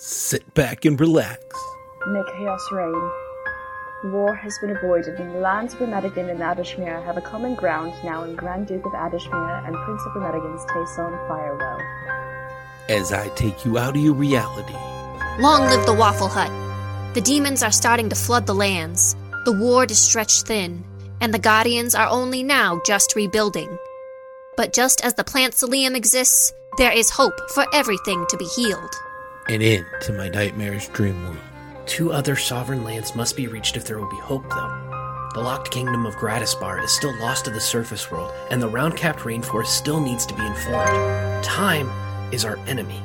Sit back and relax. May chaos reign. War has been avoided, and the lands of Remedigan and Adishmere have a common ground now in Grand Duke of Adishmere and Prince of Remedigan's Tayson Firewell. As I take you out of your reality. Long live the Waffle Hut! The demons are starting to flood the lands. The ward is stretched thin, and the Guardians are only now just rebuilding. But just as the plant Salium exists, there is hope for everything to be healed. An end to my nightmarish dream world. Two other sovereign lands must be reached if there will be hope, though. The locked kingdom of Gratisbar is still lost to the surface world, and the round capped rainforest still needs to be informed. Time is our enemy.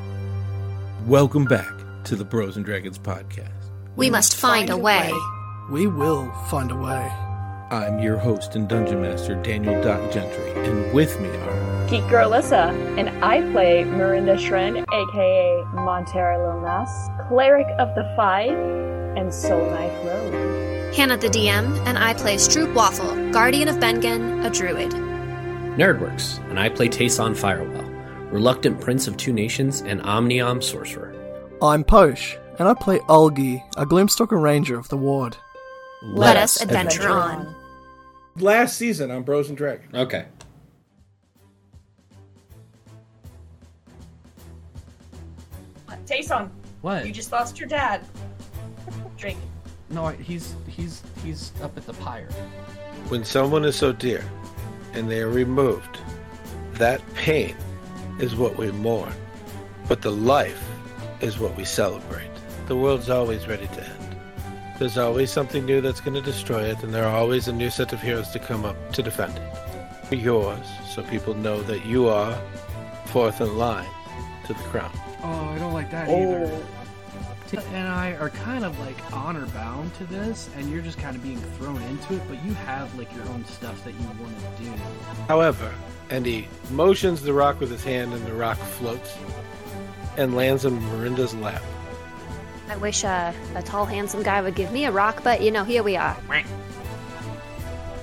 Welcome back to the Bros and Dragons podcast. We, must find, a way. We will find a way. I'm your host and dungeon master, Daniel Doc Gentry, and with me are Geek Girl Alyssa, and I play Mirinda Shren, aka Montera Lilnas, Cleric of the Five, and Soul Knife Rogue. Hannah the DM, and I play Stroop Waffle, Guardian of Bengen, a druid. Nerdworks, and I play Tayson Firewell, Reluctant Prince of Two Nations and Omniom Sorcerer. I'm Posh, and I play Olgi, a Gloomstalker Ranger of the Ward. Let, us adventure, on. Last season on Bros and Dragons. Okay. Tayson, What? you just lost your dad. Drink. No, he's he's he's up at the pyre. When someone is so dear and they are removed, that pain is what we mourn. But the life is what we celebrate. The world's always ready to end. There's always something new that's going to destroy it, and there are always a new set of heroes to come up to defend it. Yours, so people know that you are fourth in line to the crown. Oh, I don't like that oh. either. And I are kind of like honor bound to this, and you're just kind of being thrown into it. But you have like your own stuff that you want to do. However, and he motions the rock with his hand, and the rock floats and lands in Miranda's lap. I wish uh, a tall, handsome guy would give me a rock, but you know, here we are.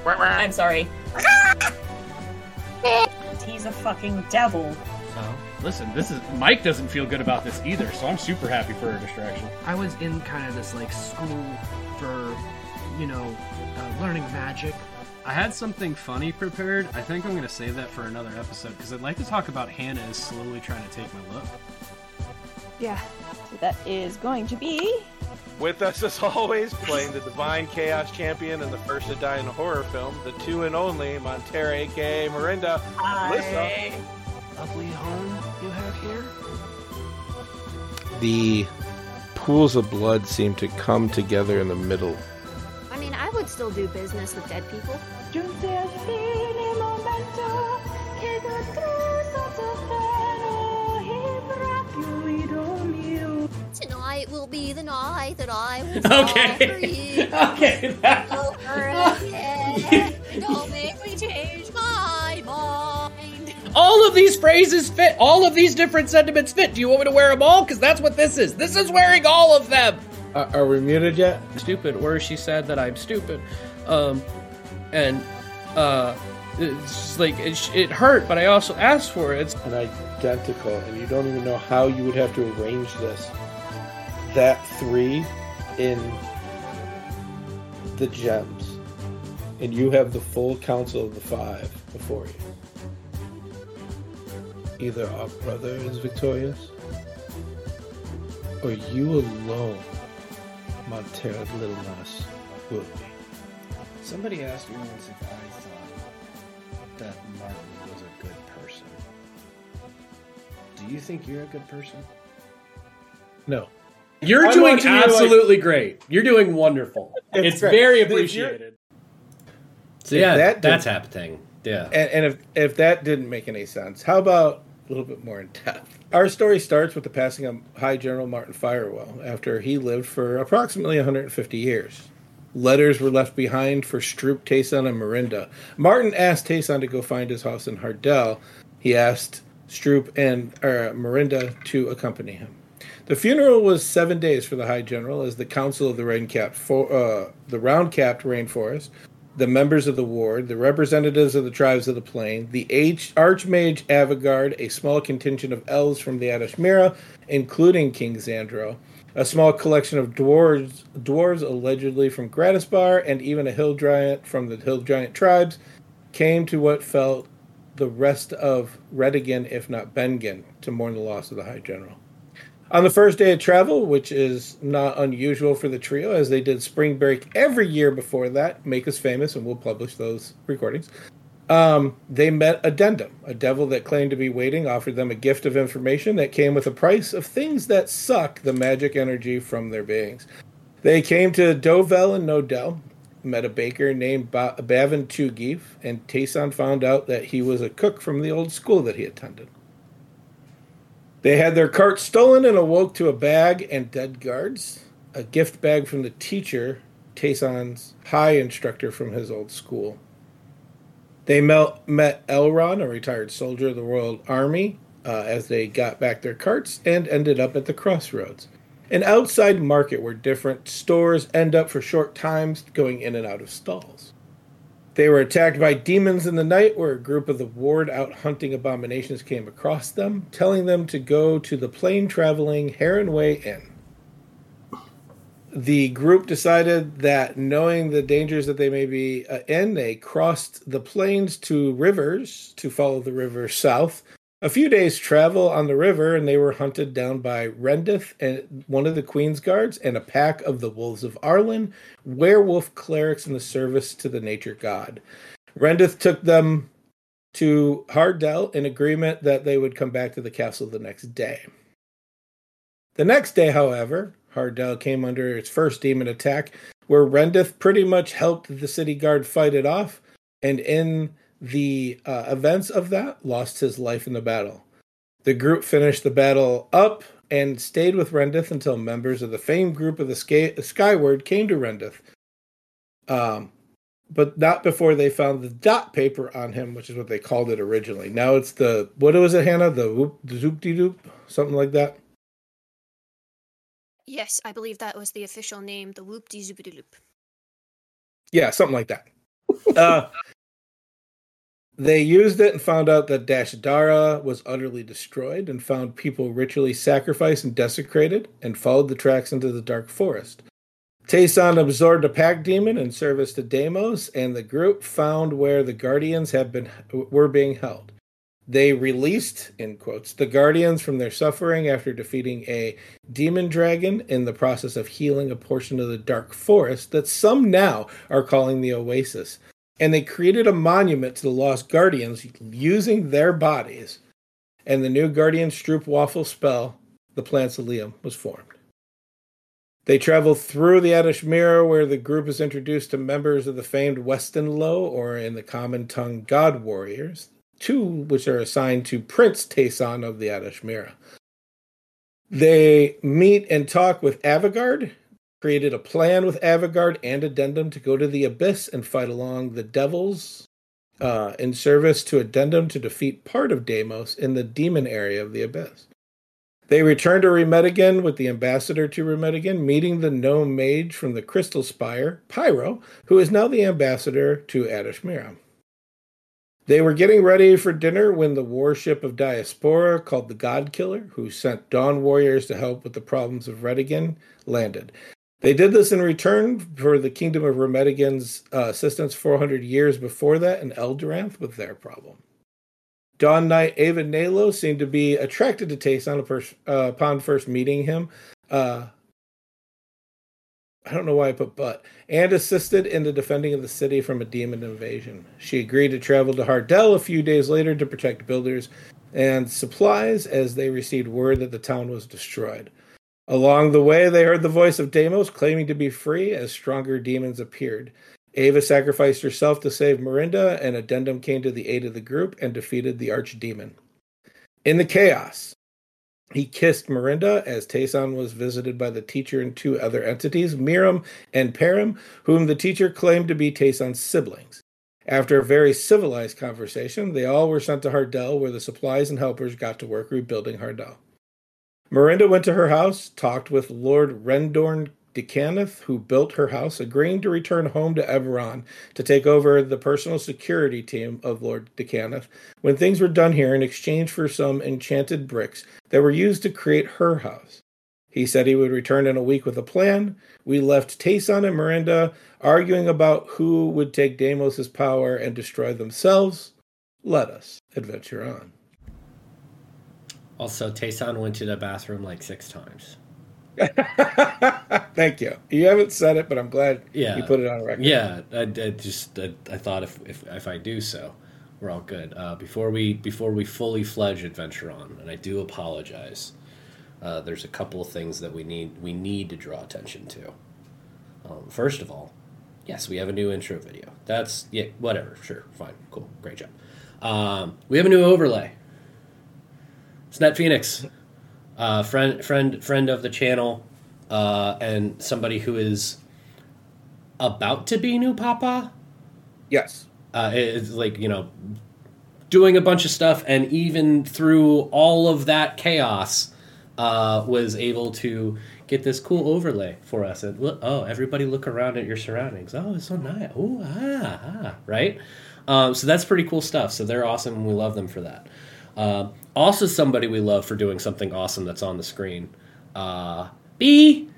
I'm sorry. He's a fucking devil. So, listen, this is Mike doesn't feel good about this either, so I'm super happy for her distraction. I was in kind of this like school for, you know, uh, learning magic. I had something funny prepared. I think I'm going to save that for another episode because I'd like to talk about Hannah is slowly trying to take my look. Yeah. So that is going to be. With us, as always, playing the Divine Chaos Champion and the first to die in a horror film, the two and only Montera, aka Miranda. Hi. Lovely home you have here. The pools of blood seem to come together in the middle. I mean, I would still do business with dead people. Tonight will be the night that I will fall for you. okay. that- Over again. Don't make me change my mind. All of these phrases fit. All of these different sentiments fit. Do you want me to wear them all? Because that's what this is. This is wearing all of them. Uh, are we muted yet? Stupid. Or she said that I'm stupid. Um, and uh, it's just like it, it hurt, but I also asked for it. It's An identical, and you don't even know how you would have to arrange this. That three in the gems, and you have the full council of the five before you. Either our brother is victorious, or you alone, Montera Little Nas, will be. Somebody asked me once if I thought that Martin was a good person. Do you think you're a good person? No. You're I'm doing watching you, like- absolutely great. You're doing wonderful. It's It's, very appreciated. So yeah, that that's happening. Yeah. And, and if if that didn't make any sense, how about a little bit more in depth? Our story starts with the passing of High General Martin Firewell after he lived for approximately 150 years. Letters were left behind for Stroop, Tayson, and Mirinda. Martin asked Tayson to go find his house in Hardell. He asked Stroop and uh, Mirinda to accompany him. The funeral was seven days for the High General as the Council of the Rain Cap, for, uh, the Round Capped Rainforest, the members of the ward, the representatives of the tribes of the plain, the H- Archmage Avagard, a small contingent of elves from the Adashmira, including King Xandro, a small collection of dwarves, dwarves allegedly from Gratisbar, and even a hill giant from the hill giant tribes, came to what felt the rest of Redigan, if not Bengen, to mourn the loss of the High General. On the first day of travel, which is not unusual for the trio, as they did spring break every year before that, make us famous, and we'll publish those recordings. Um, they met Addendum, a devil that claimed to be waiting, offered them a gift of information that came with a price of things that suck the magic energy from their beings. They came to Dovel and Nodell, met a baker named ba- Bavin Tugif, and Tayson found out that he was a cook from the old school that he attended. They had their cart stolen and awoke to a bag and dead guards, a gift bag from the teacher, Tayson's high instructor from his old school. They met, Elron, a retired soldier of the Royal Army, uh, as they got back their carts and ended up at the crossroads, an outside market where different stores end up for short times going in and out of stalls. They were attacked by demons in the night, where a group of the ward out hunting abominations came across them, telling them to go to the plain traveling Heron Way Inn. The group decided that, knowing the dangers that they may be uh, in, they crossed the plains to rivers to follow the river south. A few days' travel on the river, and they were hunted down by Rendith and one of the Queen's guards and a pack of the Wolves of Arlen, werewolf clerics in the service to the nature god. Rendith took them to Hardell in agreement that they would come back to the castle the next day. The next day, however, Hardell came under its first demon attack, where Rendith pretty much helped the city guard fight it off, and in the uh, events of that, lost his life in the battle. The group finished the battle up and stayed with Rendith until members of the famed group of the Sky- Skyward came to Rendith. Um, but not before they found the dot paper on him, which is what they called it originally. Now it's the what was it, Hannah? The whoop, the zoop de doop, something like that. Yes, I believe that was the official name, the Whoop de Zoopity Loop. Yeah, something like that. Uh, they used it and found out that Dashdara was utterly destroyed and found people ritually sacrificed and desecrated and followed the tracks into the dark forest. Tayson absorbed a pack demon in service to Deimos, and the group found where the guardians had been were being held. They released, in quotes, the guardians from their suffering after defeating a demon dragon in the process of healing a portion of the dark forest that some now are calling the Oasis. And they created a monument to the lost guardians using their bodies. And the new Guardian Stroop Waffle spell, the Plants of Liam, was formed. They travel through the Adashmira, where the group is introduced to members of the famed Westenlo, or in the common tongue, God Warriors, two which are assigned to Prince Tayson of the Adashmira. They meet and talk with Avagard, created a plan with Avagard and Addendum to go to the Abyss and fight along the Devils uh, in service to Addendum to defeat part of Deimos in the demon area of the Abyss. They return to Remedigan with the ambassador to Remedigan, meeting the gnome mage from the Crystal Spire, Pyro, who is now the ambassador to Adashmira. They were getting ready for dinner when the warship of Diaspora, called the God Killer, who sent Dawn Warriors to help with the problems of Redigan, landed. They did this in return for the Kingdom of Remedigan's uh, assistance 400 years before that in Eldoranth with their problem. Dawn Knight Ava Nalo seemed to be attracted to Tayson pers- uh, upon first meeting him. Uh, I don't know why I put but, and assisted in the defending of the city from a demon invasion. She agreed to travel to Hardell a few days later to protect builders and supplies as they received word that the town was destroyed. Along the way, they heard the voice of Deimos claiming to be free as stronger demons appeared. Ava sacrificed herself to save Mirinda, and Addendum came to the aid of the group and defeated the archdemon. In the chaos, he kissed Mirinda as Tayson was visited by the teacher and two other entities, Miram and Param, whom the teacher claimed to be Tayson's siblings. After a very civilized conversation, they all were sent to Hardell, where the supplies and helpers got to work rebuilding Hardell. Mirinda went to her house, talked with Lord Rendorn Decaneth, who built her house, agreeing to return home to Everon to take over the personal security team of Lord Decaneth when things were done here in exchange for some enchanted bricks that were used to create her house. He said he would return in a week with a plan. We left Tayson and Miranda arguing about who would take Deimos' power and destroy themselves. Let us adventure on. Also, Tayson went to the bathroom like six times. Thank you. You haven't said it, but I'm glad Yeah. you put it on record. Yeah, I, I just I, I thought if, if if I do so, we're all good. Uh, before we before we fully fledge adventure on, and I do apologize. Uh, there's a couple of things that we need we need to draw attention to. Um, first of all, yes, we have a new intro video. That's yeah, whatever. Sure, fine, cool, great job. Um, we have a new overlay. It's Net Phoenix, uh, friend friend friend of the channel, uh, and somebody who is about to be new papa. Yes. Uh, it's like you know, doing a bunch of stuff, and even through all of that chaos, uh, was able to get this cool overlay for us. And look, oh, everybody, look around at your surroundings. Oh, it's so nice. Oh, ah, ah, right. Um, so that's pretty cool stuff. So they're awesome, and we love them for that. Uh, also, somebody we love for doing something awesome that's on the screen. Uh, B.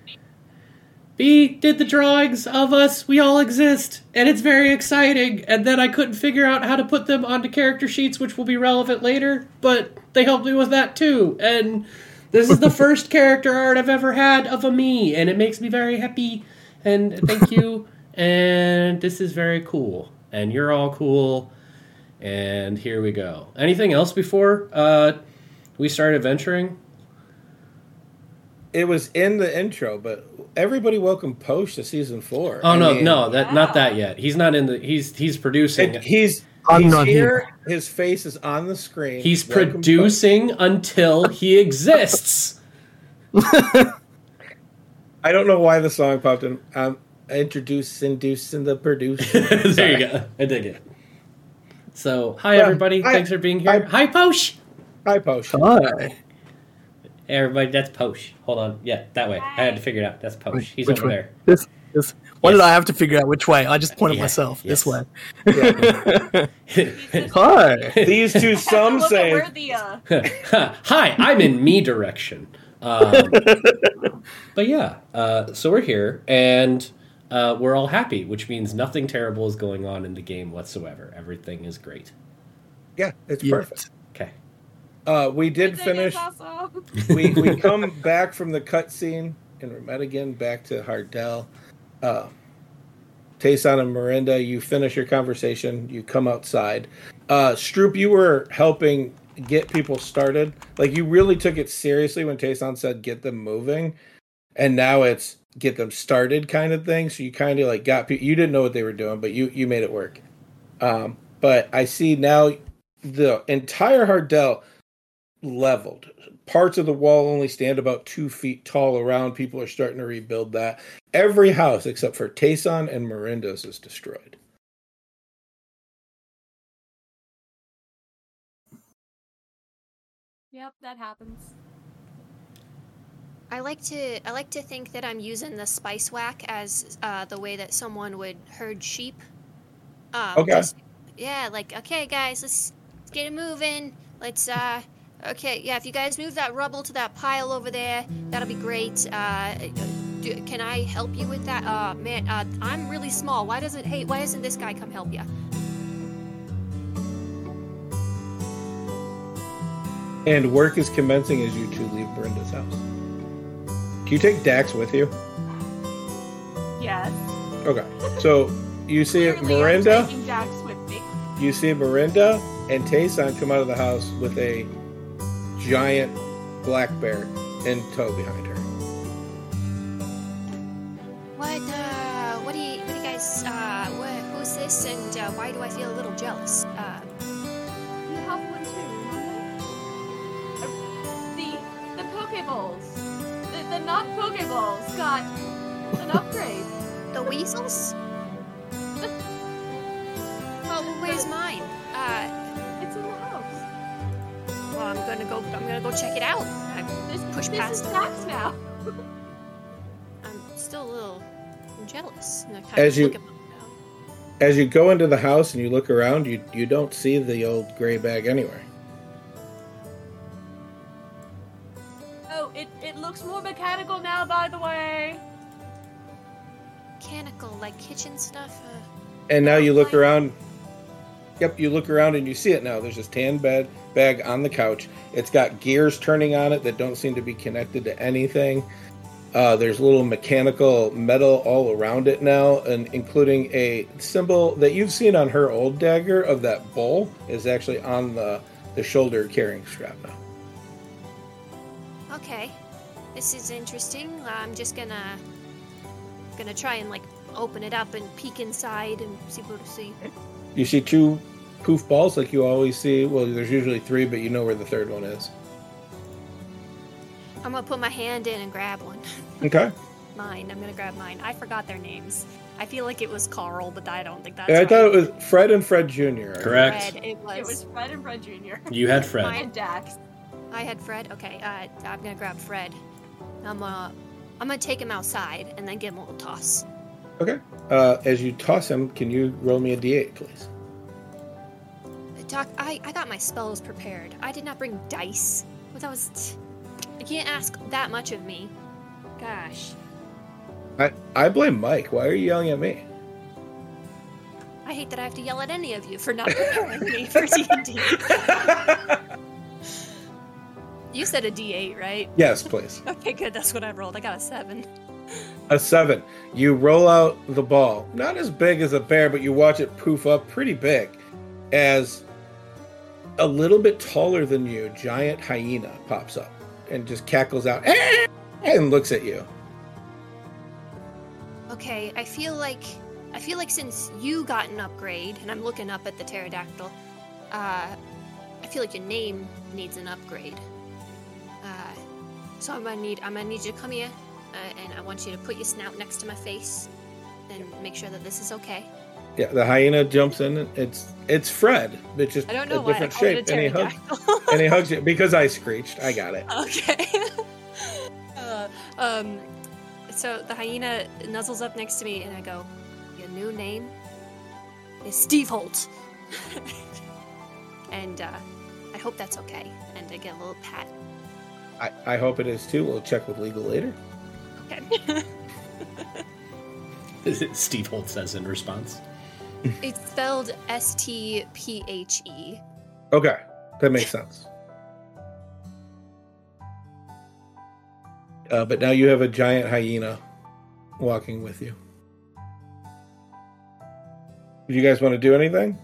B did the drawings of us. We all exist, and it's very exciting. And then I couldn't figure out how to put them onto character sheets, which will be relevant later. But they helped me with that too. And this is the first character art I've ever had of a me, and it makes me very happy. And thank you. and this is very cool. And you're all cool. And here we go. Anything else before uh, we start adventuring? It was in the intro, but everybody welcome Posh to season four. Oh I no, mean, no, that not that yet. He's not in the. He's he's producing. and he's I'm he's not here. His face is on the screen. He's Welcome, producing until he exists. I don't know why the song popped in. Um, introduce, inducing the producer. there you go. I dig it. So, hi Well, everybody. hi- Thanks for being here. Hi, Posh. Hi, Posh. Hi. Hey, everybody. That's Posh. Hold on. Yeah, that way. I had to figure it out. That's Posh. He's Which over way? there. This, this. Why Yes. did I have to figure out which way? I just pointed Yeah, myself yes. this way. Yeah. Hi. These two, some say, the uh, Hi, I'm in me direction. Um, but yeah, uh, so we're here and uh, we're all happy, which means nothing terrible is going on in the game whatsoever. Everything is great. yeah, it's Yeah. perfect. Okay. Uh, we did I finish. awesome. we we come back from the cutscene and we're met again back to Hardell. Uh, Tayson and Miranda, you finish your conversation. You come outside. Uh, Stroop, you were helping get people started. Like you really took it seriously when Tayson said get them moving, and now it's get them started kind of thing. So you kind of like got people. You didn't know what they were doing, but you you made it work. Um, but I see now the entire Hardell leveled. Parts of the wall only stand about two feet tall around. People are starting to rebuild that. Every house except for Tayson and Miranda's is destroyed. Yep, that happens. I like to I like to think that I'm using the spice whack as uh, the way that someone would herd sheep. Um, Okay. just- yeah, like okay, guys, let's, let's get it moving. Let's uh, okay, yeah. If you guys move that rubble to that pile over there, that'll be great. Uh, do, can I help you with that? Uh, man, uh, I'm really small. Why doesn't hey, why doesn't this guy come help you? And work is commencing as you two leave. Can you take Dax with you? Yes. Okay. So you see Clearly, Miranda, I'm taking with me. you see Miranda and Tayson come out of the house with a giant black bear in tow behind her. What uh, what do you what do you guys uh, what, who's this and uh, why do I feel a little jealous? Uh, You have one too, remember? Uh, The the Pokeballs. The, the not Pokeballs got an upgrade. the weasels? Well, where's mine? Uh, It's in the house. well, I'm gonna go. I'm gonna go check it out. I This, push this past is it. Now. I'm still a little jealous. And I kind As of you- look at As you go into the house and you look around, you you don't see the old gray bag anywhere. Looks more mechanical now, by the way. mechanical, like kitchen stuff. Uh, And now you look around. Yep, you look around and you see it now. There's this tan bed bag on the couch. It's got gears turning on it that don't seem to be connected to anything. Uh, there's little mechanical metal all around it now, and including a symbol that you've seen on her old dagger of that bull is actually on the the shoulder carrying strap now. okay, this is interesting. I'm just gonna gonna try and like open it up and peek inside and see what to see. You see two poof balls like you always see. Well, there's usually three, but you know where the third one is. I'm gonna put my hand in and grab one. Okay. Mine. I'm gonna grab mine. I forgot their names. I feel like it was Carl, but I don't think that's Yeah, I right. thought it was Fred and Fred Jr. Correct. Fred, it was. It was Fred and Fred Jr. You had Fred. Mine and Dax. I had Fred. Okay, uh, I'm gonna grab Fred. I'm uh, I'm gonna take him outside and then give him a little toss. Okay. Uh, as you toss him, can you roll me a d8, please? Doc, I, I got my spells prepared. I did not bring dice. Well, that was. You can't ask that much of me. Gosh. I, I blame Mike. Why are you yelling at me? I hate that I have to yell at any of you for not preparing me for D&D. you said a D8, right? Yes, please. Okay, good. That's what I rolled. I got a 7. A seven. You roll out the ball. Not as big as a bear, but you watch it poof up pretty big as a little bit taller than you, giant hyena pops up and just cackles out and looks at you. Okay, I feel like I feel like since you got an upgrade, and I'm looking up at the pterodactyl, uh, I feel like your name needs an upgrade. So I'm gonna need I'm gonna need you to come here, uh, and I want you to put your snout next to my face, and make sure that this is okay. Yeah, the hyena jumps in. It's it's Fred, but just I don't know a why I different it shape. a And he hugs and he hugs you because I screeched. I got it. Okay. uh, um, so the hyena nuzzles up next to me, and I go, "Your new name is Steve Holt," and uh, I hope that's okay. And I get a little pat. I, I hope it is too. We'll check with legal later. Okay. Steve Holt says in response. it's spelled S T P H E. Okay, that makes sense. Uh, but now you have a giant hyena walking with you. Do you guys want to do anything?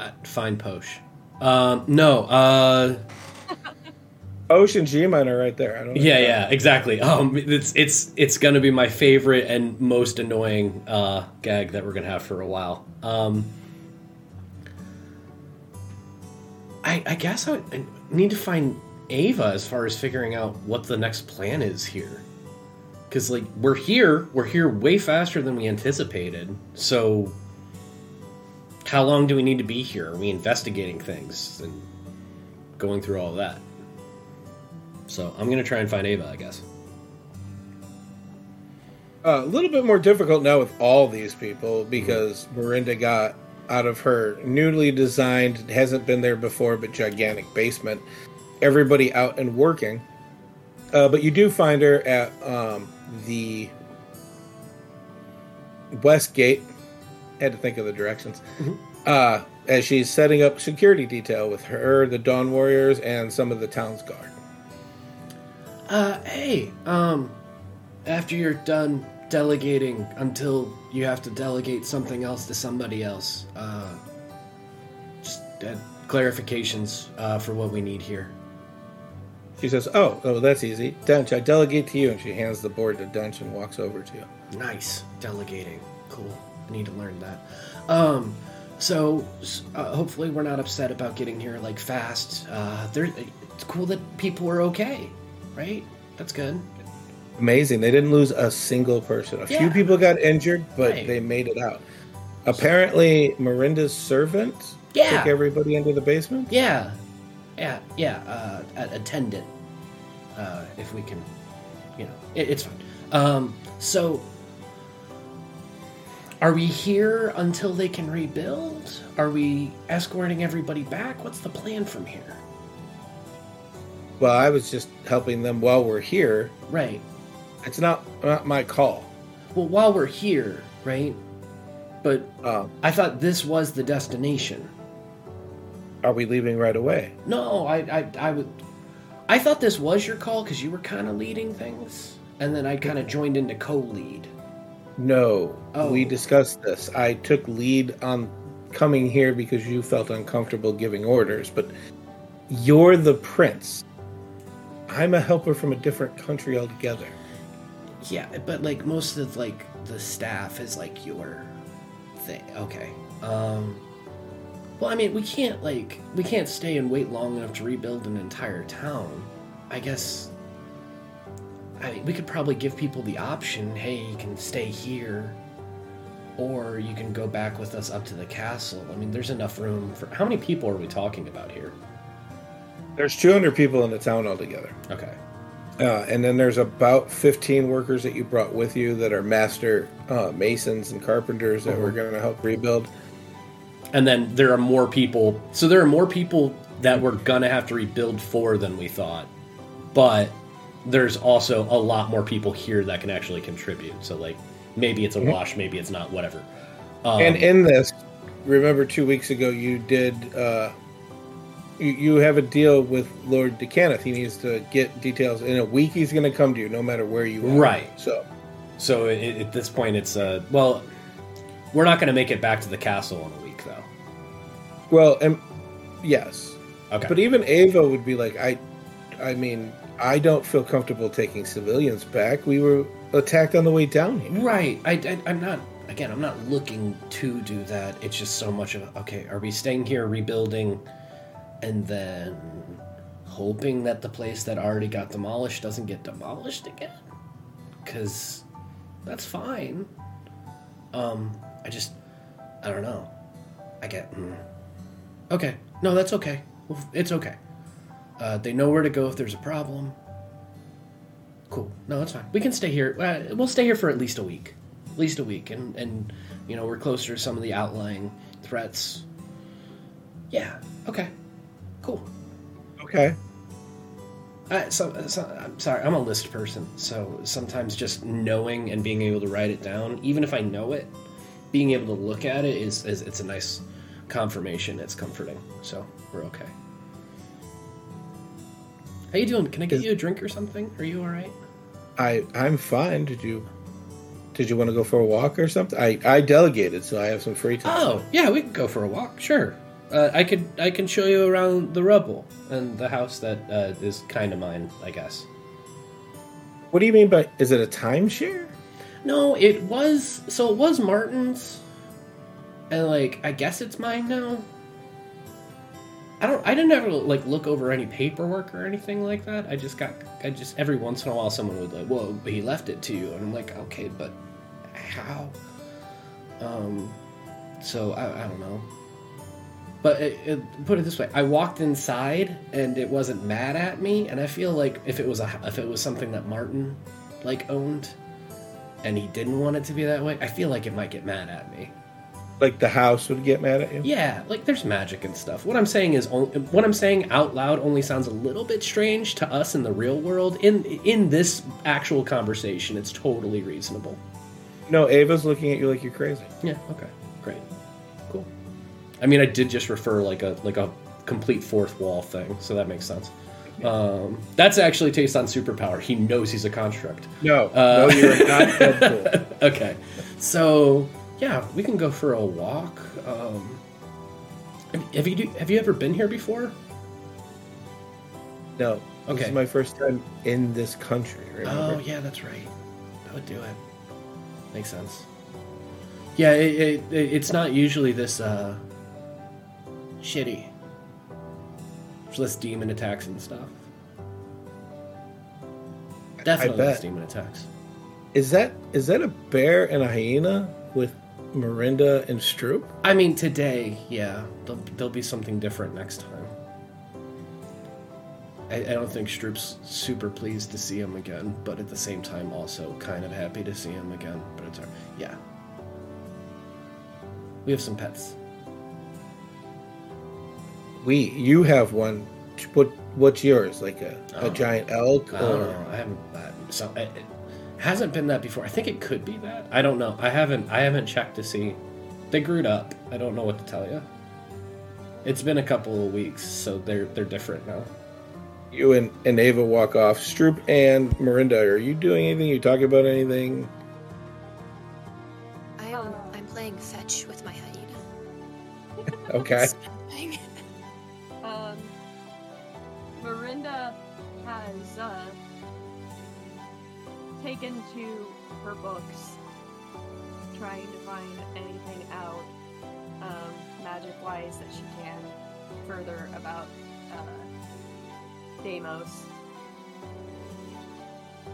Uh, fine Posh. Um, no, uh, Ocean G minor right there. I don't. know. yeah, yeah, exactly. Um, it's it's it's gonna be my favorite and most annoying uh, gag that we're gonna have for a while. Um, I I guess I, I need to find Ava as far as figuring out what the next plan is here. Because like we're here, we're here way faster than we anticipated. So how long do we need to be here? Are we investigating things and going through all that? So I'm gonna try and find Ava, I guess. Uh, a little bit more difficult now with all these people because Miranda got out of her newly designed, hasn't been there before, but gigantic basement. Everybody out and working. Uh, but you do find her at um, the west gate. Had to think of the directions. Uh, as she's setting up security detail with her, the Dawn Warriors, and some of the town's guard. Uh, hey, um, after you're done delegating until you have to delegate something else to somebody else, uh, just uh, clarifications uh, for what we need here. She says, "Oh, oh, that's easy. Dunch, I delegate to you." And she hands the board to Dunch and walks over to you. Nice delegating. Cool. I need to learn that. Um, so uh, hopefully we're not upset about getting here like fast. Uh, there, it's cool that people are okay, right? That's good. Amazing. They didn't lose a single person. A few people got injured, but Right. they made it out. Apparently, Miranda's servant Yeah. took everybody into the basement. Yeah, yeah, yeah. Uh, attendant. uh, if we can, you know, it, it's fine. Um, so, are we here until they can rebuild? Are we escorting everybody back? What's the plan from here? Well, I was just helping them while we're here. Right. It's not not my call. Well, while we're here, right? But Um, I thought this was the destination. are we leaving right away? No, I, I, I would. I thought this was your call because you were kind of leading things, and then I kind of joined in to co-lead. No. Oh. We discussed this. I took lead on coming here because you felt uncomfortable giving orders, but you're the prince. I'm a helper from a different country altogether. Yeah, but like most of like the staff is like your thing. Okay. Um. Well, I mean, we can't like we can't stay and wait long enough to rebuild an entire town. I guess. I mean, we could probably give people the option. Hey, you can stay here, or you can go back with us up to the castle. I mean, there's enough room for. How many people are we talking about here? There's 200 people in the town altogether. Okay. Uh, and then there's about 15 workers that you brought with you that are master uh, masons and carpenters that we're going to help rebuild. And then there are more people. So there are more people that we're gonna have to rebuild for than we thought. But there's also a lot more people here that can actually contribute. So like maybe it's a Mhm. wash, maybe it's not, whatever. Um, and in this, remember two weeks ago you did. Uh, you, you have a deal with Lord Decaneth. He needs to get details. In a week, he's going to come to you, no matter where you are. Right. So, so i at this point, it's uh well, we're not gonna make it back to the castle in a week though. well, and yes. Okay. But even Ava would be like, I, I mean, I don't feel comfortable taking civilians back. We were attacked on the way down here. Right. I, I, I'm not. Again, I'm not looking to do that. It's just so much of okay. Are we staying here, rebuilding, and then hoping that the place that already got demolished doesn't get demolished again? Because that's fine. Um, I just, I don't know. I get. Mm. Okay. No, that's okay. It's okay. Uh, they know where to go if there's a problem. Cool. No, that's fine. We can stay here. Uh, we'll stay here for at least a week. At least a week, and and you know we're closer to some of the outlying threats. Yeah. Okay. Cool. Okay. Uh, so, so, I'm sorry. I'm a list person, so sometimes just knowing and being able to write it down, even if I know it, being able to look at it is, is it's a nice confirmation. It's comforting. So we're okay. How you doing? Can I get you a drink or something? Are you all right? I I'm fine. Did you did you want to go for a walk or something? I I delegated, so I have some free time. Oh, yeah, we can go for a walk. Sure. Uh, I could I can show you around the rubble and the house that uh, is kind of mine, I guess. What do you mean by is it a timeshare? No, it was so it was Martin's, and like I guess it's mine now. I don't. I didn't ever like look over any paperwork or anything like that. I just got. I just every once in a while someone would like, "Whoa, he left it to you," and I'm like, "Okay, but how?" Um, so I, I don't know. But it, it, put it this way: I walked inside and it wasn't mad at me, and I feel like if it was a if it was something that Martin like owned, and he didn't want it to be that way, I feel like it might get mad at me. Like the house would get mad at you? Yeah, like there's magic and stuff. What I'm saying is, on- what I'm saying out loud only sounds a little bit strange to us in the real world. In in this actual conversation, it's totally reasonable. No, Ava's looking at you like you're crazy. Yeah. Okay. Great. Cool. I mean, I did just refer like a like a complete fourth wall thing, so that makes sense. Um, that's actually Tayson superpower. He knows he's a construct. No, Uh, no, you're not Deadpool. okay, so yeah, we can go for a walk. Um, have- you do, have you ever been here before? No. This Okay. is my first time in this country, remember? Oh yeah, that's right. That would do it. Makes sense. Yeah, it, it, it's not usually this uh, shitty. Less demon attacks and stuff. Definitely less demon attacks. Is that is that a bear and a hyena with Mirinda and Stroop? I mean, today, yeah, there'll, there'll be something different next time. I, I don't think Stroop's super pleased to see him again, but at the same time also kind of happy to see him again. But it's our yeah. We have some pets. We, you have one. What, what's yours? Like a, a Oh. giant elk, I don't or know. I haven't. So it, it hasn't been that before. I think it could be that. I don't know. I haven't. I haven't checked to see. They grewed up. I don't know what to tell you. It's been a couple of weeks, so they're they're different now. you and, and Ava walk off. Stroop and Marinda, are you doing anything? Are You talking about anything? I am, I'm playing fetch with my hyena. Okay. Um, Marinda has uh, taken to her books, trying to find anything out, um, magic-wise that she can further about uh, Deimos.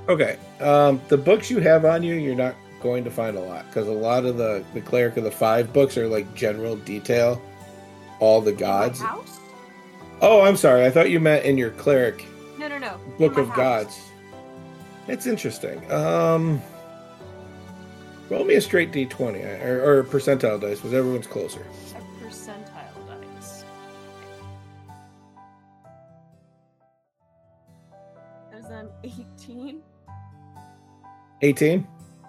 Okay. Um, the books you have on you, you're not going to find a lot because a lot of the the cleric of the five books are like general detail, all the gods. House? Oh, I'm sorry. I thought you meant in your cleric No, no, no. book of house. gods. It's interesting. Um, roll me a straight d20 or, or percentile dice because everyone's closer. A percentile dice. Is an 18? 18.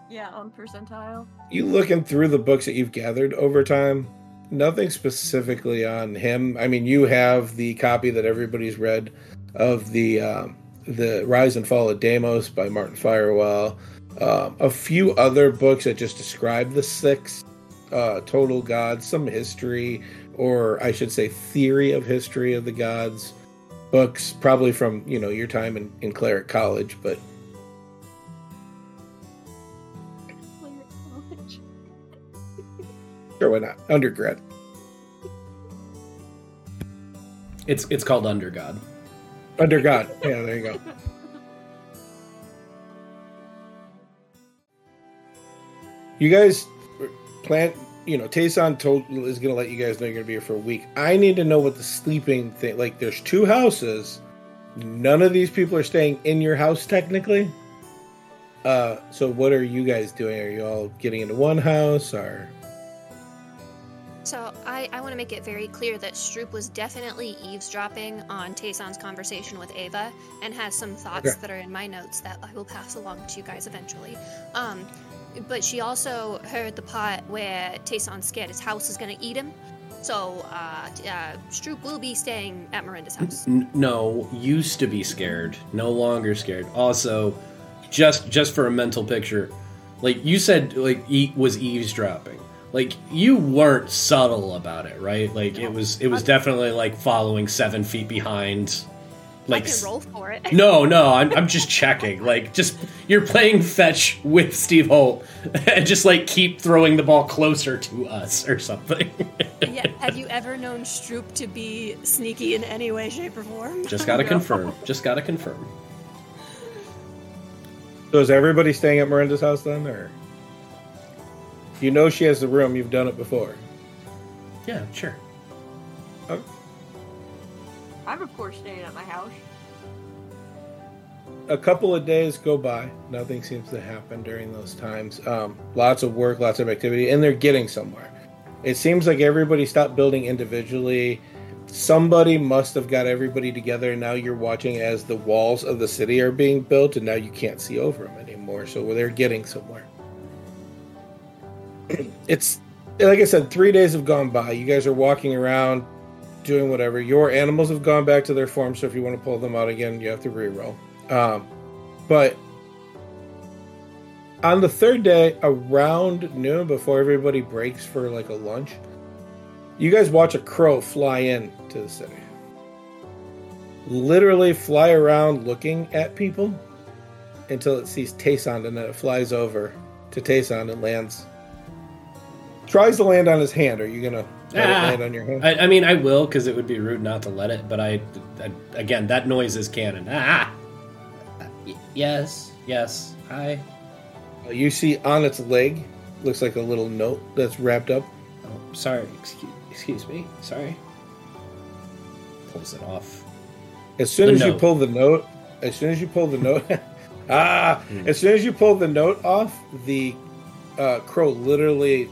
Yeah, on percentile. You looking through the books that you've gathered over time, nothing specifically on him. I mean, you have the copy that everybody's read of the um, the Rise and Fall of Deimos by Martin Firewell. Um, a few other books that just describe the six uh, total gods, some history, or I should say, theory of history of the gods. Books probably from you know your time in, in Cleric College, but sure, why not? Undergrad. It's it's called Under God. Under God. Yeah, there you go. You guys plan, you know, Tayson told is going to let you guys know you're going to be here for a week. I need to know what the sleeping thing. Like, there's two houses. None of these people are staying in your house technically. Uh, so what are you guys doing? Are you all getting into one house or? So I, I want to make it very clear that Stroop was definitely eavesdropping on Tayson's conversation with Ava and has some thoughts Okay. that are in my notes that I will pass along to you guys eventually. Um, but she also heard the part where Tayson's scared his house is going to eat him. So uh, uh, Stroop will be staying at Miranda's house. N- no, used to be scared, no longer scared. Also, just just for a mental picture, like you said, like e- was eavesdropping. Like you weren't subtle about it, right? Like it was it was definitely like following seven feet behind. Like I can roll for it. no, no, I'm, I'm just checking. Like, just you're playing fetch with Steve Holt, and just like keep throwing the ball closer to us or something. yeah, have you ever known Stroop to be sneaky in any way, shape, or form? just gotta confirm. Just gotta confirm. So is everybody staying at Miranda's house then, or? You know she has the room. You've done it before. Yeah, sure. I'm of course staying at my house. a couple of days go by. Nothing seems to happen during those times. Um, lots of work, lots of activity, and they're getting somewhere. It seems like everybody stopped building individually. Somebody must have got everybody together. And now you're watching as the walls of the city are being built, and now you can't see over them anymore. So they're getting somewhere. It's like I said, three days have gone by. You guys are walking around, doing whatever. Your animals have gone back to their form. So if you want to pull them out again, you have to re-roll. Um, but on the third day, around noon, before everybody breaks for like a lunch, you guys watch a crow fly in to the city. Literally fly around looking at people until it sees Tayson, and then it flies over to Tayson and lands. Tries to land on his hand. Are you gonna let it Ah. land on your hand? I, I mean, I will because it would be rude not to let it. But I, I again, that noise is canon. Ah. Y- Yes. Yes. Hi. Uh, You see on its leg looks like a little note that's wrapped up. Oh, sorry. Excuse, excuse me. Sorry. Pulls it off. As soon The as you pull the note, as soon as you pull the note, ah, as soon as you pull the note off, the uh, crow literally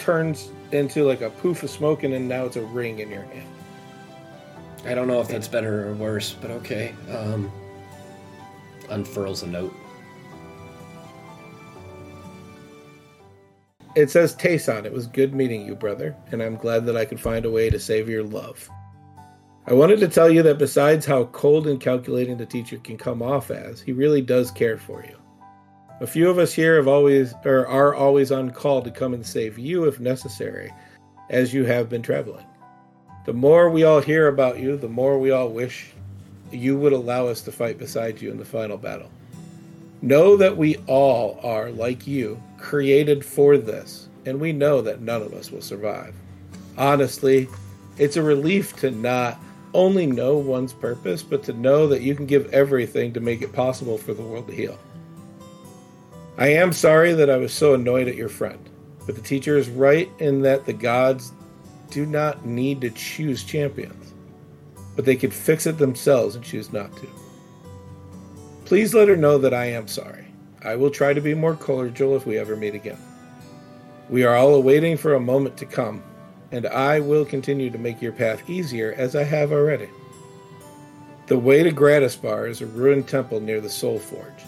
turns into like a poof of smoke, and then now it's a ring in your hand. I don't know if that's better or worse, but okay. Um, unfurls a note. It says Tayson, it was good meeting you, brother, and I'm glad that I could find a way to save your love. I wanted to tell you that besides how cold and calculating the teacher can come off as, he really does care for you. A few of us here have always or are always on call to come and save you if necessary, as you have been traveling. The more we all hear about you, the more we all wish you would allow us to fight beside you in the final battle. Know that we all are, like you, created for this, and we know that none of us will survive. Honestly, it's a relief to not only know one's purpose, but to know that you can give everything to make it possible for the world to heal. I am sorry that I was so annoyed at your friend, but the teacher is right in that the gods do not need to choose champions, but they could fix it themselves and choose not to. Please let her know that I am sorry. I will try to be more cordial if we ever meet again. We are all awaiting for a moment to come, and I will continue to make your path easier as I have already. The way to Gratisbar is a ruined temple near the Soul Forge.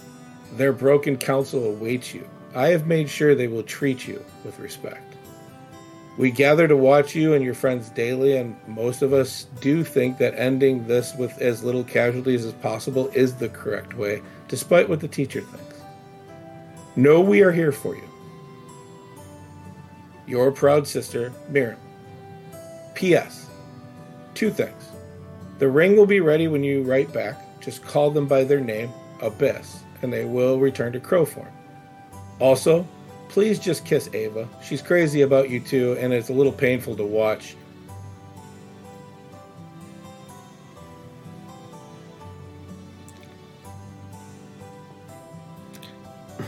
Their broken council awaits you. I have made sure they will treat you with respect. We gather to watch you and your friends daily, and most of us do think that ending this with as little casualties as possible is the correct way, despite what the teacher thinks. Know we are here for you. Your proud sister, Miriam. P.S. Two things. The ring will be ready when you write back. Just call them by their name, Abyss, and they will return to crow form. Also, please just kiss Ava. She's crazy about you too, and it's a little painful to watch.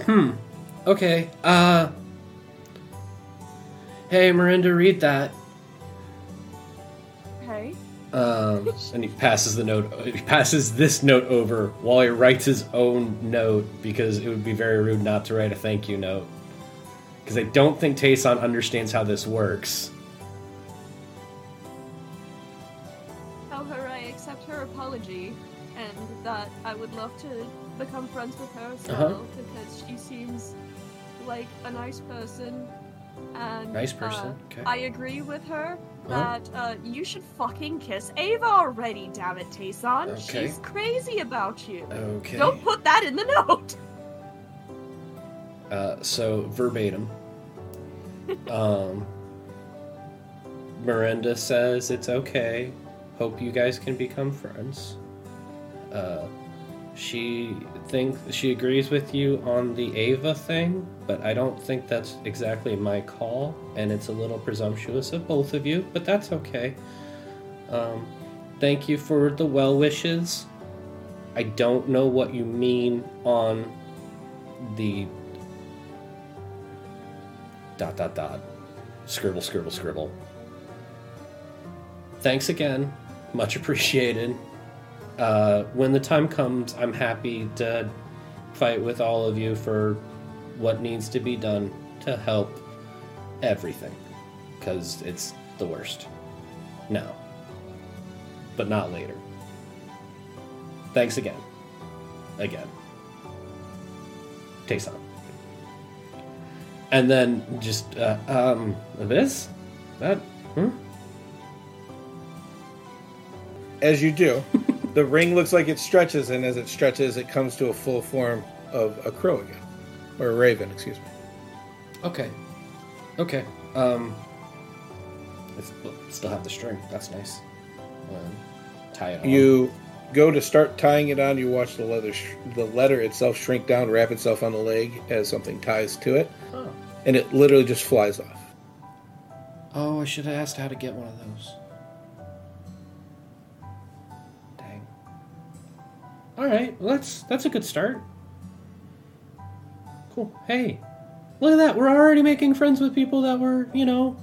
Hmm. Okay. Uh. Hey, Miranda, read that. Um, and he passes the note. He passes this note over while he writes his own note because it would be very rude not to write a thank you note. Because I don't think Tayson understands how this works. Tell her I accept her apology and that I would love to become friends with her as Uh-huh. because she seems like a nice person. And Nice person, uh, okay. I agree with her Uh-huh. That uh, you should fucking kiss Ava already. Damn it, Tayson. Okay. She's crazy about you. Okay. Don't put that in the note. Uh, so verbatim. Um, Miranda says it's okay. Hope you guys can become friends. Uh, she thinks she agrees with you on the Ava thing, but I don't think that's exactly my call, and it's a little presumptuous of both of you. But that's okay. Um, thank you for the well wishes. I don't know what you mean on the dot dot dot scribble scribble scribble thanks again much appreciated uh, when the time comes i'm happy to fight with all of you for what needs to be done to help everything because it's the worst now but not later. Thanks again. Again. Takes on and then just uh, um this? That hmm? As you do, the ring looks like it stretches, and as it stretches, it comes to a full form of a crow again. Or a raven, excuse me. okay okay um still have the string that's nice um, tie it on You go to start tying it on. You watch the leather, sh- the letter itself shrink down, wrap itself on the leg as something ties to it, Oh. and it literally just flies off. oh i should have asked how to get one of those dang all right well, that's that's a good start cool hey look at that we're already making friends with people that were you know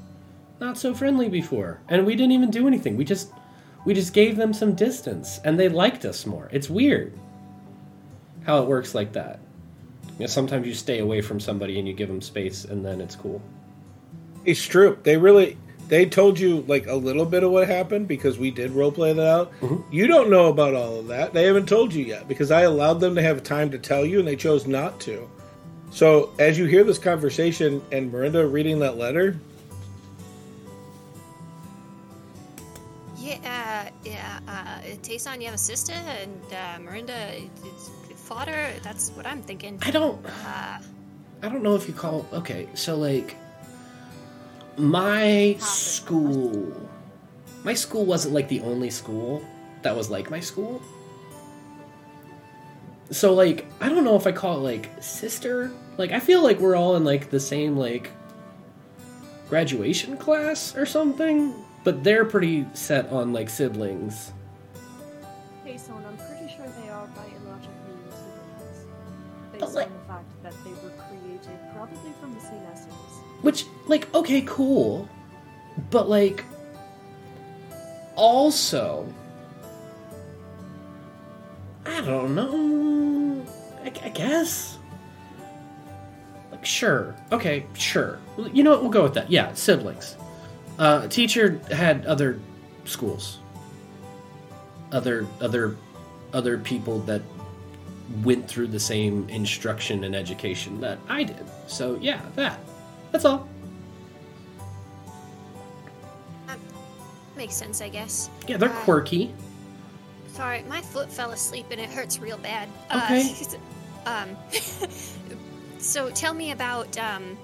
not so friendly before and we didn't even do anything we just we just gave them some distance and they liked us more. It's weird how it works like that. You know, sometimes you stay away from somebody and you give them space and then it's cool. It's true. They really they told you like a little bit of what happened because we did roleplay that out. Mm-hmm. You don't know about all of that. They haven't told you yet because I allowed them to have time to tell you and they chose not to. So as you hear this conversation and Miranda reading that letter, Yeah, uh, yeah. Uh, Tayson, you have a sister, and uh, Miranda, it's father. That's what I'm thinking. I don't. Uh, I don't know if you call. Okay, so like, my school, my school wasn't like the only school that was like my school. So like, I don't know if I call it like sister. Like, I feel like we're all in like the same like graduation class or something. But they're pretty set on like siblings. Hey, son, I'm pretty sure they are biologically siblings. Based But, like- on the fact that they were created probably from the same essence. Which, like, okay, cool. But, like, also, I don't know. I, I guess. Sure. Okay, sure. You know what? We'll go with that. Yeah, siblings. Uh, teacher had other schools. Other, other, other people that went through the same instruction and education that I did. So, yeah, that. That's all. makes sense, I guess. Yeah, they're Uh, quirky. Sorry, my foot fell asleep and it hurts real bad. Okay. Uh, um. so tell me about um,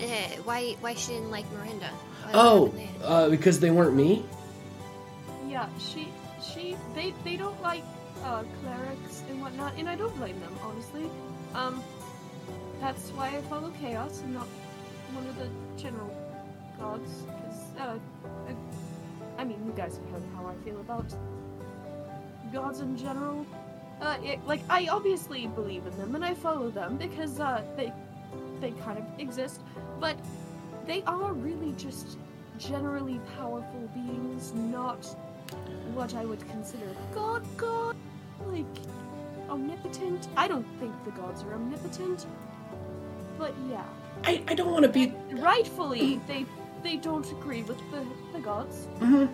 uh, why why she didn't like Miranda. What Oh, happened uh, because they weren't me? Yeah, she, she, they, they don't like uh, clerics and whatnot, and I don't blame them, honestly. Um, that's why I follow chaos and not one of the general gods. Because, uh, I, I mean, you guys have heard how I feel about gods in general. Uh, it, like I obviously believe in them and I follow them because uh, they, they kind of exist, but they are really just generally powerful beings, not what I would consider god god like omnipotent. I don't think the gods are omnipotent. But yeah. I, I don't want to be rightfully they they don't agree with the, the gods. hmm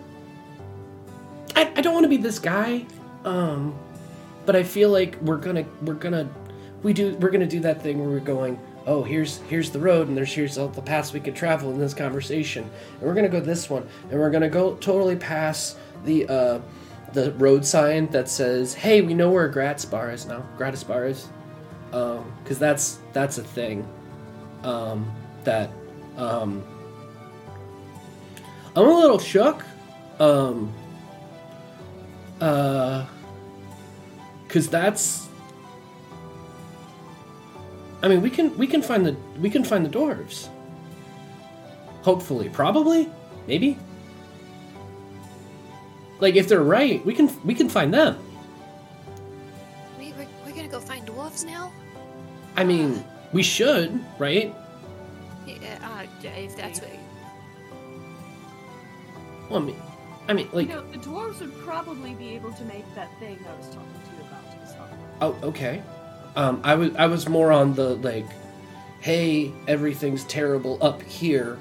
I, I don't want to be this guy. Um, but I feel like we're gonna we're gonna we do we're gonna do that thing where we're going. Oh, here's here's the road, and there's here's all the paths we could travel in this conversation, and we're gonna go this one, and we're gonna go totally past the uh, the road sign that says, "Hey, we know where Gratz Bar is now. Gratis Bar is," um, because that's that's a thing. Um, that um, I'm a little shook. Um, uh, cause that's. I mean, we can we can find the we can find the dwarves. Hopefully, probably, maybe. Like if they're right, we can we can find them. We, we're, we're gonna go find dwarves now? I mean, we should, right? Yeah, uh, if that's what. Well, I mean, I mean, like, you know, the dwarves would probably be able to make that thing I was talking Oh, okay. Um, I was I was more on the like, hey, everything's terrible up here.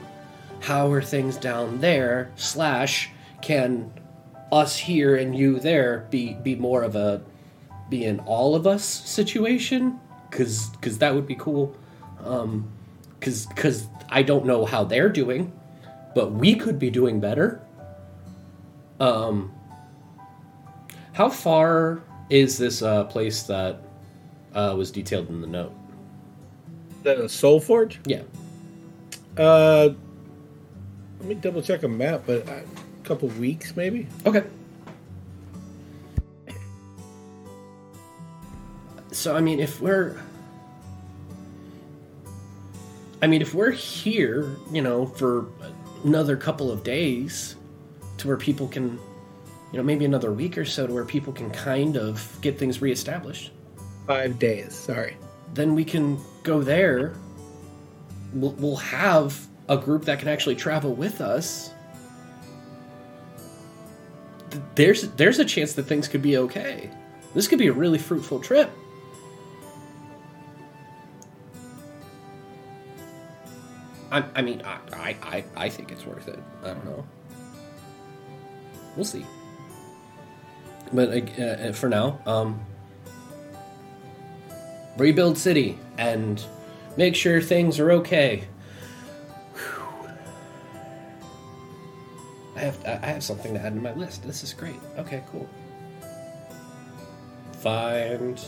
How are things down there? Slash, can us here and you there be be more of a be an all of us situation? Cause cause that would be cool. Um, cause cause I don't know how they're doing, but we could be doing better. Um, how far is this uh, place that uh, was detailed in the note? The Soul Forge? Yeah. Uh, let me double check a map, but a couple weeks maybe. Okay. So I mean, if we're, I mean, if we're here, you know, for another couple of days, to where people can, you know, maybe another week or so, to where people can kind of get things reestablished. Five days. Sorry. Then we can go there. We'll, we'll have a group that can actually travel with us. there's there's a chance that things could be okay. This could be a really fruitful trip. I, I mean, I, I, I, I think it's worth it. I don't know. We'll see. But uh, uh, for now, um, rebuild city and make sure things are okay. I have I have something to add to my list. This is great. Okay, cool. Find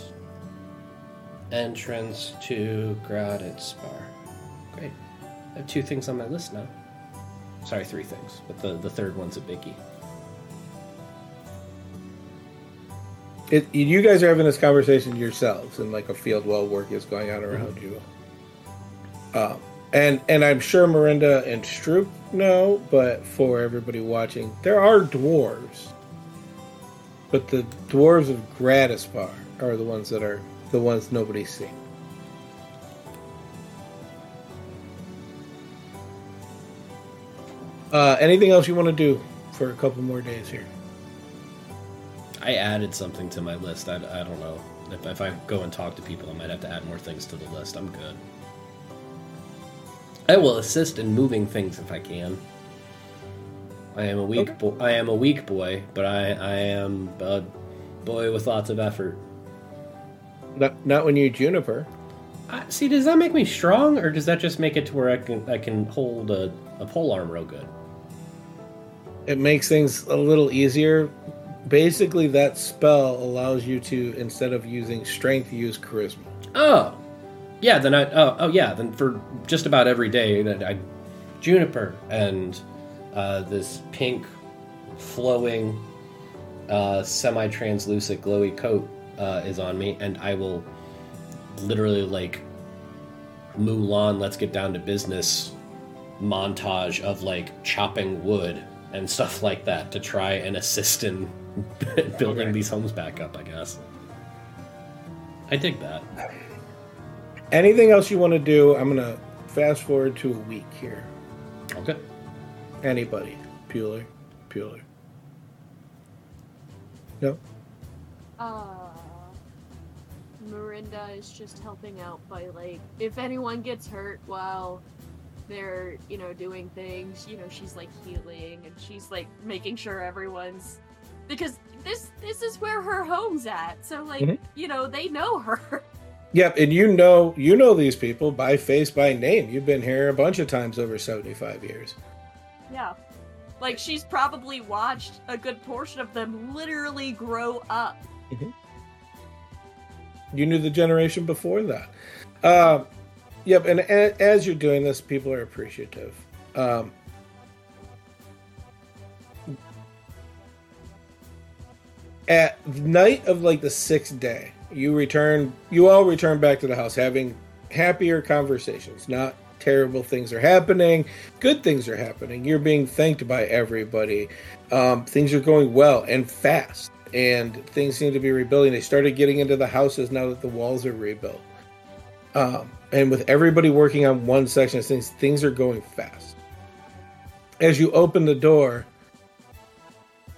entrance to Graditspar. Great. I have two things on my list now. Sorry, three things, but the, the third one's a biggie. It, you guys are having this conversation yourselves and like a field while work is going on around you. Um, and and I'm sure Miranda and Stroop know, but for everybody watching, there are dwarves. But the dwarves of Gradispar are the ones that are the ones nobody's seen. Uh, anything else you want to do for a couple more days here? I added something to my list. I, I don't know. If, if I go and talk to people, I might have to add more things to the list. I'm good. I will assist in moving things if I can. I am a weak Okay. boy. I am a weak boy, but I, I am a boy with lots of effort. Not not when you juniper. Uh, see, does that make me strong, or does that just make it to where I can I can hold a, a pole arm real good? It makes things a little easier. Basically, that spell allows you to instead of using strength, use charisma. Oh, yeah. Then I. Oh, oh yeah. Then for just about every day that I, juniper and uh, this pink, flowing, uh, semi-translucent, glowy coat uh, is on me, and I will literally like Mulan. Let's get down to business montage of like chopping wood and stuff like that to try and assist in building these homes back up. I guess. I dig that. Anything else you want to do? I'm gonna fast forward to a week here. Okay. Anybody? Bueller? Bueller? No. Uh, Miranda is just helping out by like, if anyone gets hurt while they're, you know, doing things, you know, she's like healing and she's like making sure everyone's because this this is where her home's at. So like, Mhm. you know, they know her. Yep, and you know you know these people by face by name. You've been here a bunch of times over 75 years. yeah. Like she's probably watched a good portion of them literally grow up. You knew the generation before that. Uh, yep, and a- as you're doing this, people are appreciative. Um, at night of like the sixth day, you return. You all return back to the house, having happier conversations. Not terrible things are happening. Good things are happening. You're being thanked by everybody. Um, things are going well and fast, and things seem to be rebuilding. They started getting into the houses now that the walls are rebuilt. Um, and with everybody working on one section of things, things are going fast. As you open the door,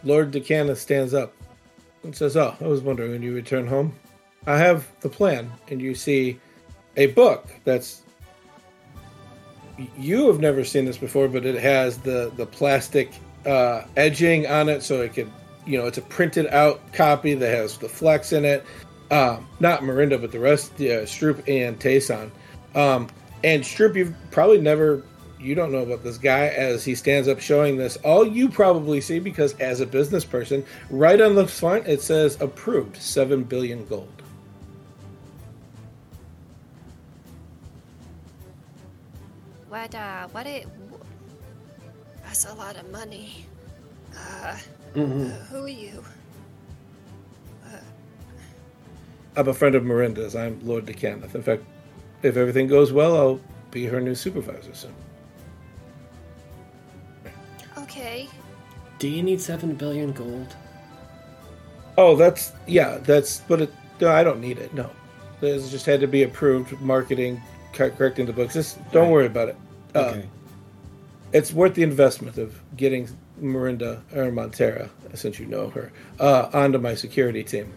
Lord Decana stands up and says, Oh, I was wondering when you return home. I have the plan. And you see a book that's. You have never seen this before, but it has the, the plastic uh, edging on it so it could, you know, it's a printed out copy that has the flex in it. Um, not Miranda, but the rest, uh, Stroop and Tayson. Um, and Stroop, you've probably never, you don't know about this guy as he stands up showing this. All you probably see, because as a business person, right on the front it says approved, 7 billion gold. What, uh, what it. That's a lot of money. Uh, Mhm. who are you? I'm a friend of Miranda's. I'm Lord Decanath. In fact, if everything goes well, I'll be her new supervisor soon. Okay. Do you need seven billion gold? Oh, that's yeah, that's but it, no, I don't need it. No, this just had to be approved. Marketing, correcting the books. Just don't worry about it. Uh, Okay. It's worth the investment of getting Miranda or Montera, since you know her, uh, onto my security team.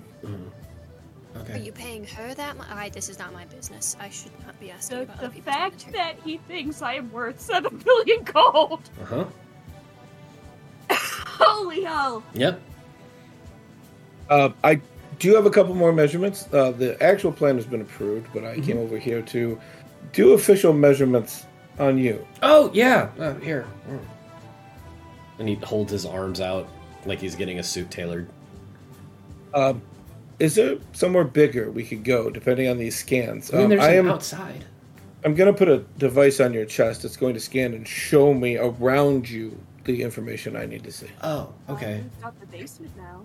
Okay. Are you paying her that much? I, this is not my business. I should not be asking The, about the fact that he thinks I am worth seven billion gold. Uh huh. Holy hell! Yep. Uh, I do have a couple more measurements. Uh, the actual plan has been approved, but I Mm-hmm. came over here to do official measurements on you. Oh yeah. Uh, here. Mm. And he holds his arms out like he's getting a suit tailored. Um, is there somewhere bigger we could go, depending on these scans? I mean, there's um, I am, outside. I'm gonna put a device on your chest that's going to scan and show me around you the information I need to see. Oh, okay. We've got the basement now.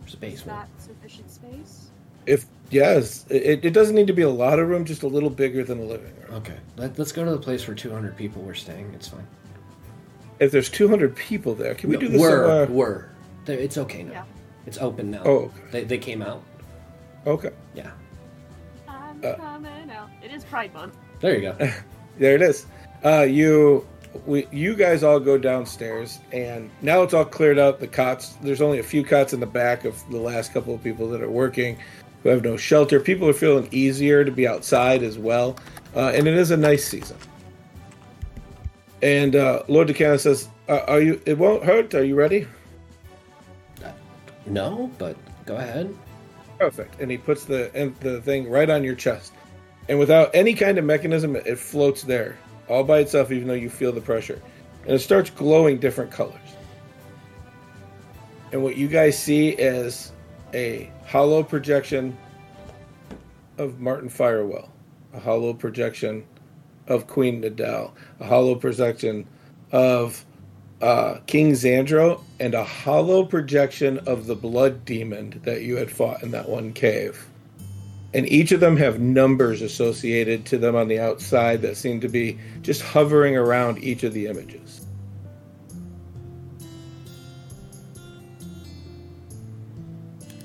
There's a Is basement. that sufficient space? If yes, it, it doesn't need to be a lot of room, just a little bigger than a living room. Okay. Let, let's go to the place where 200 people were staying. It's fine. If there's 200 people there, can we No, do this? Were somewhere- were. There- It's okay now. Yeah. It's open now. Oh, okay. They, they came out. Okay. Yeah. I'm Uh, coming out. It is Pride Month. There you go. There it is. Uh, you, we, you guys all go downstairs, and now it's all cleared out. The cots. There's only a few cots in the back of the last couple of people that are working, who have no shelter. People are feeling easier to be outside as well, uh, and it is a nice season. And uh, Lord Decana says, uh, "Are you? It won't hurt. Are you ready?" No, but go ahead. Perfect. And he puts the the thing right on your chest, and without any kind of mechanism, it floats there all by itself, even though you feel the pressure, and it starts glowing different colors. And what you guys see is a hollow projection of Martin Firewell, a hollow projection of Queen Nadal, a hollow projection of uh, King Xandro, and a hollow projection of the blood demon that you had fought in that one cave. And each of them have numbers associated to them on the outside that seem to be just hovering around each of the images.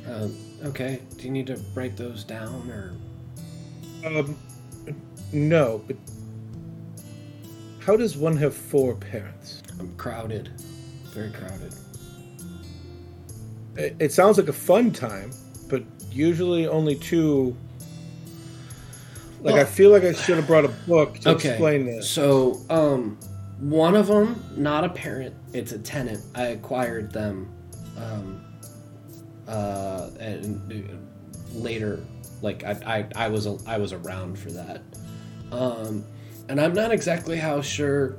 Um, okay. Do you need to break those down or? Um, no, but how does one have four parents? I'm crowded. Very crowded. It, it sounds like a fun time, usually only two. Like I feel like I should have brought a book to okay. explain this. So, um, one of them, not a parent, it's a tenant. I acquired them, um, uh, and uh, later, like I, I, I was, a, I was around for that. Um, and I'm not exactly how sure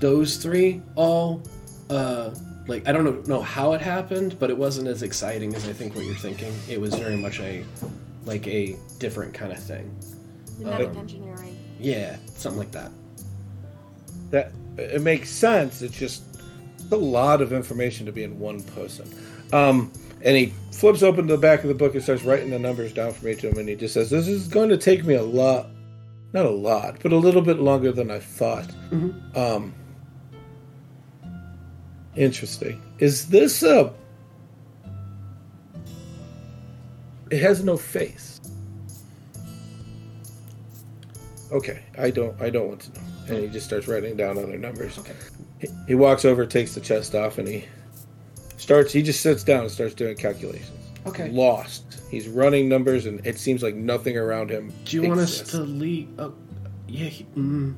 those three all, uh, like I don't know, know how it happened, but it wasn't as exciting as I think what you're thinking. It was very much a, like a different kind of thing. Genetic Um, engineering. Yeah, something like that. that it makes sense. It's just a lot of information to be in one person. Um, and he flips open the back of the book and starts writing the numbers down for me to him, And he just says, "This is going to take me a lot, not a lot, but a little bit longer than I thought." Um, interesting. Is this a? It has no face. Okay, I don't. I don't want to know. And he just starts writing down other numbers. Okay. He, he walks over, takes the chest off, and he starts. He just sits down and starts doing calculations. Okay. Lost. He's running numbers, and it seems like nothing around him. Do you want us to leave? Oh, yeah. He, mm,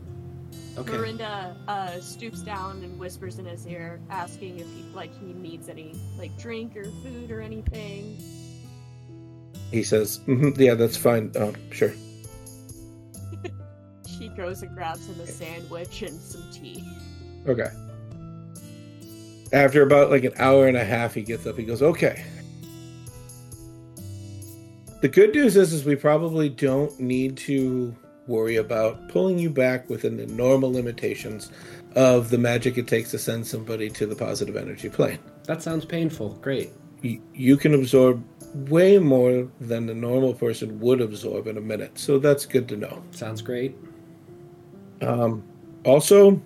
okay. Dorinda uh, stoops down and whispers in his ear, asking if he like he needs any like drink or food or anything. He says, "Mhm, "Yeah, that's fine. Um, sure." She goes and grabs him a sandwich and some tea. Okay. After about like an hour and a half, he gets up. He goes, "Okay." The good news is, is we probably don't need to worry about pulling you back within the normal limitations of the magic it takes to send somebody to the positive energy plane. That sounds painful. Great. You, you can absorb way more than the normal person would absorb in a minute, so that's good to know. Sounds great. Um, also,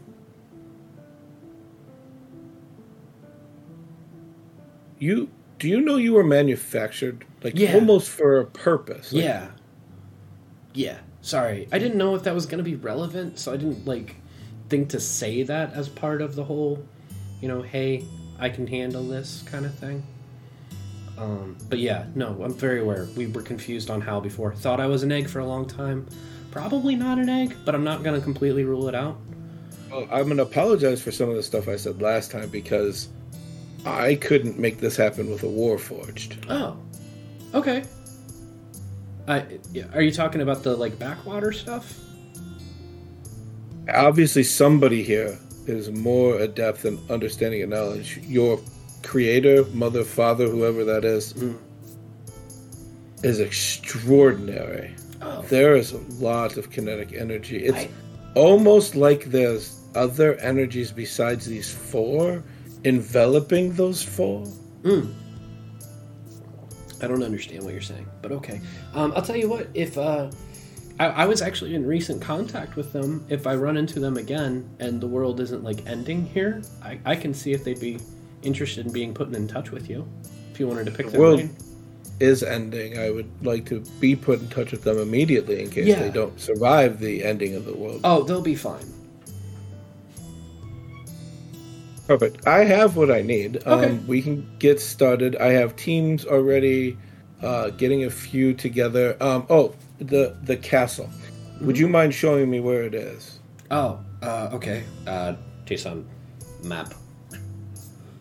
you do you know you were manufactured like Yeah. almost for a purpose? Like, yeah. Yeah. Sorry, I didn't know if that was going to be relevant, so I didn't like think to say that as part of the whole, you know, hey, I can handle this kind of thing. Um, but yeah, no, I'm very aware. We were confused on how before. Thought I was an egg for a long time. Probably not an egg, but I'm not going to completely rule it out. Well, I'm going to apologize for some of the stuff I said last time because I couldn't make this happen with a warforged. Oh, okay. I, yeah, are you talking about the like backwater stuff? Obviously, somebody here is more adept in understanding and knowledge. Your creator, mother, father, whoever that is, is extraordinary. Oh. There is a lot of kinetic energy. It's I- almost like there's other energies besides these four enveloping those four. Mm. I don't understand what you're saying, but okay. Um, I'll tell you what. If uh, I, I was actually in recent contact with them, if I run into them again and the world isn't like ending here, I, I can see if they'd be interested in being put in touch with you. If you wanted to pick The world is ending. I would like to be put in touch with them immediately in case Yeah. they don't survive the ending of the world. Oh, they'll be fine. Perfect. I have what I need. Okay. Um, we can get started. I have teams already uh, getting a few together. Um, oh, the the castle. Would you mind showing me where it is? Oh, uh, okay. Uh, Jason, map.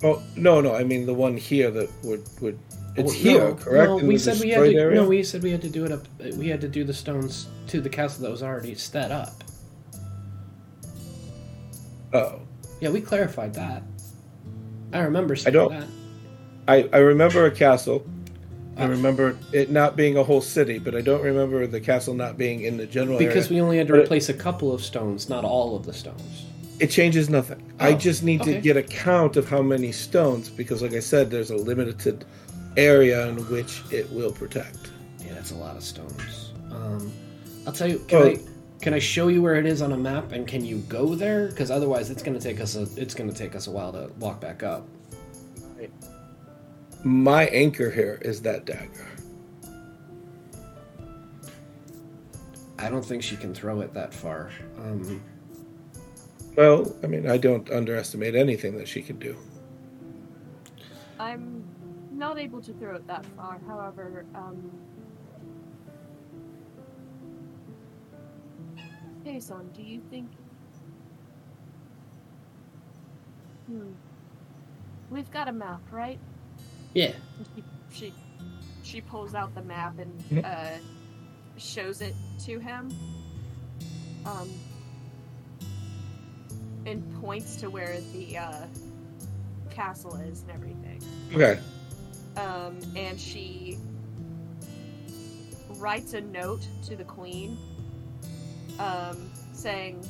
Oh no, no. I mean the one here that would would. It's Oh, here, no, correct? No, In we said we had to. area? No, we said we had to do it up. We had to do the stones to the castle that was already set up. Oh, Yeah, we clarified that. I remember I don't. that. I I remember a castle. I Uh, remember it not being a whole city, but I don't remember the castle not being in the general Because area. we only had to But it- replace a couple of stones, not all of the stones. It changes nothing. I Oh, just need okay. to get a count of how many stones because, like I said, there's a limited area in which it will protect. Yeah, that's a lot of stones. Um, I'll tell you. Can Oh. I can I show you where it is on a map, and can you go there? Because otherwise, it's going to take us a it's going to take us a while to walk back up. My anchor here is that dagger. I don't think she can throw it that far. Um, Well, I mean, I don't underestimate anything that she can do. I'm not able to throw it that far. However, um, hey, son, do you think? Hmm. We've got a map, right? yeah. She she, she pulls out the map and uh, shows it to him. Um, and points to where the uh, castle is and everything. Okay. Um, and she writes a note to the queen, um, saying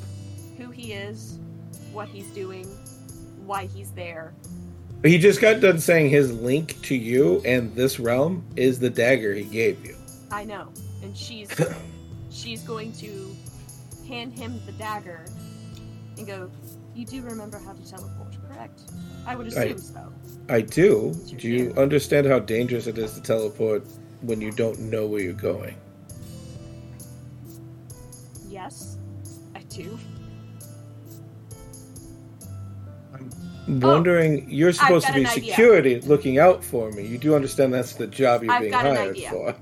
who he is, what he's doing, why he's there. He just got done saying his link to you and this realm is the dagger he gave you. I know, and she's she's going to hand him the dagger and go. You do remember how to teleport, correct? I would I- assume so. I do. Do you understand how dangerous it is to teleport when you don't know where you're going? Do. I'm wondering, you're supposed to be an idea. security looking out for me. You do understand that's the job you're I've being got an hired idea. for.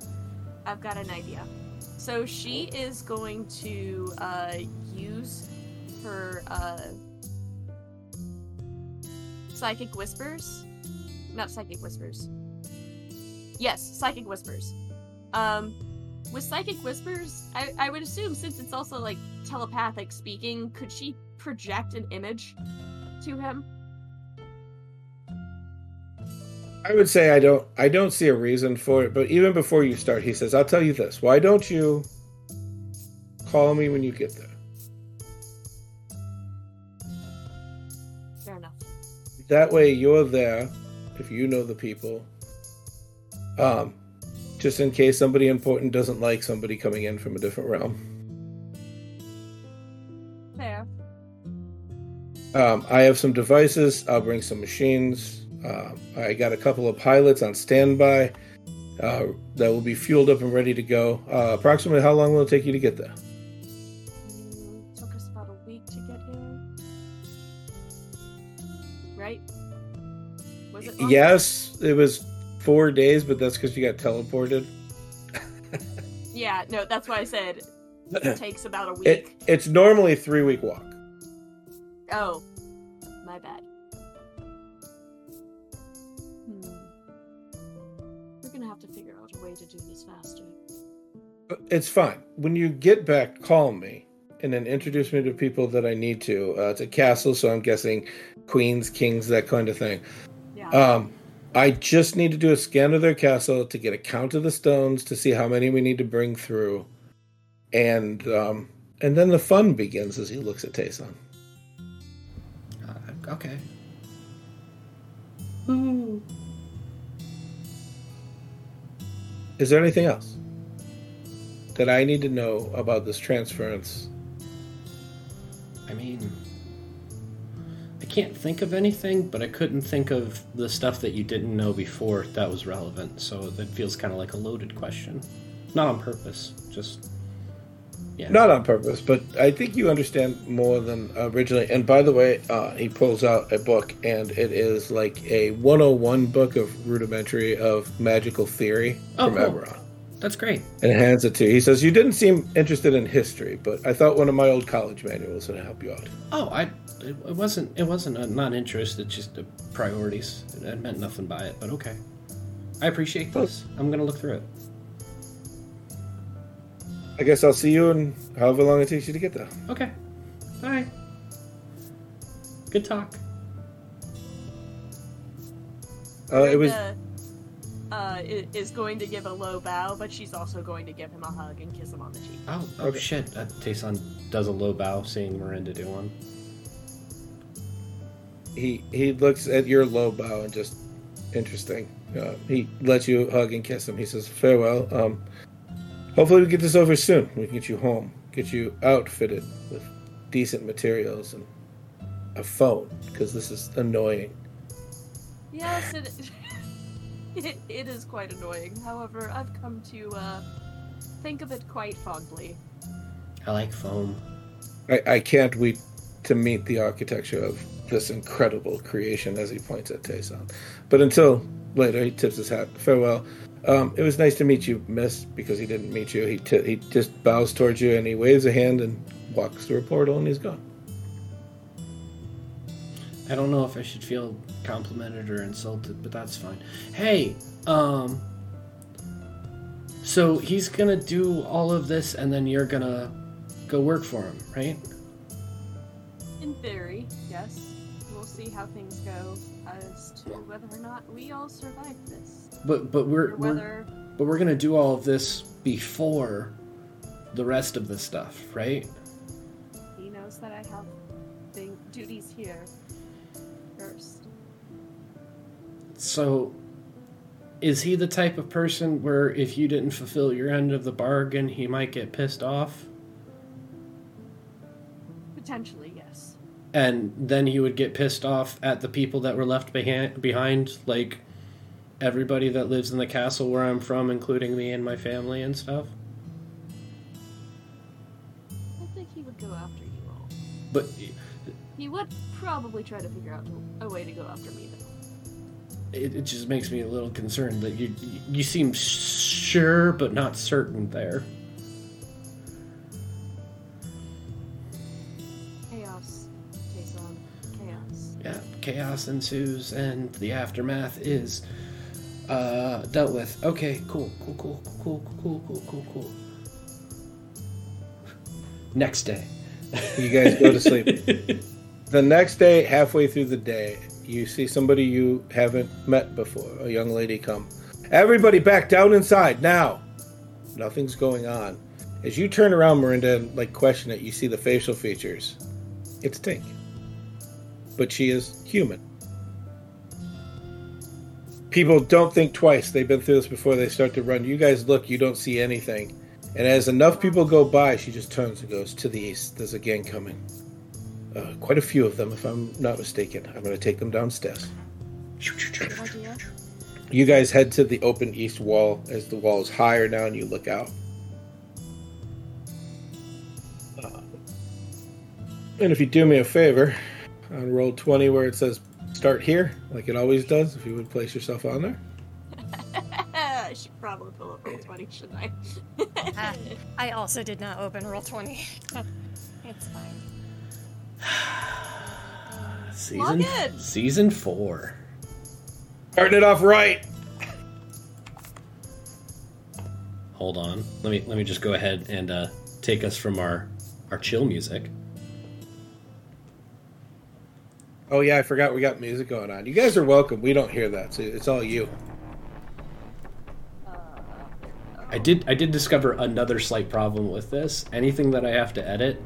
I've got an idea. So she is going to uh, use her uh, psychic whispers. Not psychic whispers. Yes, psychic whispers. Um, with psychic whispers, I, I would assume since it's also like telepathic speaking, could she project an image to him? I would say I don't I don't see a reason for it, but even before you start, he says, I'll tell you this. Why don't you call me when you get there? Fair enough. That way you're there if you know the people. Um just in case somebody important doesn't like somebody coming in from a different realm. Fair. Um, I have some devices. I'll bring some machines. Um, I got a couple of pilots on standby uh, that will be fueled up and ready to go. Uh, approximately how long will it take you to get there? Mm, took us about a week to get here. Right? Was it? yes, it was four days, but that's because you got teleported. Yeah, no, that's why I said it takes about a week. It it's normally a three week walk. Oh, my bad. Hmm. We're gonna have to figure out a way to do this faster. It's fine. When you get back, call me and then introduce me to people that I need to. Uh, it's a castle, so I'm guessing queens, kings, that kind of thing. Yeah. Um, I just need to do a scan of their castle to get a count of the stones to see how many we need to bring through, and um, and then the fun begins as he looks at Tayson. Uh, okay. Is there anything else that I need to know about this transference? I mean, can't think of anything, but I couldn't think of the stuff that you didn't know before that was relevant. So that feels kind of like a loaded question. Not on purpose, just yeah. Not on purpose, but I think you understand more than originally. And by the way, uh, he pulls out a book, and it is like a 101 book of rudimentary of magical theory Oh, from cool. Eberron. That's great. And hands it to you. He says, You didn't seem interested in history, but I thought one of my old college manuals would help you out. Oh, I it, it wasn't it wasn't a non-interest. It's just a priorities. I meant nothing by it, but okay. I appreciate this. I'm gonna look through it. I guess I'll see you in however long it takes you to get there. Okay. All right. Good talk. Uh, it was. Brenda, uh, is going to give a low bow, but she's also going to give him a hug and kiss him on the cheek. Oh, oh shit. Uh, Tayson does a low bow, seeing Miranda do one. He he looks at your low bow and just interesting. Uh, he lets you hug and kiss him. He says farewell. Um, hopefully we get this over soon. We can get you home, get you outfitted with decent materials and a phone because this is annoying. Yes, it, it, it is quite annoying. However, I've come to uh, think of it quite fondly. I like foam. I, I can't wait to meet the architecture of this incredible creation as he points at Tayson. But until later, he tips his hat. Farewell. Um, it was nice to meet you, Miss, because he didn't meet you. He, t- he just bows towards you and he waves a hand and walks through a portal and he's gone. I don't know if I should feel complimented or insulted, but that's fine. Hey, um. So he's gonna do all of this and then you're gonna go work for him, right? In theory, yes. We'll see how things go as to whether or not we all survive this. But but we're, Or we're but we're gonna do all of this before the rest of the stuff, right? So is he the type of person where if you didn't fulfill your end of the bargain, he might get pissed off? Potentially, yes. and then he would get pissed off at the people that were left behind, behind like everybody that lives in the castle where I'm from, including me and my family and stuff. I think he would go after you all. But He would probably try to figure out a way to go after me. It, it just makes me a little concerned that you you seem sure but not certain there. Chaos. Jason. Chaos. Yeah, chaos ensues and the aftermath is uh, dealt with. Okay, cool, cool, cool, cool, cool, cool, cool, cool. Next day. You guys go to sleep. the next day, halfway through the day, you see somebody you haven't met before, a young lady come. Everybody back down inside now. Nothing's going on. As you turn around, Miranda, and like question it, you see the facial features. It's Tink. But she is human. People don't think twice. They've been through this before they start to run. You guys look, you don't see anything. And as enough people go by, she just turns and goes to the east. There's a gang coming. Uh, quite a few of them, if I'm not mistaken. I'm going to take them downstairs. Idea? You guys head to the open east wall as the wall is higher now and you look out. Uh, and if you do me a favor, on Roll20 where it says start here, like it always does. If you would place yourself on there. I should probably pull up roll twenty, shouldn't I? Ah, I also did not open Roll20. it's fine. Season season four. Starting it off right. Hold on. Let me let me just go ahead and uh, take us from our our chill music. Oh yeah, I forgot we got music going on. You guys are welcome. We don't hear that, so it's all you. I did I did discover another slight problem with this. Anything that I have to edit,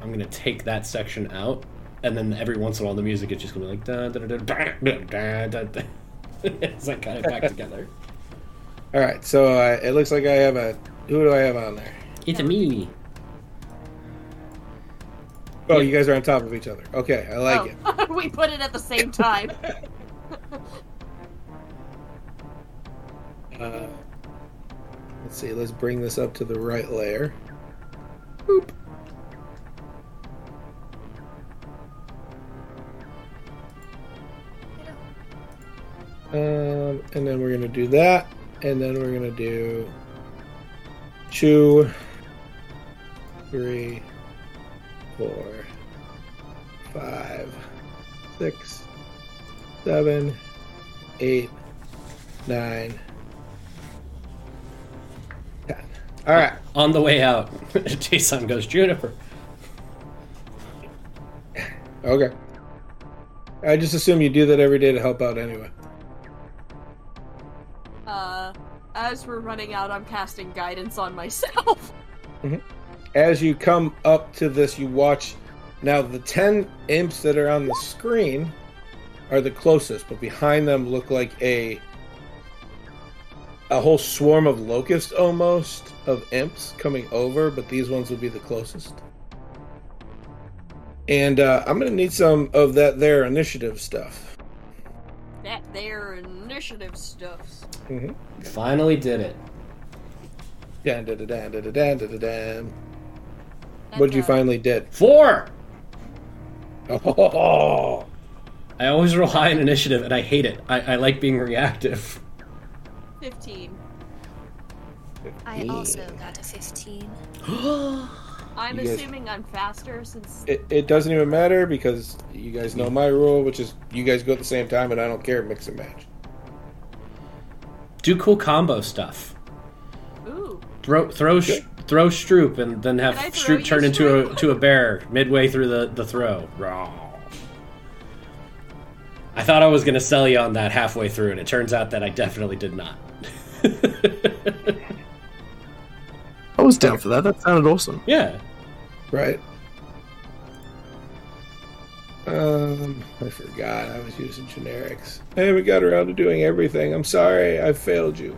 I'm gonna take that section out, and then every once in a while the music is just gonna be like da da da da da da da. da. it's like kind of back together. All right, so uh, it looks like I have a. Who do I have on there? It's a me. Oh, you guys are on top of each other. Okay, I like it. oh, we put it at the same time. Uh, let's see. Let's bring this up to the right layer. Um, and then we're gonna do that, and then we're gonna do two, three, four, five, six, seven, eight, nine, ten. All right. On the way out, Jason goes Juniper. Okay. I just assume you do that every day to help out anyway. Uh, as we're running out, I'm casting guidance on myself. As you come up to this, you watch. Now, the 10 imps that are on the screen are the closest, but behind them look like a a whole swarm of locusts almost of imps coming over, but these ones will be the closest. And uh, I'm going to need some of that there initiative stuff. That there initiative stuffs. Mm-hmm. Finally did it. Dan, da, da, dan, da, da, dan, da, da, dan. What'd you finally did? Four. Oh, I always roll high in initiative, and I hate it. I, I like being reactive. Fifteen. I also got a 15. I'm You guys- assuming I'm faster since It, it doesn't even matter because you guys know my rule, which is you guys go at the same time, and I don't care. Mix and match. Do cool combo stuff. ooh. Throw throw sh- throw Stroop, and then have Can Stroop turn into a to a bear midway through the the throw. Raw. I thought I was gonna sell you on that halfway through, and it turns out that I definitely did not. I was down for that. That sounded awesome. yeah. Right. Um, I forgot I was using generics. I haven't got around to doing everything. I'm sorry, I failed you.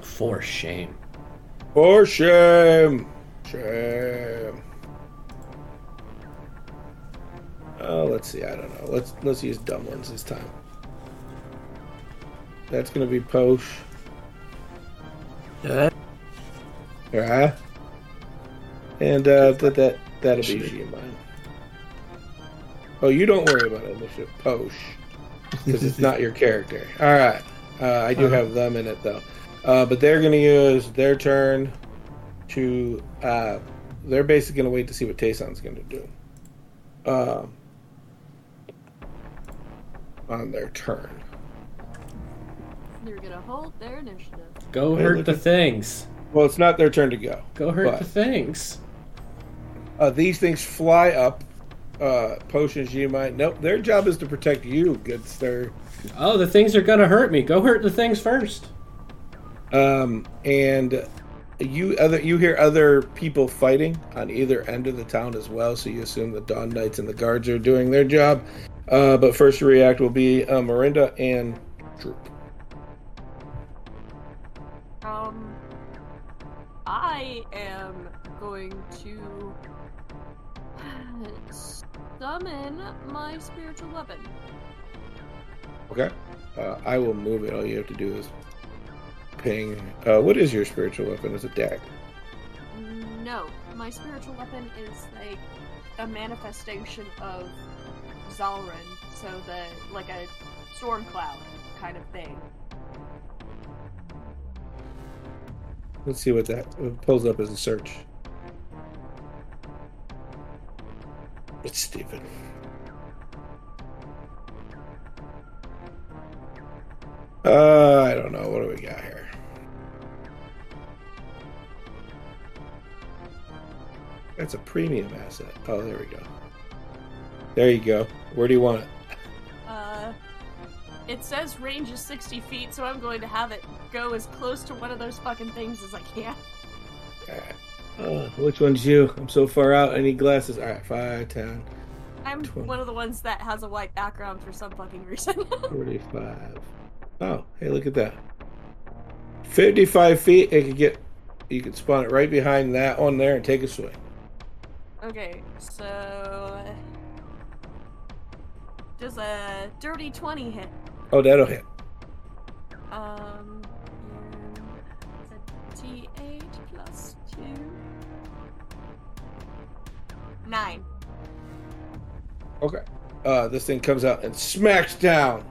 For shame. For shame. Shame. Oh, let's see. I don't know. Let's let's use dumb ones this time. That's gonna be Posh. Yeah. Yeah. And uh, that that that'll be G-Mine. Oh, you don't worry about it, Mister Posh, because it's not your character. All right. Uh, I do Uh-huh. have them in it though, uh, but they're gonna use their turn to. Uh, they're basically gonna wait to see what Tayson's gonna do. Um, on their turn. They're gonna hold their initiative. Go hurt the things. Well, it's not their turn to go. Go hurt But- the things. Uh, these things fly up. Uh, potions you might. Nope. Their job is to protect you, good sir. Oh, the things are gonna hurt me. Go hurt the things first. Um, and you other you hear other people fighting on either end of the town as well. So you assume the Dawn Knights and the guards are doing their job. Uh, but first to react will be uh, Miranda and Stroop. I am going to summon my spiritual weapon. Okay. Uh, I will move it. All you have to do is ping. Uh, what is your spiritual weapon? It's a dagger. No, my spiritual weapon is like a manifestation of Zalrin, so the like a storm cloud kind of thing. Let's see what that pulls up as a search. It's stupid. Uh, I don't know. What do we got here? That's a premium asset. Oh, there we go. There you go. Where do you want it? Uh, it says range is 60 feet, so I'm going to have it go as close to one of those fucking things as I can. Uh, which one's you? I'm so far out. I need glasses. All right, 5, 10, I'm Twenty. one of the ones that has a white background for some fucking reason. 45. Oh, hey, look at that. 55 feet. It could get. You could spawn it right behind that one there and take a swing. okay, so. Does a dirty 20 hit? Oh, that'll hit. Um, it's a d8 plus 2. 9. Okay. Uh, this thing comes out and smacks down.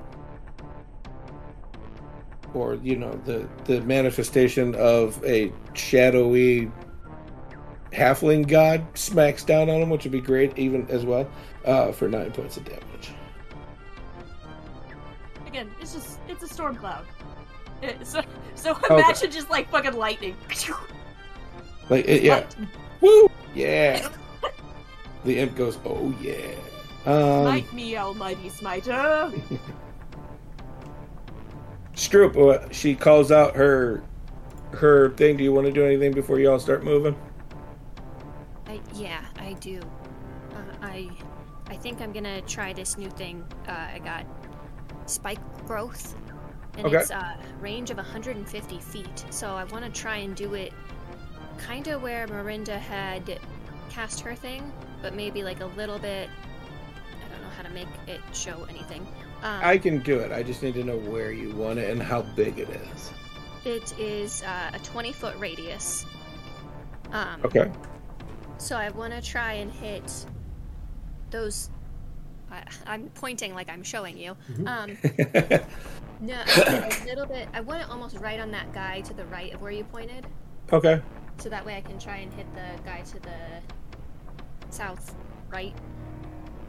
Or, you know, the, the manifestation of a shadowy halfling god smacks down on him, which would be great, even as well, uh, for nine points of damage. Again, it's just, it's a storm cloud. It- so, so Okay. imagine just like fucking lightning. Like, it, yeah. Woo! Yeah. the imp goes, oh, yeah. Um, Smite me, almighty smiter. Stroop, uh, she calls out her her thing. Do you want to do anything before you all start moving? I, yeah, I do. Uh, I, I think I'm gonna try this new thing. Uh, I got spike growth, and Okay. it's a range of 150 feet. So I want to try and do it, kind of where Marinda had cast her thing, but maybe like a little bit. I don't know how to make it show anything. Um, I can do it. I just need to know where you want it and how big it is. It is uh, a 20 foot radius. Um, Okay. So I want to try and hit those. I, I'm pointing like I'm showing you. Um, no, a little bit. I want it almost right on that guy to the right of where you pointed, Okay. so that way I can try and hit the guy to the south right.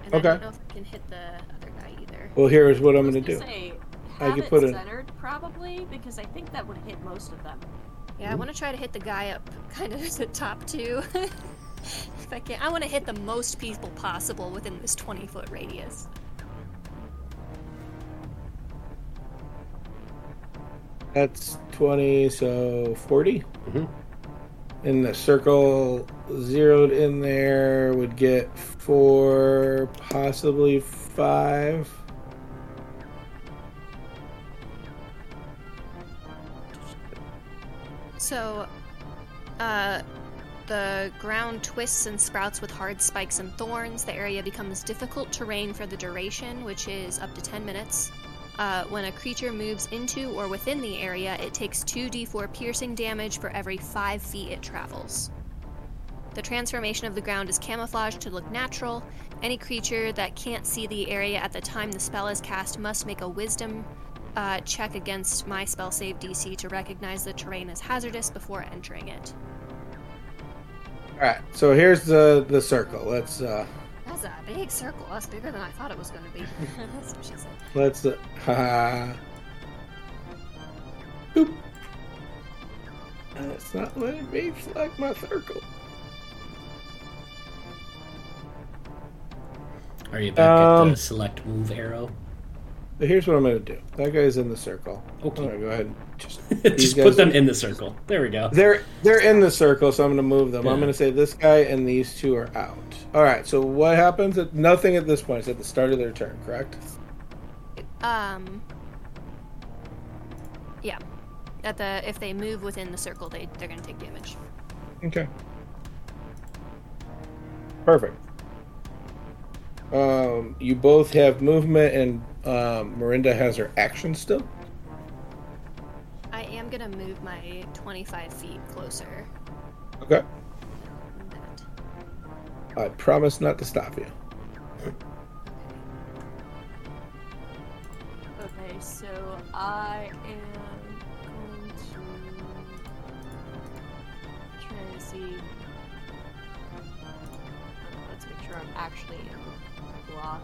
And Okay. I don't know if I can hit the other guy either. Well, here's what I'm going to do. Say, I have could it put it. centered probably because I think that would hit most of them. Yeah, I want to try to hit the guy up kind of the top two. if I can, I want to hit the most people possible within this 20 foot radius. That's 20, so 40. Mhm. And the circle zeroed in there would get four, possibly five. So, uh, the ground twists and sprouts with hard spikes and thorns. The area becomes difficult terrain for the duration, which is up to 10 minutes. Uh, when a creature moves into or within the area, it takes 2d4 piercing damage for every 5 feet it travels. The transformation of the ground is camouflaged to look natural. Any creature that can't see the area at the time the spell is cast must make a wisdom uh, check against my spell save DC to recognize the terrain as hazardous before entering it. All right. So here's the the circle. Let's uh That's a big circle. That's bigger than I thought it was going to be. That's what she said. let's uh, ha. Boop. And it's not letting me select my circle. Are you back at Um, the select move arrow? So here's what I'm going to do. That guy's in the circle. Okay. I'm gonna go ahead. And just guys- put them in the circle. There we go. They're they're in the circle, so I'm going to move them. I'm going to say this guy and these two are out. All right. So what happens? At, nothing at this point. It's at the start of their turn, correct? Um. Yeah. At the if they move within the circle, they they're going to take damage. Okay. Perfect. Um, you both have movement, and um, Marinda has her action still. I am going to move my 25 feet closer. Okay. that. I promise not to stop you. Okay, so I am going to try to see. Let's make sure I'm actually in the block.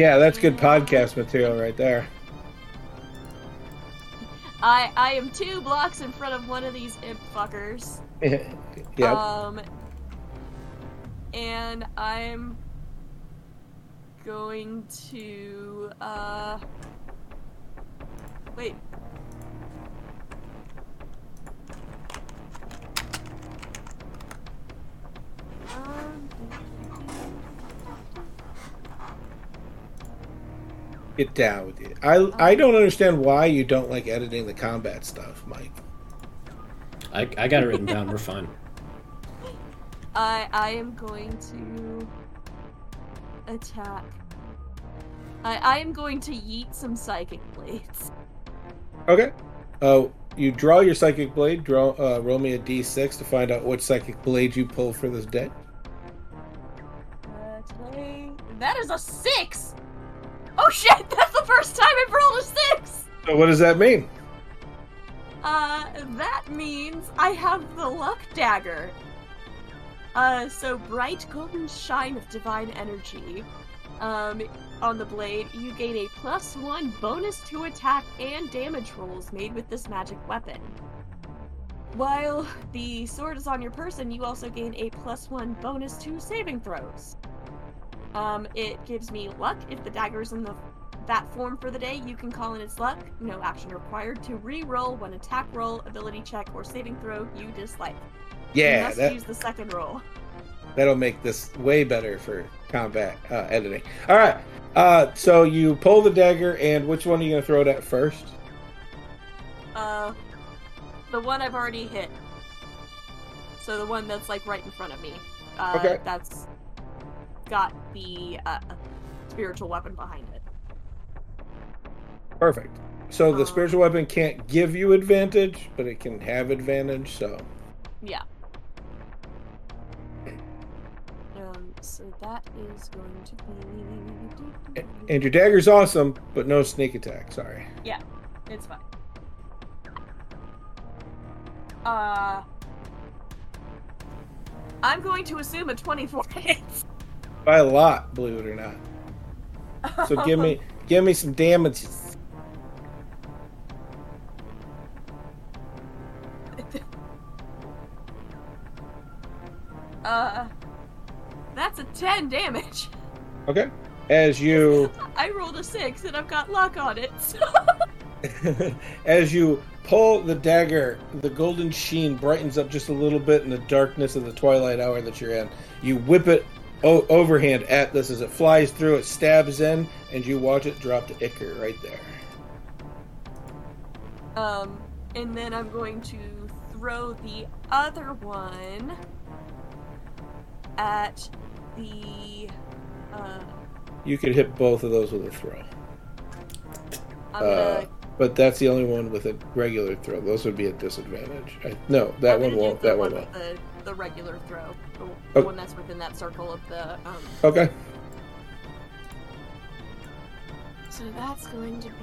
Yeah, that's good podcast material right there. I I am two blocks in front of one of these imp fuckers. yep. Um, and I'm going to uh wait. Um, Get down with you. I I don't understand why you don't like editing the combat stuff, Mike. I, I got it written down. We're fine. I I am going to attack. I I am going to yeet some psychic blades. Okay. Uh, you draw your psychic blade. Draw. Uh, roll me a d6 to find out which psychic blade you pull for this day. Uh, today that is a six. Oh shit! That's the first time I've rolled a six. So what does that mean? Uh, that means I have the luck dagger. Uh, so bright golden shine of divine energy. Um, on the blade, you gain a plus one bonus to attack and damage rolls made with this magic weapon. While the sword is on your person, you also gain a plus one bonus to saving throws. Um, it gives me luck if the dagger's in the that form for the day. You can call in its luck. No action required to re-roll one attack roll, ability check, or saving throw you dislike. Yeah, you must that- use the second roll. That'll make this way better for combat uh, editing. All right. Uh, so you pull the dagger, and which one are you gonna throw it at first? Uh, the one I've already hit. So the one that's like right in front of me. Uh, Okay. That's got the uh, spiritual weapon behind it. Perfect. So the spiritual weapon can't give you advantage, but it can have advantage. So Yeah. Um, so that is going to be. and your dagger's awesome, but no sneak attack. Sorry. Yeah, it's fine. Uh. I'm going to assume a 24 hits. By a lot, believe it or not. So give me give me some damages. Uh. That's a 10 damage. Okay. As you I rolled a 6 and I've got luck on it. so- as you pull the dagger, the golden sheen brightens up just a little bit in the darkness of the twilight hour that you're in. You whip it o- overhand at this as it flies through, it stabs in, and you watch it drop to ichor right there. Um, and then I'm going to throw the other one at the. Uh, You could hit both of those with a throw. Uh, but that's the only one with a regular throw. Those would be at disadvantage. I, no, that one won't. That one one won't. With the, the regular throw, the, Oh. one that's within that circle of the. Um, Okay. so that's going to be.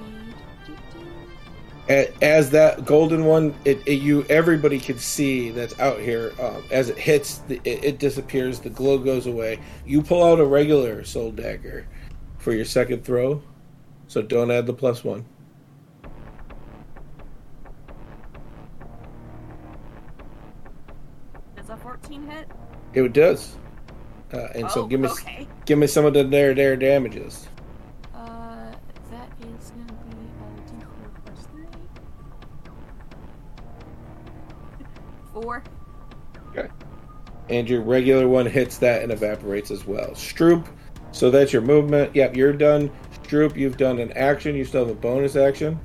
As that golden one, it, it you everybody can see that's out here. Um, as it hits, the, it, it disappears. The glow goes away. You pull out a regular soul dagger for your second throw, so don't add the plus one. It does. Uh, and so Oh, give me okay. give me some of the dare dare damages. Uh, that is gonna be a d4 plus 3. 4. Okay. And your regular one hits that and evaporates as well. Stroop, so that's your movement. Yep, you're done. Stroop, you've done an action. You still have a bonus action.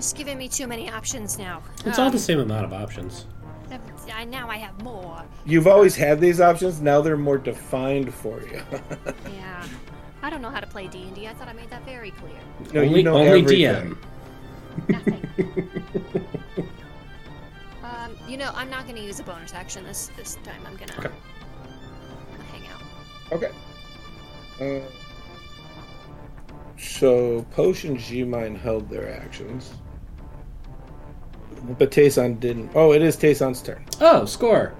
You're just giving me too many options now. It's all Um, the same amount of options. I, now I have more. You've always had these options. Now they're more defined for you. Yeah. I don't know how to play D&D. I thought I made that very clear. No, you only know only everything. DM. Um, you know, I'm not going to use a bonus action this this time. I'm gonna, Okay. I'm gonna hang out. Okay. Uh, so Potion G Mine held their actions. But Tayson didn't. Oh, it is Tayson's turn. Oh, score.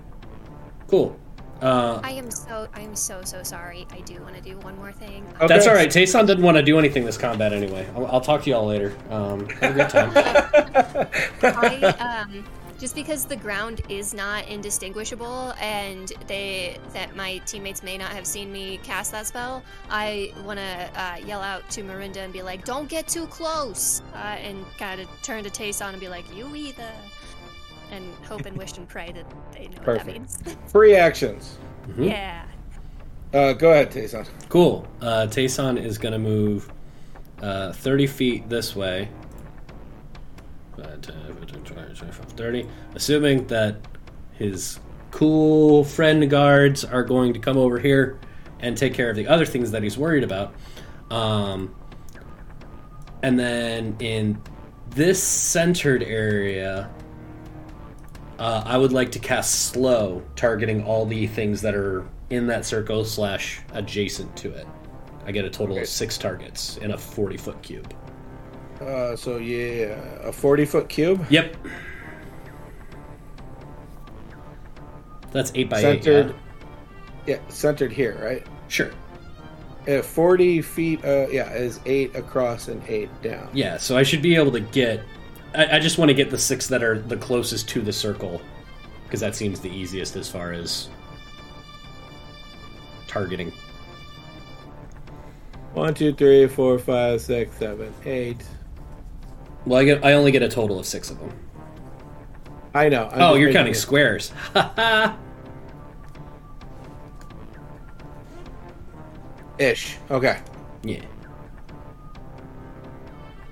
Cool. Uh, I am so I am so so sorry. I do want to do one more thing. That's all right. Tayson didn't want to do anything this combat anyway. I'll, I'll talk to y'all later. Um, have a good time. I um just because the ground is not indistinguishable and they that my teammates may not have seen me cast that spell, I want to uh, yell out to Marinda and be like, "Don't get too close," uh, and kind of turn to Tayson and be like, "You either," and hope and wish and pray that they know what that means. Perfect. Free actions. Yeah. Uh, go ahead, Tayson. Cool. Uh, Tayson is going to move uh, 30 feet this way. Uh, 10, 15, 20, 25, 30. Assuming that his cool friend guards are going to come over here and take care of the other things that he's worried about. Um, and then in this centered area, uh, I would like to cast slow, targeting all the things that are in that circle slash adjacent to it. I get a total of six targets in a forty foot cube. Uh, so yeah, a forty foot cube. Yep. That's eight by centered. eight. Yeah, centered here, right? Sure. Uh, forty feet. Uh, yeah, is eight across and eight down. Yeah. yeah, so I should be able to get. I, I just want to get the six that are the closest to the circle, because that seems the easiest as far as targeting. One, two, three, four, five, six, seven, eight. Well, I get. I only get a total of six of them. I know. I'm oh, you're counting it- squares. Ish. Okay. Yeah.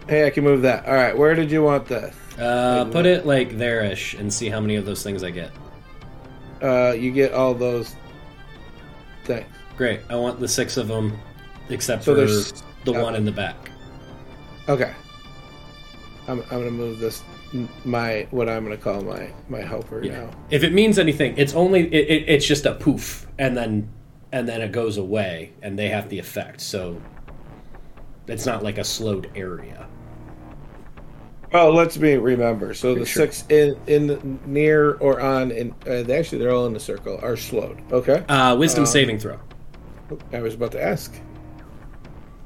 Hey, I can move that. All right. Where did you want this? Uh, put it like there-ish and see how many of those things I get. Uh, you get all those things. Great. I want the six of them, except So for the one in the back. Okay. I'm, I'm gonna move this my what I'm gonna call my my helper now. If it means anything, it's only it, it, it's just a poof, and then and then it goes away, and they have the effect. So it's not like a slowed area. Oh, let's me remember. So the Sure. six in in near or on in uh, they actually they're all in the circle are slowed. Okay. Uh, wisdom Um, saving throw. I was about to ask.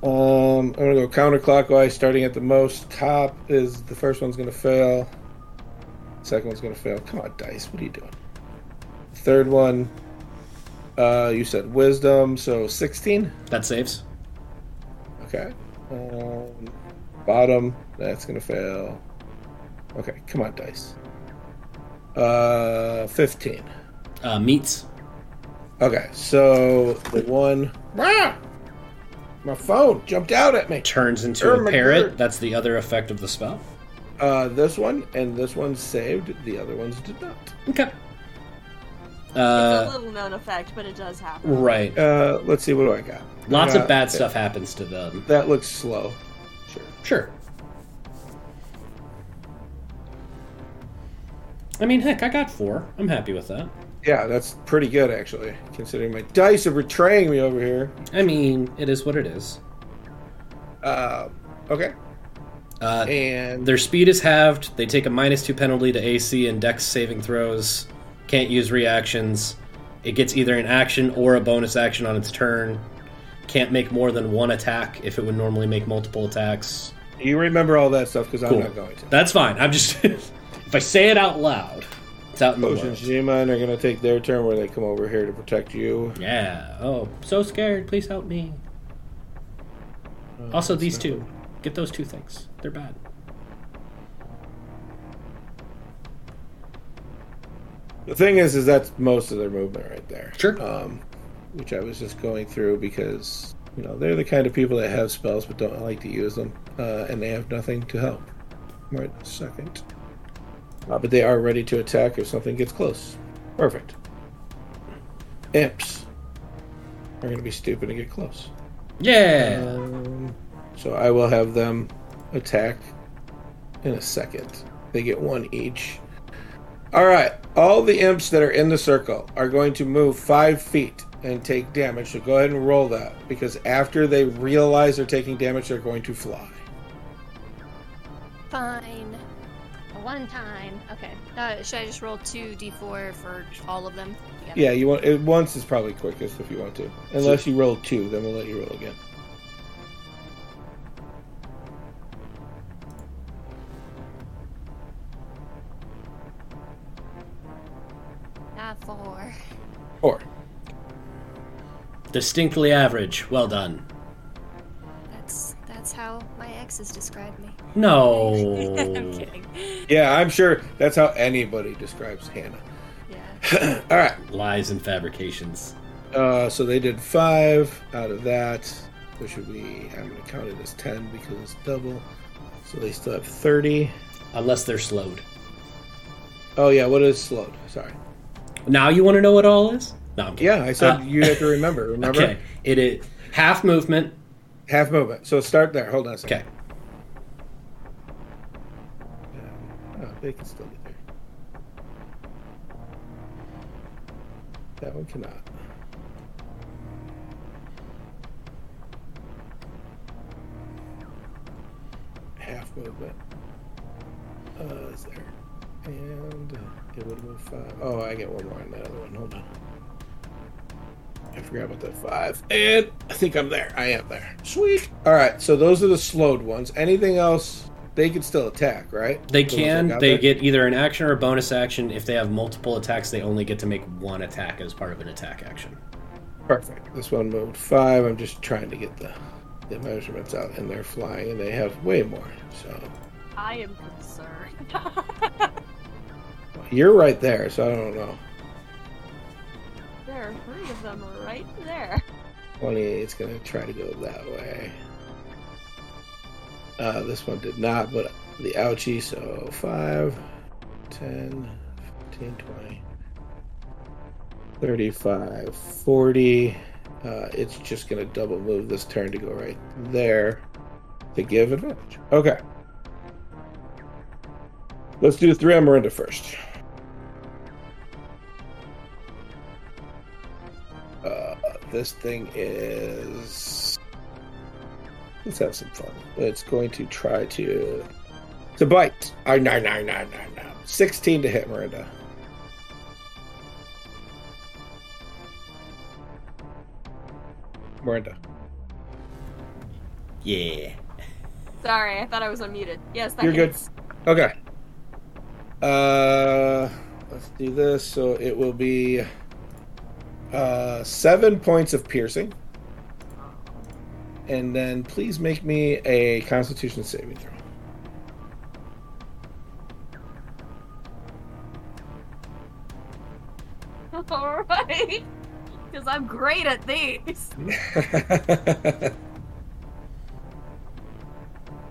Um, I'm gonna go counterclockwise, starting at the most top. Is the first one's gonna fail? Second one's gonna fail. Come on, dice. What are you doing? Third one. Uh, you said wisdom, so 16. That saves. Okay. Um, bottom. That's gonna fail. Okay, come on, dice. Uh, 15. Uh, meets. Okay, so the one. Ah! My phone jumped out at me. Turns into Oh a parrot. God. That's the other effect of the spell. Uh, this one and this one saved. The other ones did not. Okay. it's a Uh, little known effect, but it does happen. right. Uh, let's see. What do I got? Lots Uh, of bad stuff happens to them. That looks slow. Sure. Sure. I mean, heck, I got four. I'm happy with that. Yeah, that's pretty good actually, considering my dice are betraying me over here. I mean, it is what it is. Uh, okay. Uh, and their speed is halved. They take a minus two penalty to AC and Dex saving throws. Can't use reactions. It gets either an action or a bonus action on its turn. Can't make more than one attack if it would normally make multiple attacks. You remember all that stuff because Cool. I'm not going to. That's fine. I'm just if I say it out loud, it's out in the Potion world. G-Mine are going to take their turn where they come over here to protect you. Yeah. Oh, so scared. Please help me. Also, these two. Get those two things. They're bad. The thing is, is that's most of their movement right there. Sure. Um, which I was just going through because you know they're the kind of people that have spells but don't like to use them, uh, and they have nothing to help. Right this second. Uh, but they are ready to attack if something gets close. Perfect. Imps are going to be stupid and get close. Yeah. Um, so I will have them attack in a second. They get one each. All right. All the imps that are in the circle are going to move five feet and take damage. So go ahead and roll that because after they realize they're taking damage, they're going to fly. Fine. One time. Okay. Uh, should I just roll two d4 for all of them? together? Yeah, you want it, once is probably quickest if you want to. Unless you roll two, then we'll let you roll again. Ah, four. Four. Distinctly average. Well done. That's that's how my exes describe me. No. I'm kidding. Yeah, I'm sure that's how anybody describes Hannah. Yeah. All right. Lies and fabrications. Uh, so they did five out of that, which would be I'm going to count it as ten because it's double. So they still have thirty. Unless they're slowed. Oh yeah, what is slowed? Sorry. Now you want to know what all is? No, I'm. Yeah, I said Uh, you have to remember. Remember? Okay. It is half movement. Half movement. So start there. Hold on a second. Okay. Oh, they can still get there. That one cannot. Half movement. Uh, is there? And it would move five. Oh, I get one more on that other one. Hold on. I forgot about that five. And I think I'm there. I am there. Sweet. All right. So those are the slowed ones. Anything else? They can still attack, right? They Those that can. They there? get either an action or a bonus action. If they have multiple attacks, they only get to make one attack as part of an attack action. Perfect. This one moved five. I'm just trying to get the, the measurements out, and they're flying, and they have way more. So I am concerned. you're right there. So I don't know. there are three of them right there. 28's gonna try to go that way. Uh, this one did not, but the ouchie. So 5, 10, 15, 20, 35, 40. Uh, it's just gonna double move this turn to go right there to give advantage. Okay. Let's do three on Miranda first. Uh, this thing is. Let's have some fun. It's going to try to to bite. Oh, no, no, no, no, no. Sixteen to hit Miranda. Miranda. Yeah. Sorry, I thought I was unmuted. Yes, that You're good. Okay. Uh, let's do this. So it will be uh, seven points of piercing. And then please make me a Constitution saving throw. All right. Because I'm great at these.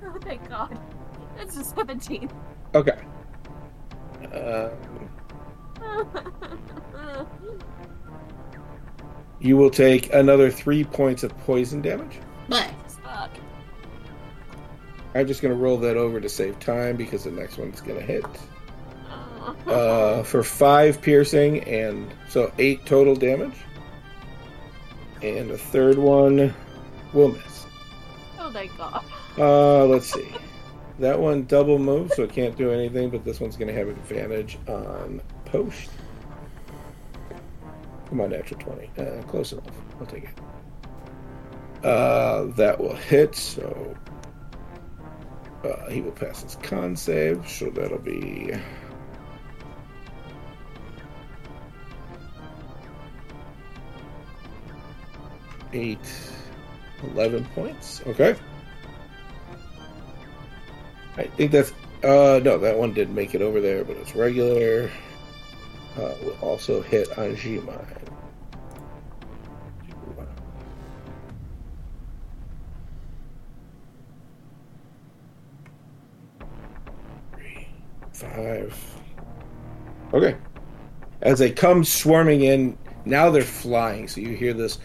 Oh, thank God. That's a 17. okay. You will take another three points of poison damage. Fuck. I'm just going to roll that over to save time because the next one's going to hit. Uh, for five piercing and so eight total damage. And the third one will miss. Oh, thank God. Uh, let's see. That one double moves, so it can't do anything, but this one's going to have advantage on post. Come on, natural 20. Uh, close enough. I'll take it. Uh, that will hit, so uh, he will pass his con save, so that'll be. Eight, 11 points. Okay. I think that's uh no, that one didn't make it over there, but it's regular. Uh, will also hit on Five. Okay. As they come swarming in, now they're flying, so you hear this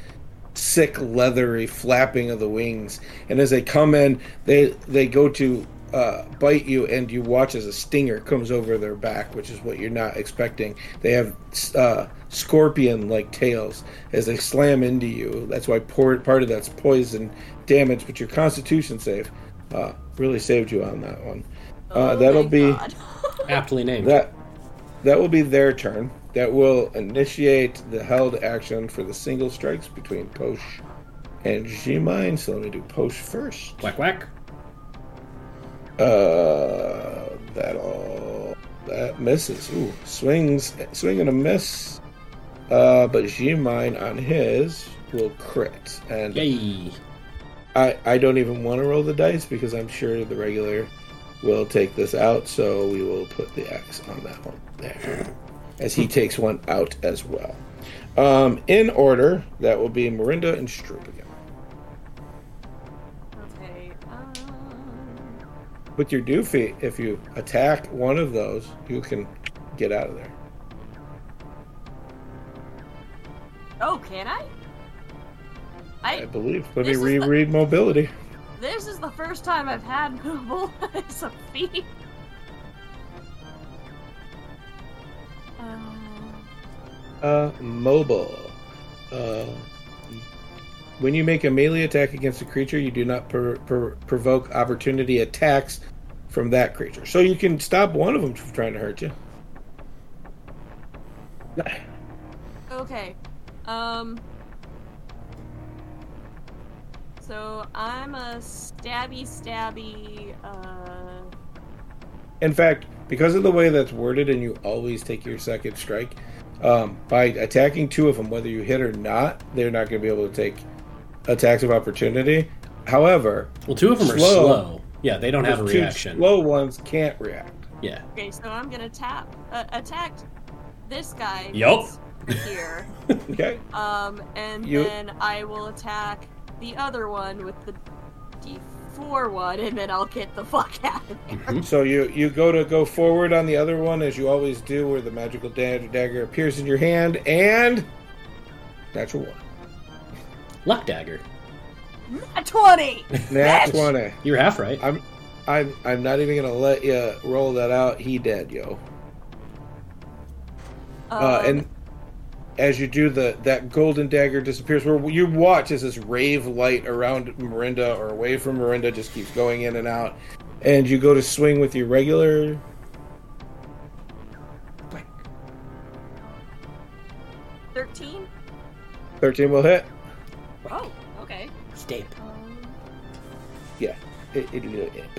sick leathery flapping of the wings. And as they come in they they go to uh, bite you and you watch as a stinger comes over their back which is what you're not expecting. They have uh, scorpion like tails. As they slam into you that's why por- part of that's poison damage but your constitution save uh, really saved you on that one. Uh, that'll be aptly named that that will be their turn that will initiate the held action for the single strikes between Posh and G-Mine. So let me do Posh first. Whack whack. Uh, that all that misses. Ooh, swings, swing and a miss. Uh, but G-Mine on his will crit, and Yay. I I don't even want to roll the dice because I'm sure the regular will take this out. So we will put the X on that one there as he takes one out as well. Um, in order, that will be Marinda and Stroop again. Okay. Um, With your doofy, if you attack one of those, you can get out of there. oh, can I? I I. believe. Let me is the- reread mobility. This is the first time I've had mobile as a feat. Um, Uh, mobile. Uh, when you make a melee attack against a creature, you do not per- per- provoke opportunity attacks from that creature. So you can stop one of them from trying to hurt you. okay. Um. So I'm a stabby stabby. Uh. In fact, because of the way that's worded, and you always take your second strike, um, by attacking two of them, whether you hit or not, they're not going to be able to take attacks of opportunity. However, Well, two of them are slow. Yeah, they don't have a two reaction. Slow ones can't react. Yeah. Okay, so I'm gonna tap uh, attack this guy. Yup. Here. Okay. Um, and You- then I will attack the other one with the D4 one, and then I'll get the fuck out of there. So you you go to go forward on the other one as you always do, where the magical da- dagger appears in your hand, and natural one. Luck dagger. A 20! Nat Bitch! twenty. You're half right. I'm I'm I'm not even gonna let you roll that out. He dead, yo. Uh, Um, and as you do the that golden dagger disappears where you watch as this rave light around Marinda or away from Marinda just keeps going in and out and you go to swing with your regular 13? 13 will hit Oh, okay. Stape. Um, yeah it, it, it, it.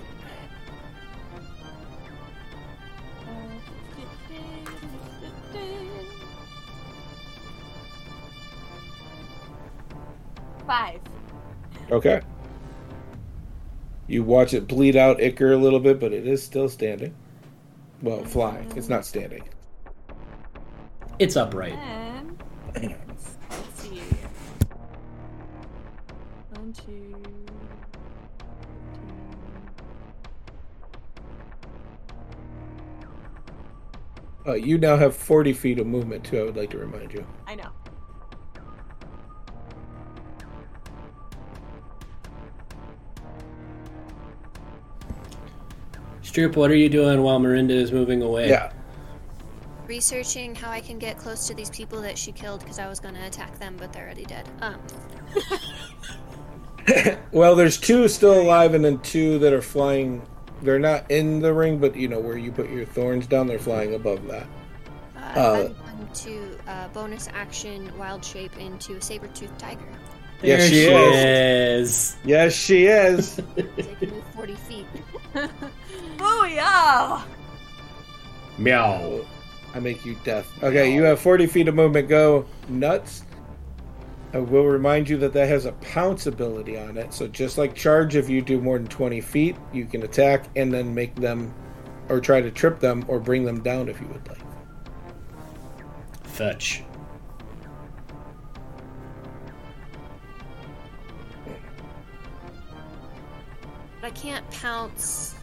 Five. okay you watch it bleed out ichor a little bit but it is still standing well flying it's not standing It's upright. And let's see. One, two. uh, you now have 40 feet of movement too I would like to remind you I know. Stroop, what are you doing while Marinda is moving away? yeah Researching how I can get close to these people that she killed because I was going to attack them, but they're already dead. Um, Well, there's two still alive, and then two that are flying. They're not in the ring, but you know where you put your thorns down. They're flying above that. uh, Uh, I'm going to uh, bonus action wild shape into a saber toothed tiger. There Yes, she she is. is. Yes, she is. So I 40 feet. Oh, yeah! Meow. I make you deaf. Okay, you have 40 feet of movement. Go nuts. I will remind you that that has a pounce ability on it. So just like charge, if you do more than 20 feet, you can attack and then make them, or try to trip them, or bring them down if you would like. Fetch. I can't pounce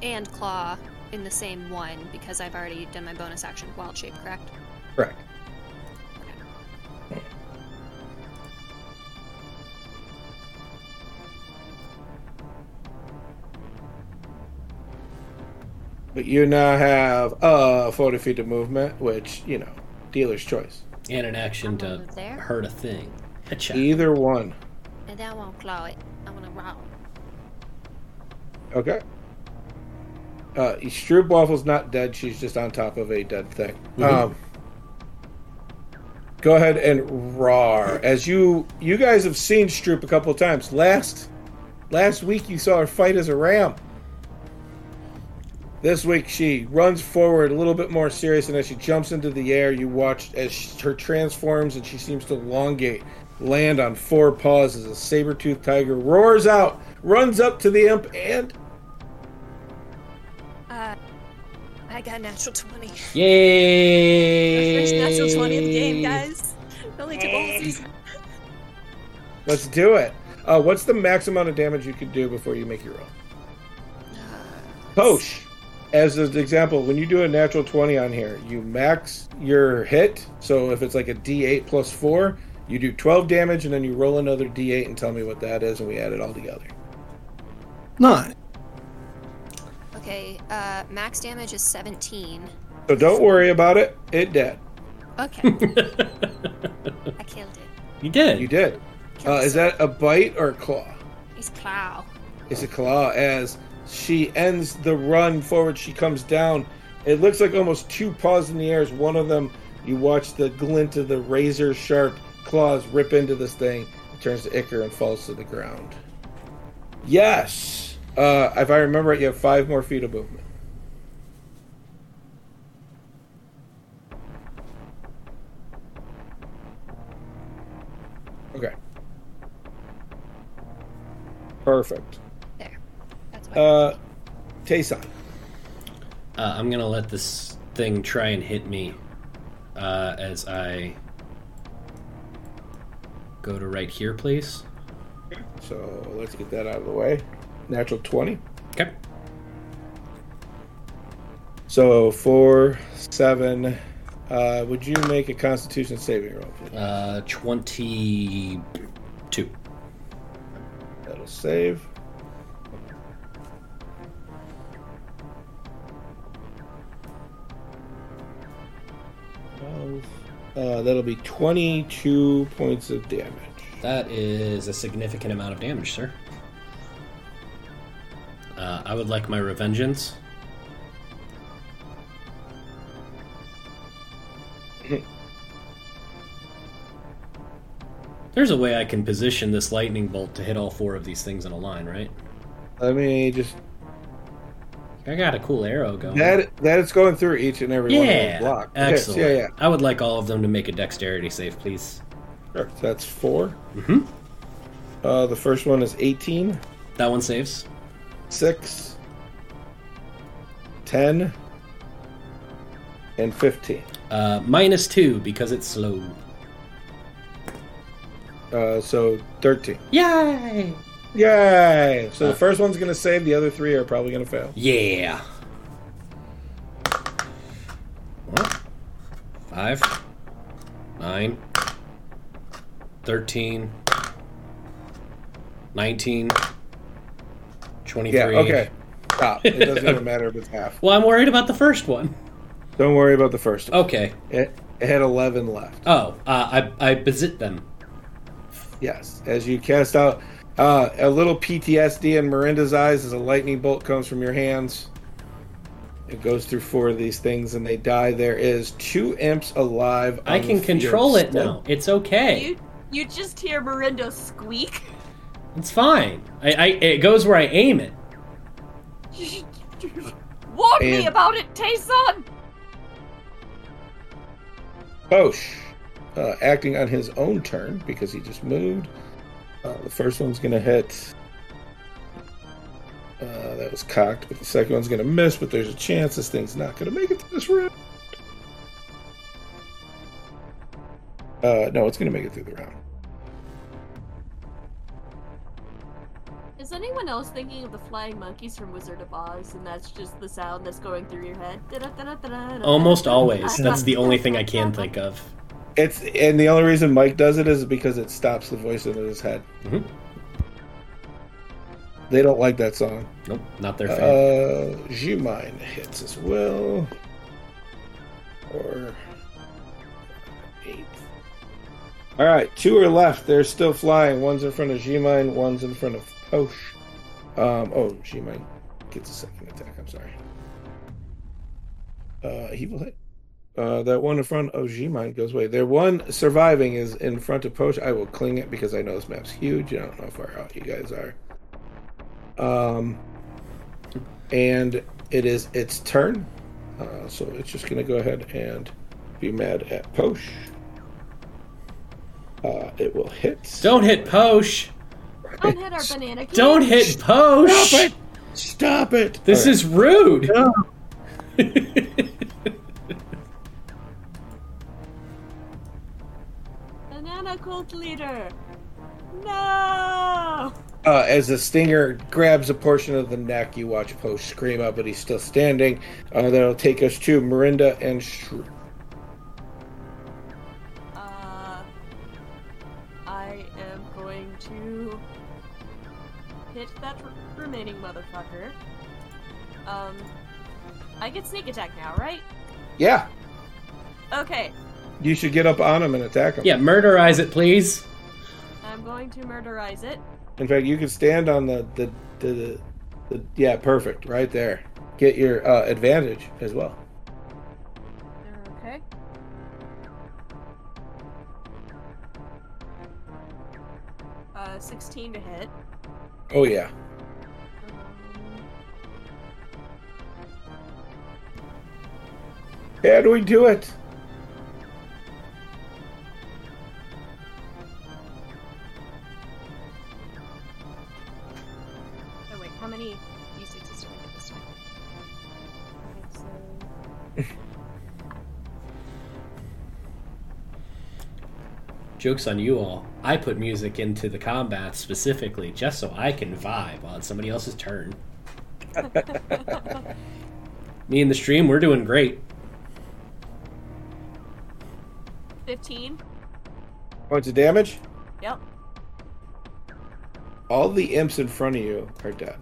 and claw in the same one because I've already done my bonus action wild shape, correct? Correct. But you now have uh 40 feet of movement, which, you know, dealer's choice. And an action to hurt a thing. Headshot. Either one. And I won't claw it. I want to roll. Okay. Uh, Stroop Waffle's not dead. She's just on top of a dead thing. Mhm. Um, go ahead and roar. As you you guys have seen Stroop a couple of times. Last last week you saw her fight as a ram. This week she runs forward a little bit more serious, and as she jumps into the air, you watch as she, her transforms and she seems to elongate, land on four paws as a saber-toothed tiger roars out, runs up to the imp, and I got a natural 20. Yay! First natural 20 of the game, guys. It only took a season. Let's do it. Uh, what's the max amount of damage you could do before you make your roll? Posh, as an example, when you do a natural 20 on here, you max your hit. So if it's like a d8 plus 4, you do 12 damage and then you roll another d8 and tell me what that is, and we add it all together. Nine. Okay, uh, max damage is 17. So don't worry about it. It dead. Okay. I killed it. You did. You did. Uh, is that a bite or a claw? It's Clow. It's a claw. As she ends the run forward, she comes down. It looks like almost two paws in the air. As one of them, you watch the glint of the razor sharp claws rip into this thing. It turns to ichor and falls to the ground. Yes. Uh, if I remember it, you have five more feet of movement. Okay. Perfect. There. That's Uh, Tayson. Uh, I'm gonna let this thing try and hit me uh, as I go to right here, please. So let's get that out of the way. Natural 20. Okay. So four, seven. Uh, would you make a Constitution saving roll? please? Uh, 22. That'll save. Twelve. Uh, that'll be 22 points of damage. That is a significant amount of damage, sir. Uh, I would like my revengeance. There's a way I can position this lightning bolt to hit all four of these things in a line, right? Let me just. I got a cool arrow going. That that is going through each and every one of yeah, those blocks. Yes, excellent. yeah, yeah. I would like all of them to make a dexterity save, please. Sure. So that's 4 Mm-hmm. Uh, the first one is 18. That one saves. 6, 10, and 15. Uh, minus two because it's slow. Uh, so 13. Yay! Yay! So Uh, the first one's going to save, the other three are probably going to fail. Yeah. What? Five, nine, thirteen, nineteen, twenty-three. Yeah, okay. Stop. It doesn't even matter if it's half. Well, I'm worried about the first one. Don't worry about the first one. Okay. It, it had 11 left. Oh, uh, I I visit them. Yes. As you cast out uh, a little PTSD in Miranda's eyes as a lightning bolt comes from your hands. It goes through four of these things and they die. There is two imps alive. I on can the control it now. It's okay. You you just hear Miranda squeak. It's fine. I, I it goes where I aim it. Warn me about it, Tayson! Posh. uh, acting on his own turn because he just moved. Uh, the first one's going to hit. Uh, that was cocked, but the second one's going to miss. But there's a chance this thing's not going to make it to this round. Uh, no, it's going to make it through the round. Is anyone else thinking of the flying monkeys from Wizard of Oz, and that's just the sound that's going through your head? Almost always. That's the only thing I can think of. It's and the only reason Mike does it is because it stops the voice in his head. Mhm. They don't like that song. Nope, not their fan. Uh, G-Mine hits as well. Or eight. All right, two are left. They're still flying. One's in front of G-Mine. One's in front of Posh. Um, oh, G-Mine gets a second attack. I'm sorry. Uh, he will hit. Uh, that one in front of G-Mine goes away. Their one surviving is in front of Posh. I will cling it because I know this map's huge. I don't know how far out you guys are. Um, and it is its turn. Uh, so it's just going to go ahead and be mad at Posh. Uh, it will hit. Don't hit Posh. Don't hit our banana. King. Don't hit Posh. Stop it! Stop it! This All is rude. Banana cult leader. No. Uh, as the stinger grabs a portion of the neck, you watch Posh scream out, but he's still standing. Uh, that'll take us to Miranda and Stroop. R- motherfucker. Um, I get sneak attack now, right? Yeah, Okay, you should get up on him and attack him. Yeah, murderize it, please. I'm going to murderize it. In fact, you can stand on the the the, the, the yeah, perfect, right there. Get your uh, advantage as well. Okay. Uh, 16 to hit. Oh yeah. How do we do it? Oh wait, how many d6s do I get this time? Okay, so Joke's on you all. I put music into the combat specifically just so I can vibe on somebody else's turn. Me and the stream, we're doing great. 15. Points of damage. Yep. All the imps in front of you are dead.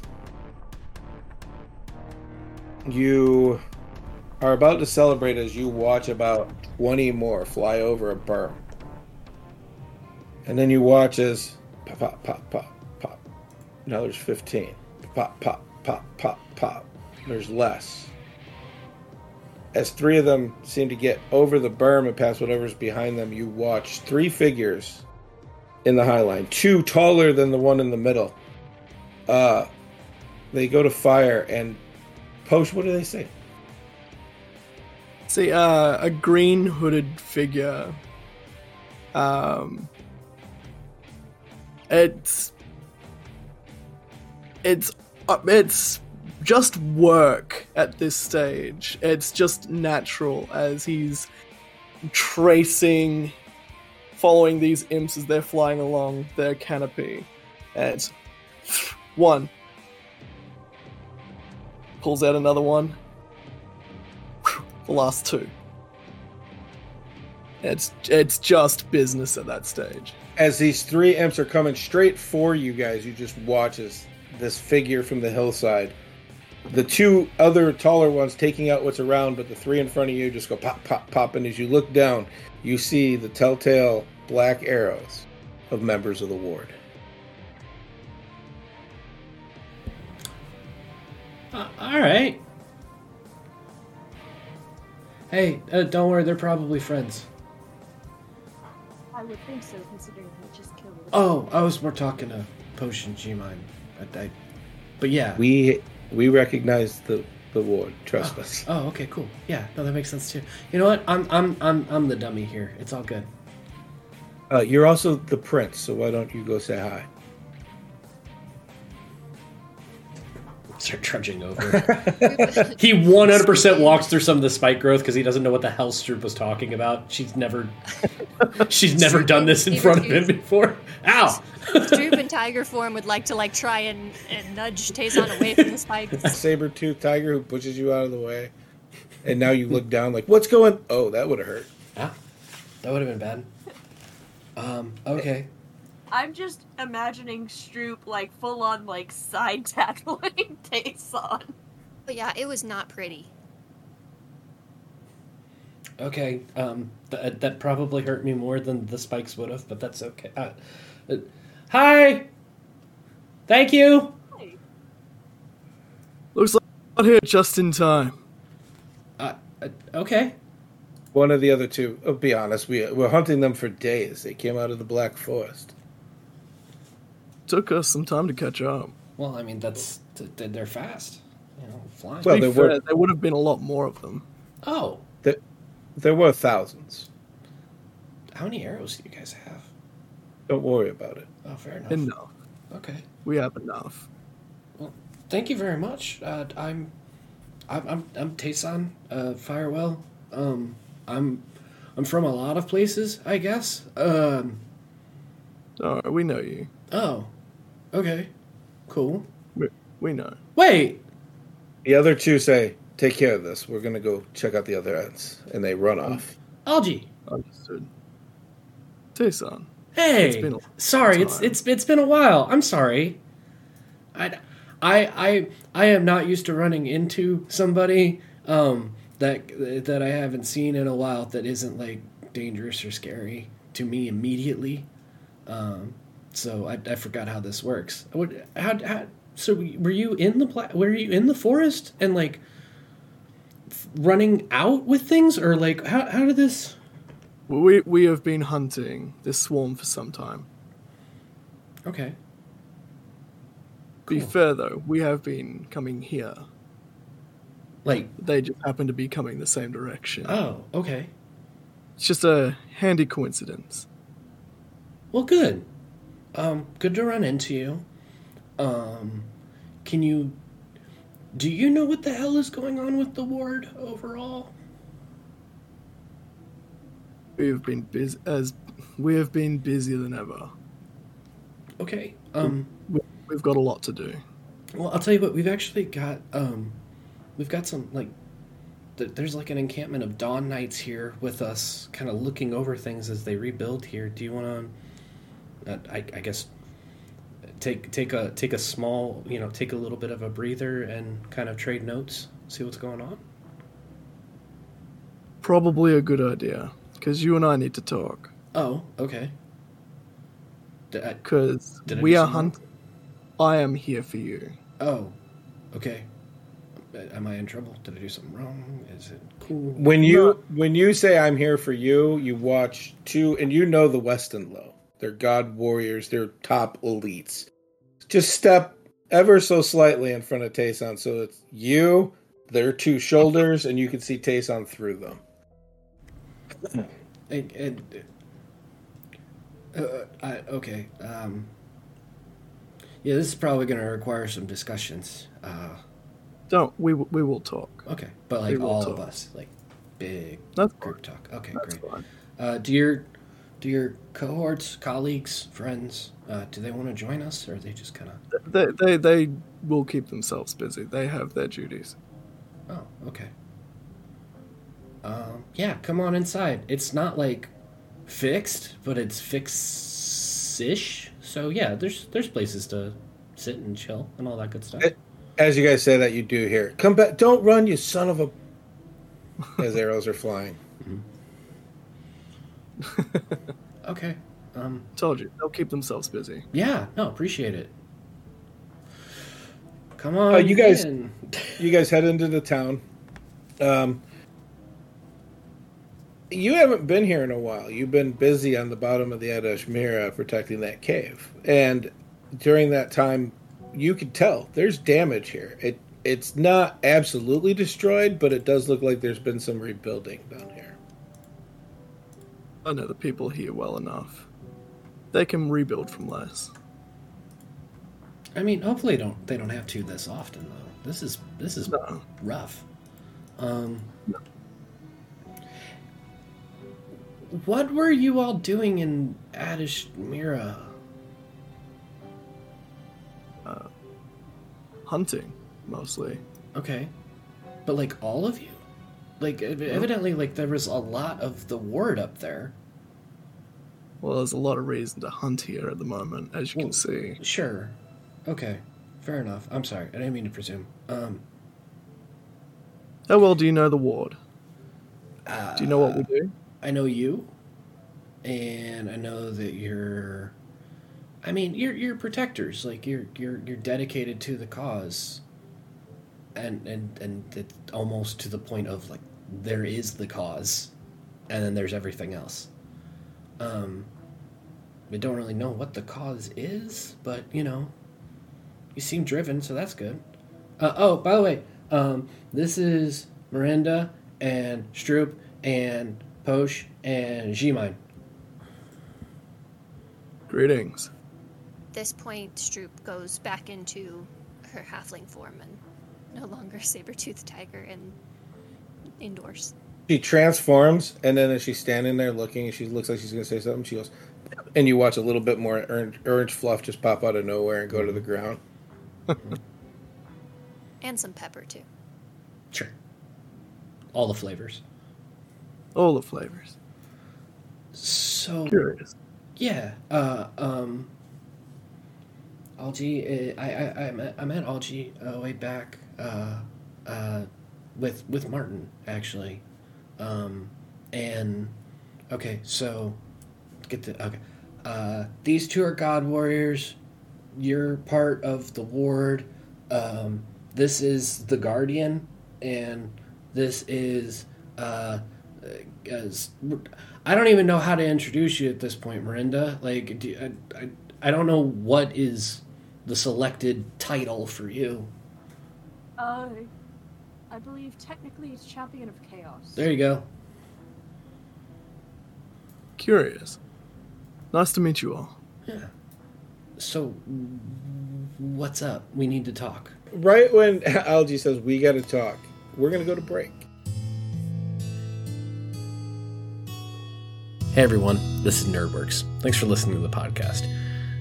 You are about to celebrate as you watch about 20 more fly over a berm. And then you watch as pop, pop, pop, pop, pop. Now there's 15. Pop, pop, pop, pop, pop. There's less. As three of them seem to get over the berm and past whatever's behind them, you watch three figures in the high line, two taller than the one in the middle. Uh, they go to fire and post. What do they say? See, uh, a green hooded figure. Um, it's it's uh, it's just work at this stage. It's just natural as he's tracing, following these imps as they're flying along their canopy. And one pulls out another one. The last two. It's it's just business at that stage. As these three imps are coming straight for you guys, you just watch as this figure from the hillside. The two other taller ones taking out what's around, but the three in front of you just go pop, pop, pop. And as you look down, you see the telltale black arrows of members of the ward. Uh, all right. Hey, uh, don't worry, they're probably friends. I would think so, considering he just killed. Oh, I was more talking to Potion G-Mine. But, I, but yeah. We we recognize the the ward. Trust us. Oh, okay, cool. Yeah, no, that makes sense too. You know what? I'm I'm I'm I'm the dummy here. It's all good. Uh, you're also the prince, so why don't you go say hi? Start trudging over. he 100% walks through some of the spike growth because he doesn't know what the hell Stroop was talking about. She's never, she's never done this in front of him before. Ow! Stroop in tiger form would like to like try and, and nudge Tayson away from the spikes. Saber tooth tiger who pushes you out of the way, and now you look down like, what's going? Oh, that would have hurt. Ah, that would have been bad. Um. Okay. I'm just imagining Stroop like full on like side tackling Tayson. But yeah, it was not pretty. Okay. Um. Th- that probably hurt me more than the spikes would have, but that's okay. Uh, uh, hi. Thank you. Looks like I'm here just in time. Uh, uh, okay. One of the other two. Oh, be honest, we we're hunting them for days. They came out of the Black Forest. Took us some time to catch up. Well, I mean, that's th- th- they're fast. You know, flying. Well, there fair, were- there would have been a lot more of them. Oh, There, there were thousands. how many arrows do you guys have? Don't worry about it. Oh, fair enough. Enough. Okay. We have enough. Well, thank you very much. Uh, I'm, I'm, I'm, I'm Tayson uh, Firewell. Um, I'm, I'm from a lot of places, I guess. Um, All right, we know you. oh, okay, cool. We, we know. Wait, The other two say, "Take care of this. We're gonna go check out the other ends," and they run off. Algie. Understood. Tayson. Hey, It's been a sorry, it's it's it's been a while. I'm sorry. I, I, I, I am not used to running into somebody um, that that I haven't seen in a while that isn't like dangerous or scary to me immediately. Um, so I, I forgot how this works. What, how, how, so were you in the pla- were you in the forest and like f- running out with things or like how how did this? We we have been hunting this swarm for some time. Okay. Be fair though, we have been coming here. Like They just happen to be coming the same direction. oh okay. It's just a handy coincidence. Well, good. Um, good to run into you. Um, can you? Do you know what the hell is going on with the ward overall? We have been busy as we have been busier than ever. Okay. Um. We, we've got a lot to do. Well, I'll tell you what. We've actually got. Um, we've got some like. th- There's like an encampment of Dawn Knights here with us, kind of looking over things as they rebuild here. Do you want to? Uh, I, I guess. Take take a take a small you know take a little bit of a breather and kind of trade notes, see what's going on. Probably a good idea because you and I need to talk. Oh, okay. Because Did we are something hunt. I am here for you. oh, okay. Am I in trouble? Did I do something wrong? Is it cool? When you when you say I'm here for you, you watch two, and you know the Weston Low. They're god warriors. They're top elites. Just step ever so slightly in front of Tayson, so it's you, their two shoulders, and you can see Tayson through them. And, and uh, I, okay. Um, yeah, this is probably going to require some discussions. Uh, Don't we? w- We will talk. okay, but We like will all of talk. us, like big That's group talk. Okay, That's great. Uh, do your do your cohorts, colleagues, friends, uh, do they want to join us, or are they just kind of? They, they they will keep themselves busy. They have their duties. Oh, okay. Um, yeah, come on inside. It's not like fixed, but it's fix-ish. So yeah, there's there's places to sit and chill and all that good stuff. As you guys say that, you do here. "Come back! Don't run, you son of a!" As arrows are flying. Okay. Um, Told you they'll keep themselves busy. yeah, no, appreciate it. Come on, Uh, you guys- in. you guys head into the town. Um, you haven't been here in a while. You've been busy on the bottom of the Adashmira protecting that cave, and during that time, you could tell there's damage here. It it's not absolutely destroyed, but it does look like there's been some rebuilding down here. I know the people here well enough. they can rebuild from less. I mean, hopefully, they don't they don't have to this often though. This is this is No. rough. Um, what were you all doing in Adishmira? Uh, hunting, mostly. Okay, but like all of you, like ev- evidently, like there was a lot of the ward up there. Well, there's a lot of reason to hunt here at the moment, as you can see. Sure. Okay. Fair enough. I'm sorry. I didn't mean to presume. Um, How well do you know the ward? uh, Do you know what we do? I know you, and I know that you're. I mean, you're you're protectors. Like you're you're you're dedicated to the cause. And and and it's almost to the point of like there is the cause, and then there's everything else. Um, we don't really know what the cause is, but you know, you seem driven, so that's good. Uh, oh, by the way, um, this is Miranda and Stroop and Posh and G-Mine. Greetings. At this point, Stroop goes back into her halfling form and no longer saber-toothed tiger and indoors. She transforms, and then as she's standing there looking, and she looks like she's going to say something, she goes, and you watch a little bit more orange, orange fluff just pop out of nowhere and go to the ground. And some pepper, too. Sure. All the flavors. All the flavors. So Curious. Yeah. Uh, um. Algie, uh, I I I met, I met Algie uh, way back. Uh, uh, with with Martin actually, um, and okay, so get the okay. Uh, these two are God warriors. You're part of the ward. Um, this is the guardian, and this is uh, uh, as I don't even know how to introduce you at this point, Miranda. Like, I, I, I don't know what is the selected title for you. Uh, I believe technically it's Champion of Chaos. There you go. Curious. Nice to meet you all. Yeah. So, what's up? We need to talk. Right when Algie says, we got to talk, we're going to go to break. Hey everyone, this is Nerdworks. Thanks for listening to the podcast.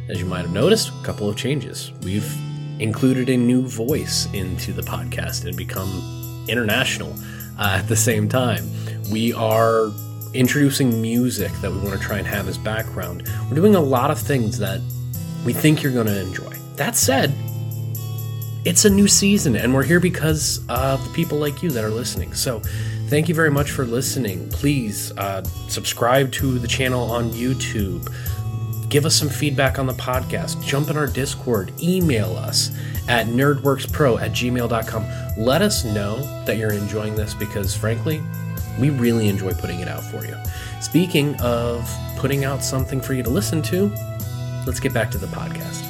As you might have noticed, a couple of changes. We've included a new voice into the podcast and become international uh, at the same time. We are introducing music that we want to try and have as background. We're doing a lot of things that we think you're going to enjoy. That said, it's a new season and we're here because of the people like you that are listening. So, thank you very much for listening. Please uh, subscribe to the channel on YouTube. Give us some feedback on the podcast. Jump in our Discord. Email us at nerdworkspro at gmail.com. Let us know that you're enjoying this because, frankly, we really enjoy putting it out for you. Speaking of putting out something for you to listen to, let's get back to the podcast.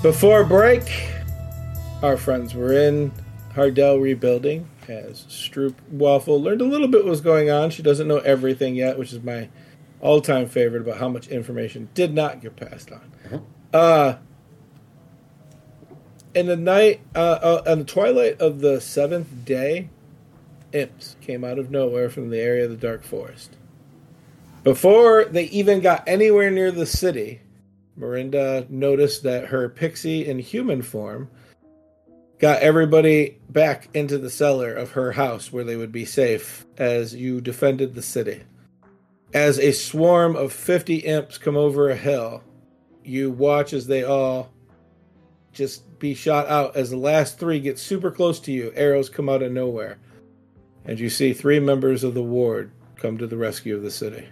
Before break, our friends were in Hardell rebuilding as Stroop Waffle learned a little bit what was going on. She doesn't know everything yet, which is my all time favorite about how much information did not get passed on. Uh, in the night, uh, uh, on the twilight of the seventh day, imps came out of nowhere from the area of the dark forest. Before they even got anywhere near the city, Miranda noticed that her pixie in human form got everybody back into the cellar of her house where they would be safe as you defended the city. As a swarm of 50 imps come over a hill, you watch as they all just be shot out as the last three get super close to you. Arrows come out of nowhere. And you see three members of the ward come to the rescue of the city.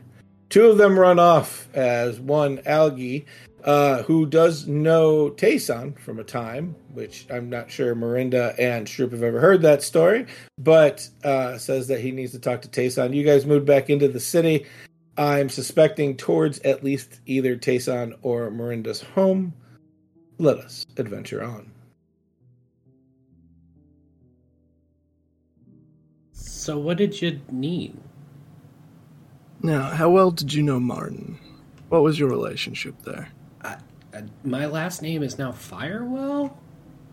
Two of them run off as one, Algie, uh, who does know Tayson from a time, which I'm not sure Miranda and Stroop have ever heard that story, but uh, says that he needs to talk to Tayson. You guys moved back into the city. I'm suspecting towards at least either Tayson or Miranda's home. Let us adventure on. So, what did you need? Now, how well did you know Martin? What was your relationship there? Uh, my last name is now Firewell,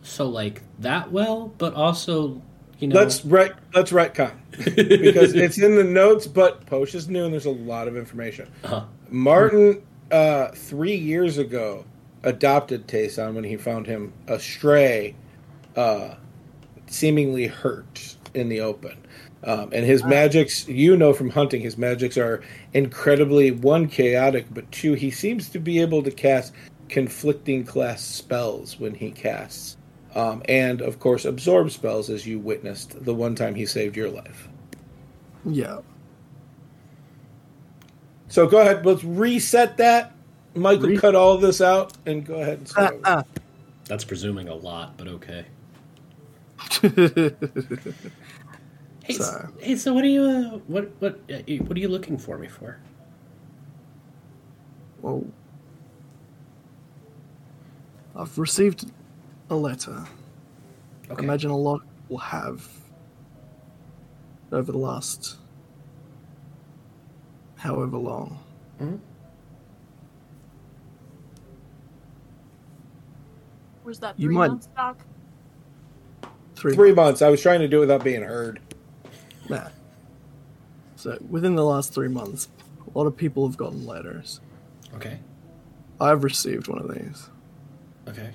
so like that well, but also you know. Let's right. Let's retcon because it's in the notes, but Posh is new and there's a lot of information. Uh-huh. Martin, uh, three years ago, adopted Tayson when he found him astray, uh, seemingly hurt in the open. Um, and his magics, you know from hunting, his magics are incredibly one chaotic, but two, he seems to be able to cast conflicting class spells when he casts, um, and of course absorb spells, as you witnessed the one time he saved your life. Yeah. So go ahead, let's reset that. Michael, Re- cut all of this out and go ahead and start. over. That's presuming a lot, but okay. Hey, s- hey, so what are you? Uh, what what uh, what are you looking for me for? Well, I've received a letter. I Okay. imagine a lot will have over the last however long. Mhm. Was that You three might- months back? Three, Three months. I was trying to do it without being heard. Nah. So within the last three months, a lot of people have gotten letters. Okay. I've received one of these. Okay.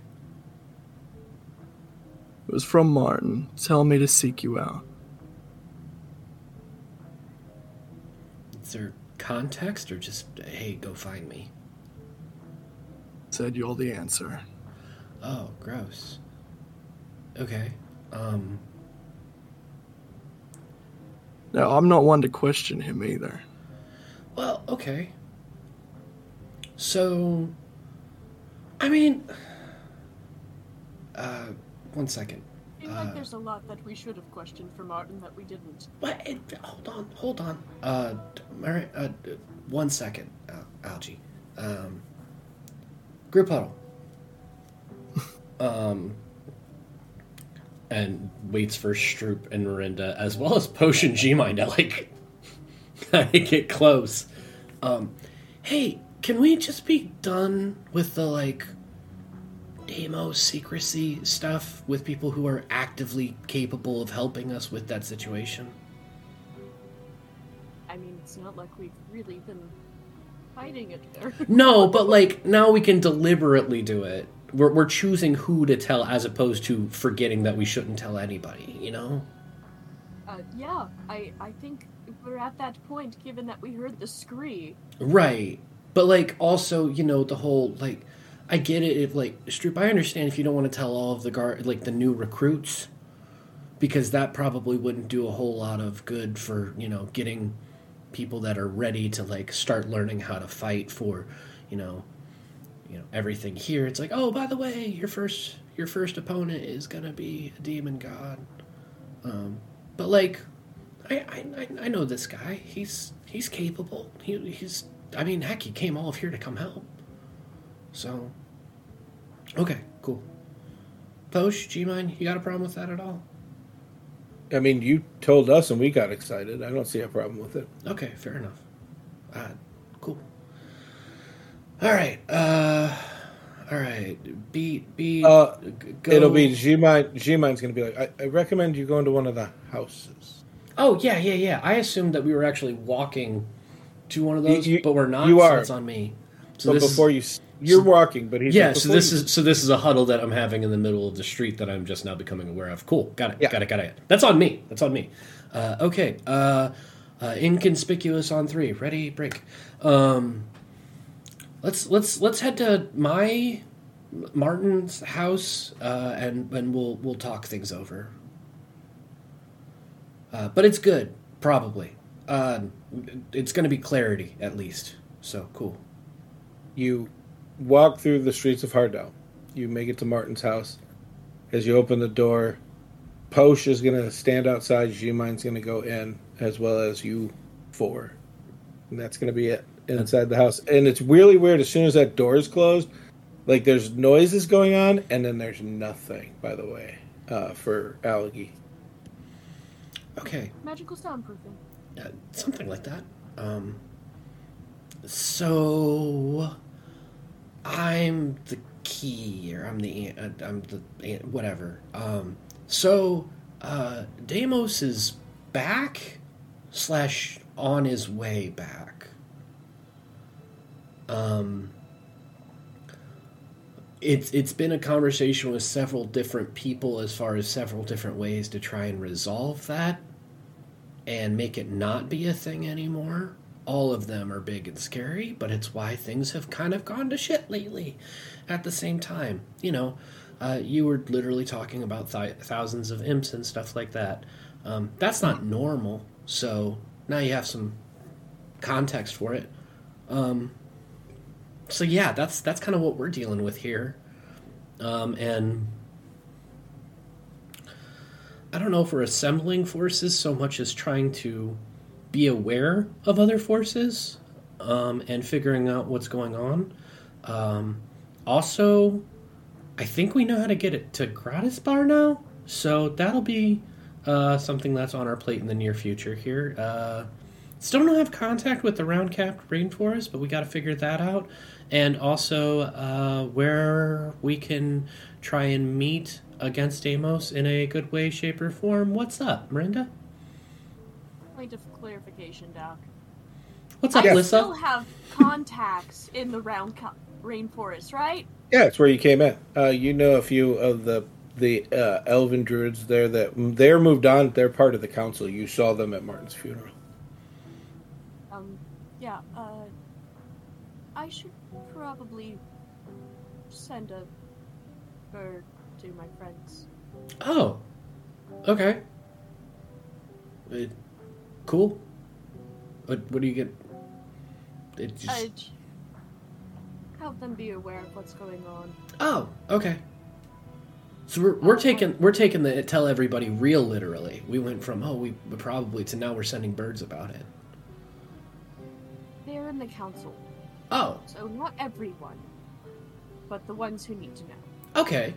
It was from Martin, telling me to seek you out. Is there context or just hey, go find me? Said you're the answer. Oh, gross. Okay. Um. Now, I'm not one to question him either. Well, okay. So, I mean, uh, one second. I feel Uh, like there's a lot that we should have questioned for Martin that we didn't. What? Hold on, hold on. Uh, all right. Uh, one second, Al- Algie. Um, group huddle. um, and waits for Stroop and Miranda as well as Potion G-Mine to like kind of get close. Um, hey, can we just be done with the like demo secrecy stuff with people who are actively capable of helping us with that situation? I mean, it's not like we've really been fighting it there. No, but like now we can deliberately do it. We're, we're choosing who to tell as opposed to forgetting that we shouldn't tell anybody, you know? Uh, yeah, I I think we're at that point, given that we heard the scree. Right. But like also, you know, the whole like I get it if like Stroop, I understand if you don't want to tell all of the guard like the new recruits because that probably wouldn't do a whole lot of good for, you know, getting people that are ready to like start learning how to fight for, you know, you know, everything here. It's like, "Oh, by the way, your first your first opponent is to be a demon god." Um but like I I- I know this guy. He's he's capable. He, he's I mean, heck, he came all of here to come help. So, okay, cool. Posh, G mine, you got a problem with that at all? I mean, you told us and we got excited. I don't see a problem with it. Okay, fair enough. Uh, cool. All right. Uh, all right. Beat beat. Uh, go. It'll be G-Mine. G Mine's going to be like, I, I recommend you go into one of the houses. Oh yeah, yeah, yeah. I assumed that we were actually walking to one of those, You- you- but we're not. you so are. it's on me. So but this is- before you, you're walking, but he's yeah, so this you- is so this is a huddle that I'm having in the middle of the street that I'm just now becoming aware of. Cool, got it, Yeah. got it, got it. That's on me. That's on me. Uh, okay, uh, uh, inconspicuous on three. Ready, break. Um, let's let's let's head to my Martin's house, uh, and and we'll we'll talk things over. Uh, but it's good, probably. Uh, it's going to be clarity at least. So cool. you walk through the streets of Hardell. You make it to Martin's house. As you open the door, Posh is going to stand outside. G-Mine's going to go in, as well as you four. And that's going to be it inside the house. And it's really weird. As soon as that door is closed, like there's noises going on, and then there's nothing, by the way, uh, for Algie. Okay. Magical soundproofing. uh, something like that. Um, so I'm the key, or I'm the uh, I'm the whatever. Um, so uh, Deimos is back slash on his way back. Um, it's it's been a conversation with several different people as far as several different ways to try and resolve that and make it not be a thing anymore. All of them are big and scary, but it's why things have kind of gone to shit lately. At the same time, you know, uh, you were literally talking about th- thousands of imps and stuff like that. Um, that's not normal. So now you have some context for it. Um, so yeah, that's that's kind of what we're dealing with here. Um, and I don't know if we're assembling forces so much as trying to be aware of other forces um, and figuring out what's going on. Um, also, I think we know how to get it to Gratis Bar now, so that'll be uh, something that's on our plate in the near future here. Uh, still don't have contact with the round capped rainforest, but we got to figure that out. And also, uh, where we can try and meet against Deimos in a good way, shape, or form. What's up, Miranda? Point of clarification, Doc. What's up, I Lissa? still have contacts in the round co- rainforest, right? Yeah, it's where you came in. Uh, you know a few of the the uh, elven druids there that they're moved on. They're part of the council. You saw them at Martin's funeral. Um, yeah, uh, I should probably send a bird to my friends. Oh, okay. Cool. What What do you get? It just, help them be aware of what's going on. oh, okay. So we're, we're taking we're taking the tell everybody real literally. We went from oh we we probably to now we're sending birds about it. They're in the council, Oh, so not everyone, but the ones who need to know. okay.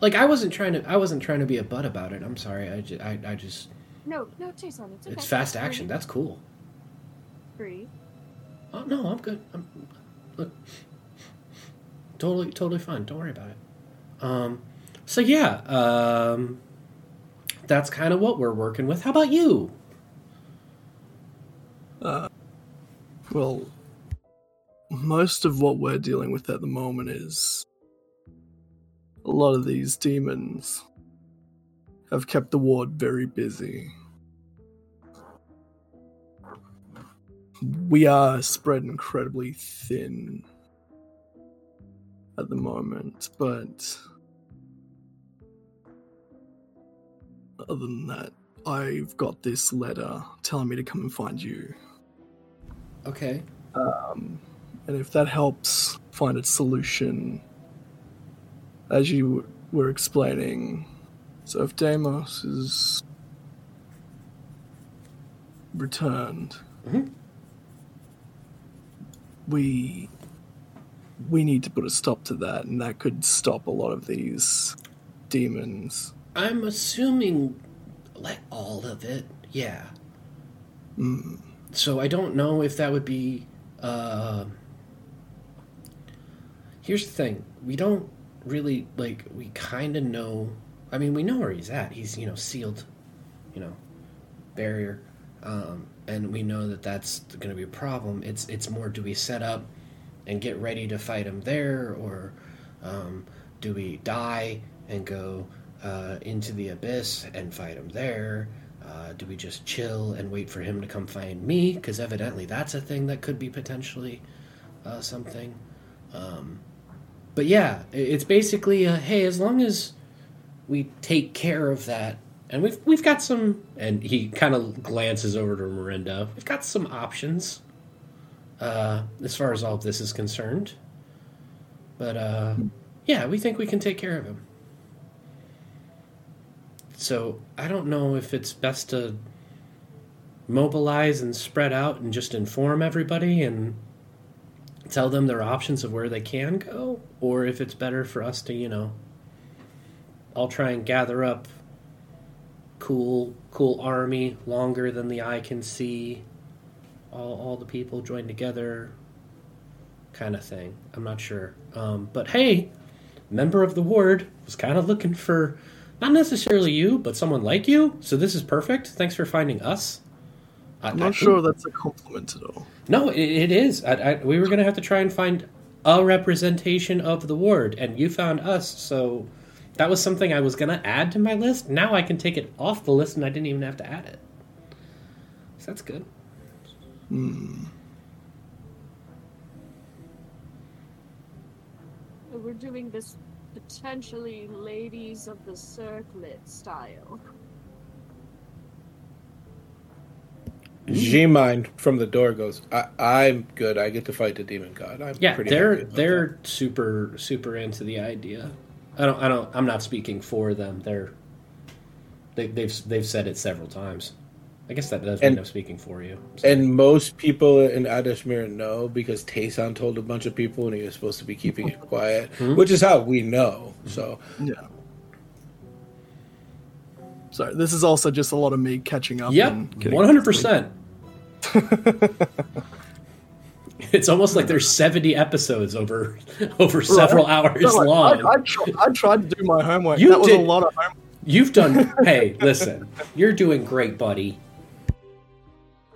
Like I wasn't trying to I wasn't trying to be a butt about it. I'm sorry. I just I, I just No, no, Jason, it's okay. it's fast action. Breathe. That's cool. Breathe. Oh no, I'm good. I'm look totally totally fine. Don't worry about it. Um, so yeah, um, that's kind of what we're working with. How about you? Uh, well, most of what we're dealing with at the moment is a lot of these demons have kept the ward very busy. We are spread incredibly thin at the moment, but other than that, I've got this letter telling me to come and find you. Okay. Um, and if that helps find a solution, as you were explaining, so if Deimos is returned, Mhm. we we need to put a stop to that, and that could stop a lot of these demons. I'm assuming like all of it. Yeah. Mm. So I don't know if that would be. Uh, here's the thing: we don't really like. We kind of know. I mean, we know where he's at. He's you know sealed, you know, barrier, um, and we know that that's going to be a problem. It's it's more: do we set up and get ready to fight him there, or um, do we die and go uh, into the abyss and fight him there? Uh, do we just chill and wait for him to come find me? Because evidently that's a thing that could be potentially uh, something. Um, but yeah, it's basically a, hey, as long as we take care of that, and we've we've got some. And he kind of glances over to Miranda. We've got some options uh, as far as all of this is concerned. But uh, yeah, we think we can take care of him. So I don't know if it's best to mobilize and spread out and just inform everybody and tell them their options of where they can go, or if it's better for us to, you know, I'll try and gather up cool, cool army longer than the eye can see. all all the people join together, kind of thing. I'm not sure. Um, but hey, member of the ward was kind of looking for not necessarily you, but someone like you. So this is perfect. Thanks for finding us. I- I'm I- not sure that's a compliment at all. No, it, it is. I, I, we were going to have to try and find a representation of the ward, and you found us. So that was something I was going to add to my list. Now I can take it off the list, and I didn't even have to add it. So that's good. Hmm. We're doing this potentially ladies of the circlet style. G-Mine from the door goes, I, I'm good. I get to fight the demon god. I'm Yeah, pretty they're happy about they're super super into the idea. I don't I don't I'm not speaking for them. They're they, they've they've said it several times. I guess that does mean And- I'm speaking for you. And most people in Adashmir know because Tayson told a bunch of people and he was supposed to be keeping it quiet, Hmm? which is how we know. So Yeah. So this is also just a lot of me catching up. Yep, one hundred percent. It's almost like there's seventy episodes over over several Right? hours No, like, long. I, I, I tried to do my homework. You that was a lot of homework. You've done. hey, listen, you're doing great, buddy.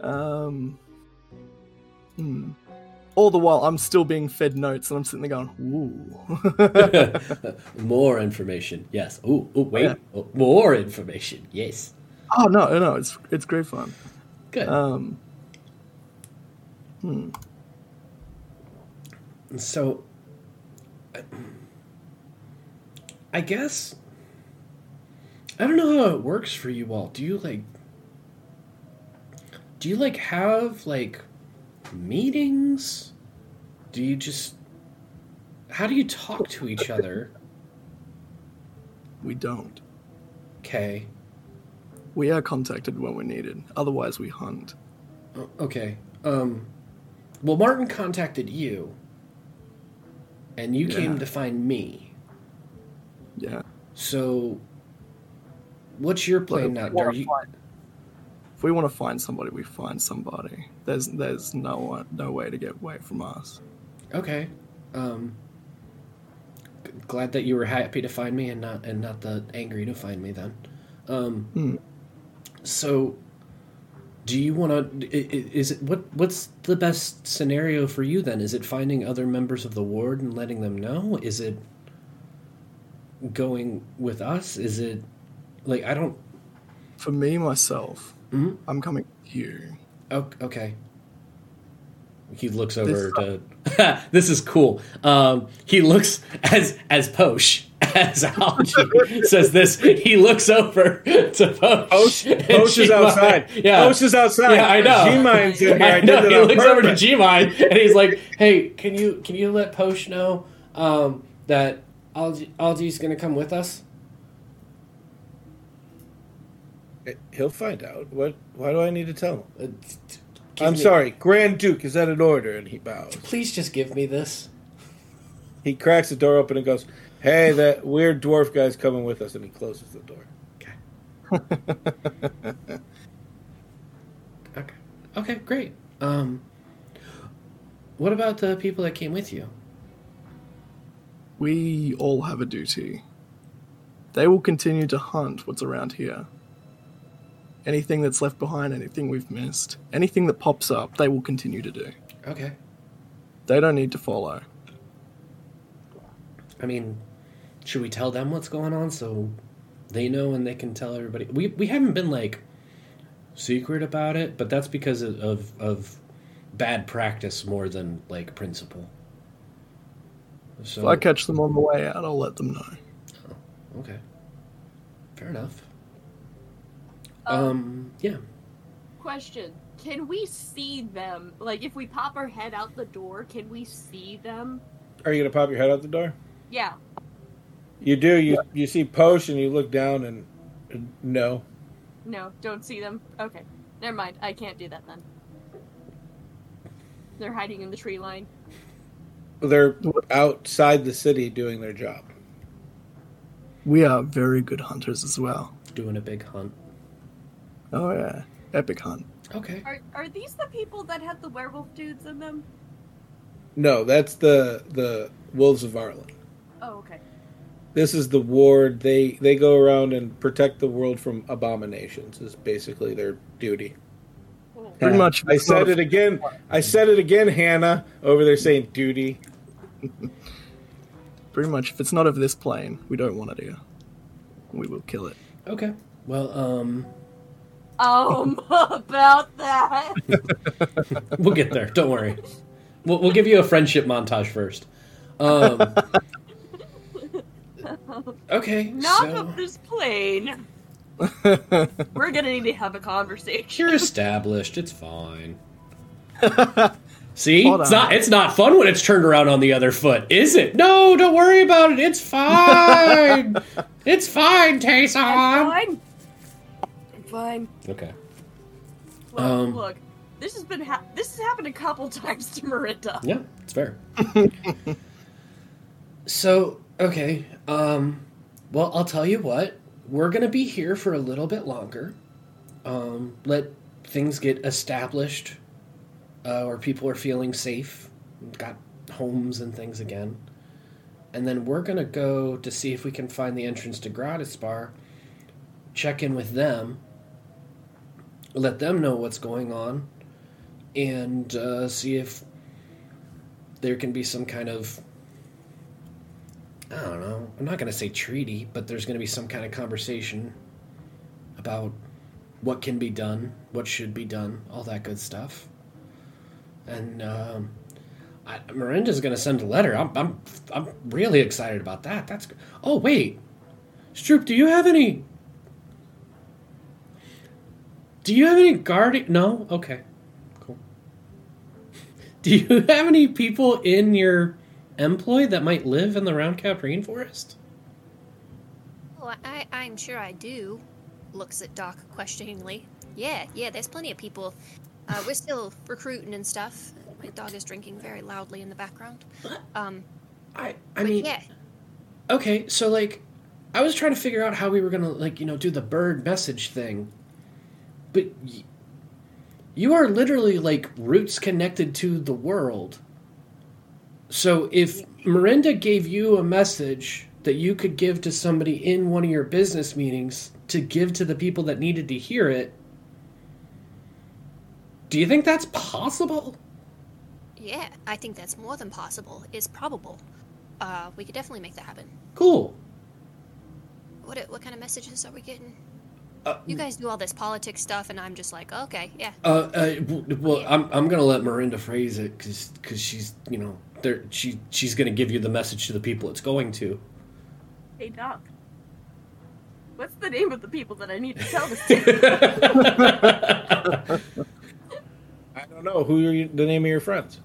Um. Hmm. All the while, I'm still being fed notes, and I'm sitting there going, "Ooh." More information, yes. Ooh, ooh wait, Yeah. Oh, more information, yes. oh no, no, it's it's great fun. Good. Um. Hmm. So, I- guess I don't know how it works for you all. Do you like? Do you like have like meetings? Do you just? How do you talk to each other? We don't. Okay. We are contacted when we're needed. Otherwise, we hunt. Okay. Um. Well, Martin contacted you, and you came to find me. Yeah. So, what's your plan now? Are you? find- If we want to find somebody, we find somebody. There's there's no one, no way to get away from us. Okay. Um glad that you were happy to find me and not and not the angry to find me then. Um Hmm. so do you want to is it what what's the best scenario for you then? Is it finding other members of the ward and letting them know? Is it going with us? Is it like I don't For me, myself, Mhm. I'm coming. Oh, okay. He looks This- over to. this is cool. Um, he looks as as Posh as Algie says this. He looks over to Posh. Posh- Posh is G-Mine- outside. Yeah, Posh is outside. Yeah, I know. G-Mine's in here. I know. He on looks over to purpose. G-Mine and he's like, "Hey, can you can you let Posh know um, that Algie, Algie's going to come with us?" he'll find out. What? Why do I need to tell him? give I'm me- sorry, Grand Duke. Is that an order? And he bows. Please just give me this. He cracks the door open and goes, "Hey, that weird dwarf guy's coming with us," and he closes the door. Okay. Okay, Okay. great. Um, what about the people that came with you? We all have a duty. They will continue to hunt what's around here. Anything that's left behind, anything we've missed, anything that pops up, they will continue to do. Okay. They don't need to follow. I mean, should we tell them what's going on so they know and they can tell everybody? We we haven't been like secret about it, but that's because of of, of bad practice more than like principle. So if I catch them on the way out, I'll let them know. okay, fair enough. Um, yeah. Question: Can we see them? Like, if we pop our head out the door, can we see them? Are you gonna pop your head out the door? Yeah. You do. You you see Posh and you look down and and no. No, don't see them. Okay, never mind. I can't do that then. They're hiding in the tree line. They're outside the city doing their job. We are very good hunters as well. Doing a big hunt. Oh yeah, epic hunt. Okay. Are are these the people that had the werewolf dudes in them? No, that's the the Wolves of Arlen. Oh, okay. This is the ward. They they go around and protect the world from abominations. Is basically their duty. Pretty much. I said it again. I said it again, Hannah, over there saying duty. Pretty much, if it's not of this plane, we don't want it here. We will kill it. Okay. Well, um, Um, about that. we'll get there. Don't worry. We'll, we'll give you a friendship montage first. Um, okay. Not so of this plane. We're gonna need to have a conversation. you're established. It's fine. See, it's not. It's not fun when it's turned around on the other foot, is it? No, don't worry about it. It's fine. it's fine, Tayson. Fine. Fine. Okay. Look, Um, look. This has been ha- this has happened a couple times to Miranda. Yeah, it's fair. so, okay. Um, well, I'll tell you what. We're going to be here for a little bit longer. Um, let things get established uh, where people are feeling safe, got homes and things again. And then we're going to go to see if we can find the entrance to Gratis Bar, check in with them, let them know what's going on, and uh, see if there can be some kind of I don't know. I'm not going to say treaty, but there's going to be some kind of conversation about what can be done, what should be done, all that good stuff. And um, I, Miranda's going to send a letter. I'm, I'm, I'm really excited about that. That's. g- Oh wait, Stroop, do you have any? Do you have any guardian? No. Okay. Cool. Do you have any people in your employ that might live in the round cap rainforest? Oh, I, I'm sure I do. Looks at Doc questioningly. Yeah, yeah, there's plenty of people. Uh, we're still recruiting and stuff. My dog is drinking very loudly in the background. Um, I, I mean, yeah, okay, so like, I was trying to figure out how we were gonna like, you know, do the bird message thing, but y- you are literally like roots connected to the world. So if Miranda gave you a message that you could give to somebody in one of your business meetings to give to the people that needed to hear it, do you think that's possible? yeah, I think that's more than possible. It's probable. Uh, we could definitely make that happen. Cool. What what kind of messages are we getting? Uh, you guys do all this politics stuff, and I'm just like, okay, yeah. Uh, uh well, I'm I'm gonna let Miranda phrase it because because she's you know she she's gonna give you the message to the people it's going to. Hey Doc. What's the name of the people that I need to tell this to? I don't know who are you, the name of your friends.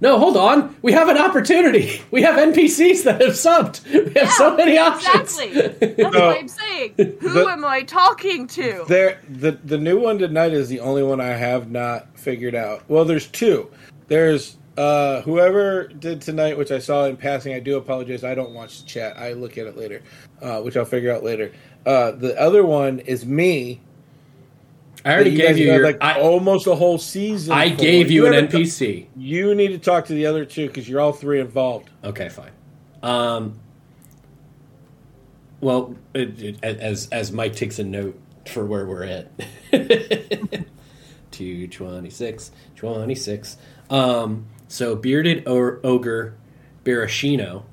No, hold on. We have an opportunity. We have NPCs that have subbed. We have so many options. Exactly. That's No. what I'm saying. Who The- am I talking to? There, the the new one tonight is the only one I have not figured out. Well, there's two. There's uh, whoever did tonight, which I saw in passing. I do apologize. I don't watch the chat. I look at it later, uh, which I'll figure out later. Uh, the other one is me. I already that gave you your- like I- almost a whole season. I for. gave you an haven't- NPC. You need to talk to the other two because you're all three involved. Okay, fine. Um, well, it, it, as as Mike takes a note for where we're at. 226, 26. Um, so bearded o- ogre Barashino.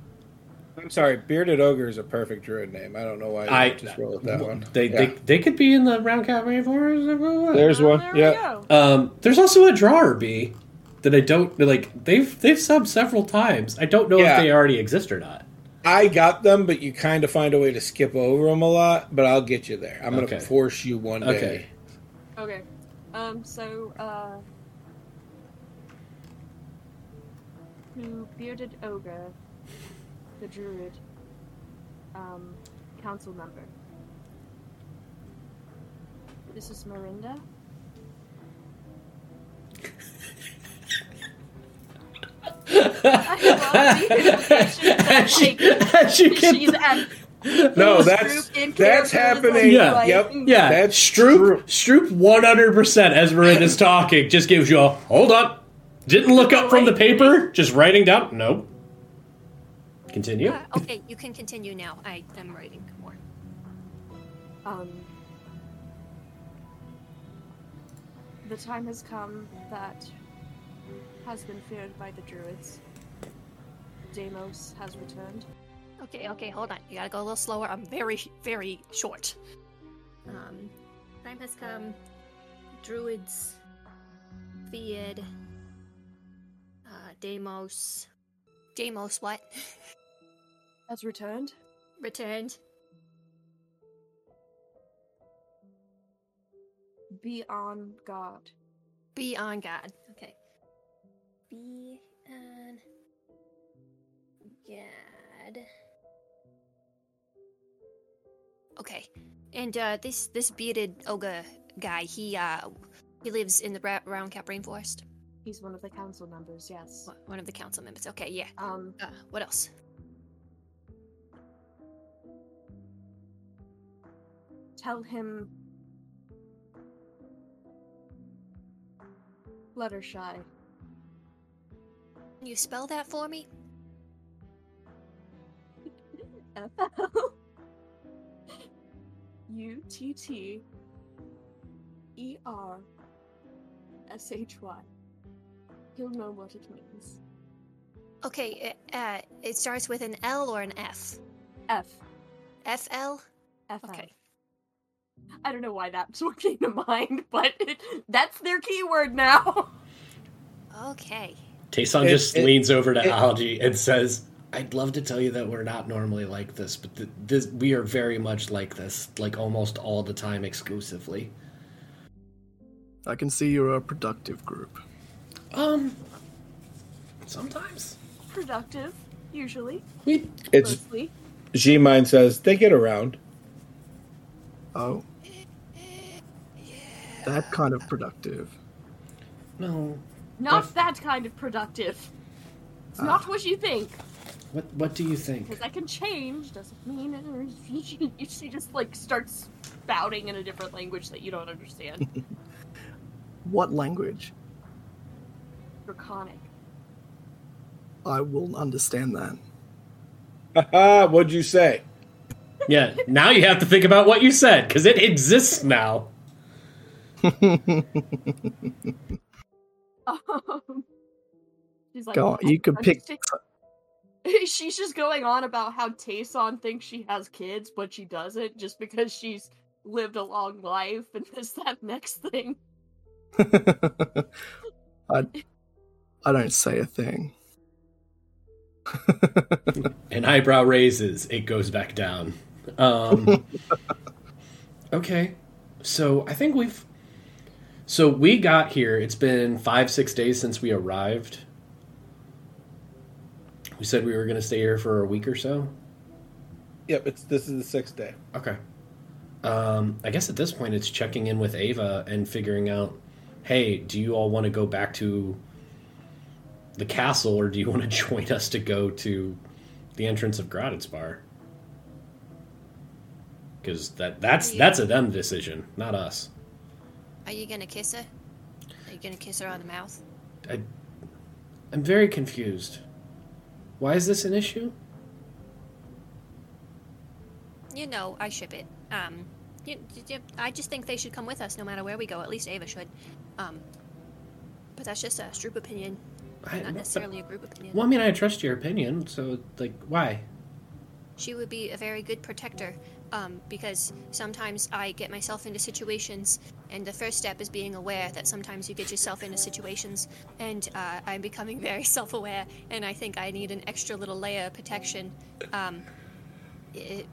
I'm sorry, bearded ogre is a perfect druid name. I don't know why I I just roll with that one. They, Yeah. they they could be in the round cap rainforest. There's one. yeah. Um, there's also a drawer bee that I don't like. They've they've subbed several times. I don't know Yeah. if they already exist or not. I got them, but you kind of find a way to skip over them a lot. But I'll get you there. I'm Okay. going to force you one day. Okay. Okay. Um, so, uh. To Bearded Ogre, the Druid, um, council member. This is Miranda. I love the implication that, As you- as you get she's at No, that's that's happening. Yeah. Yep. Yeah, That's Stroop. Stroop, one hundred percent. As Marin is talking, just gives you a hold up. Didn't look up from the paper. Just writing down. Nope. Continue. Uh, okay, you can continue now. I am writing more. Um, the time has come that has been feared by the druids. Deimos has returned. Okay, okay, hold on. You gotta go a little slower. I'm very, very short. Um, time has come. Druids, feared. Uh, Deimos. Deimos, what? Has returned. Returned. Be on guard. Be on guard. Okay. Be on guard. Okay. And uh this this bearded ogre guy, he uh he lives in the Ra- Round Cap Rainforest. He's one of the council members. Yes. One of the council members. Okay, yeah. Um. Uh, what else? Tell him. Fluttershy. Can you spell that for me? F L U T T E R S H Y. He'll know what it means. Okay, uh, it starts with an L or an F. F. F L. F. Okay. I don't know why that's what came to mind, but it, that's their keyword now. Okay. Tayson It- just it- leans over to it- Algie and says, "I'd love to tell you that we're not normally like this, but th- this we are very much like this, like almost all the time, exclusively." I can see you're a productive group. Um, sometimes Productive, usually. we It's Mostly. G-Mine says they get around. Oh. That kind of productive. no. Not that kind of productive. It's not what you think. What What do you think? Because I can change doesn't mean it. She, she just like starts spouting in a different language that you don't understand. What language? Draconic. I will understand that. Haha, what'd you say? Yeah, now you have to think about what you said because it exists now. Um, she's like, Go on, you could I'm pick. just- She's just going on about how Tayson thinks she has kids, but she doesn't, just because she's lived a long life and this that next thing. I, I don't say a thing. An eyebrow raises, it goes back down. Um, okay, so I think we've. So we got here. It's been five, six days since we arrived. We said we were going to stay here for a week or so. Yep, it's this is the sixth day. Okay. Um, I guess at this point it's checking in with Ava and figuring out, hey, do you all want to go back to the castle or do you want to join us to go to the entrance of Bar? Because that that's that's a them decision, not us. Are you gonna kiss her? Are you gonna kiss her on the mouth? I, I'm very confused. Why is this an issue? You know, I ship it. Um, you, you- I just think they should come with us no matter where we go. At least Ava should. Um, but that's just a Stroop opinion, I- not necessarily a group opinion. Well, I mean, I trust your opinion, so like, why? She would be a very good protector. Um, because sometimes I get myself into situations, and the first step is being aware that sometimes you get yourself into situations, and uh, I'm becoming very self-aware, and I think I need an extra little layer of protection. Um, it,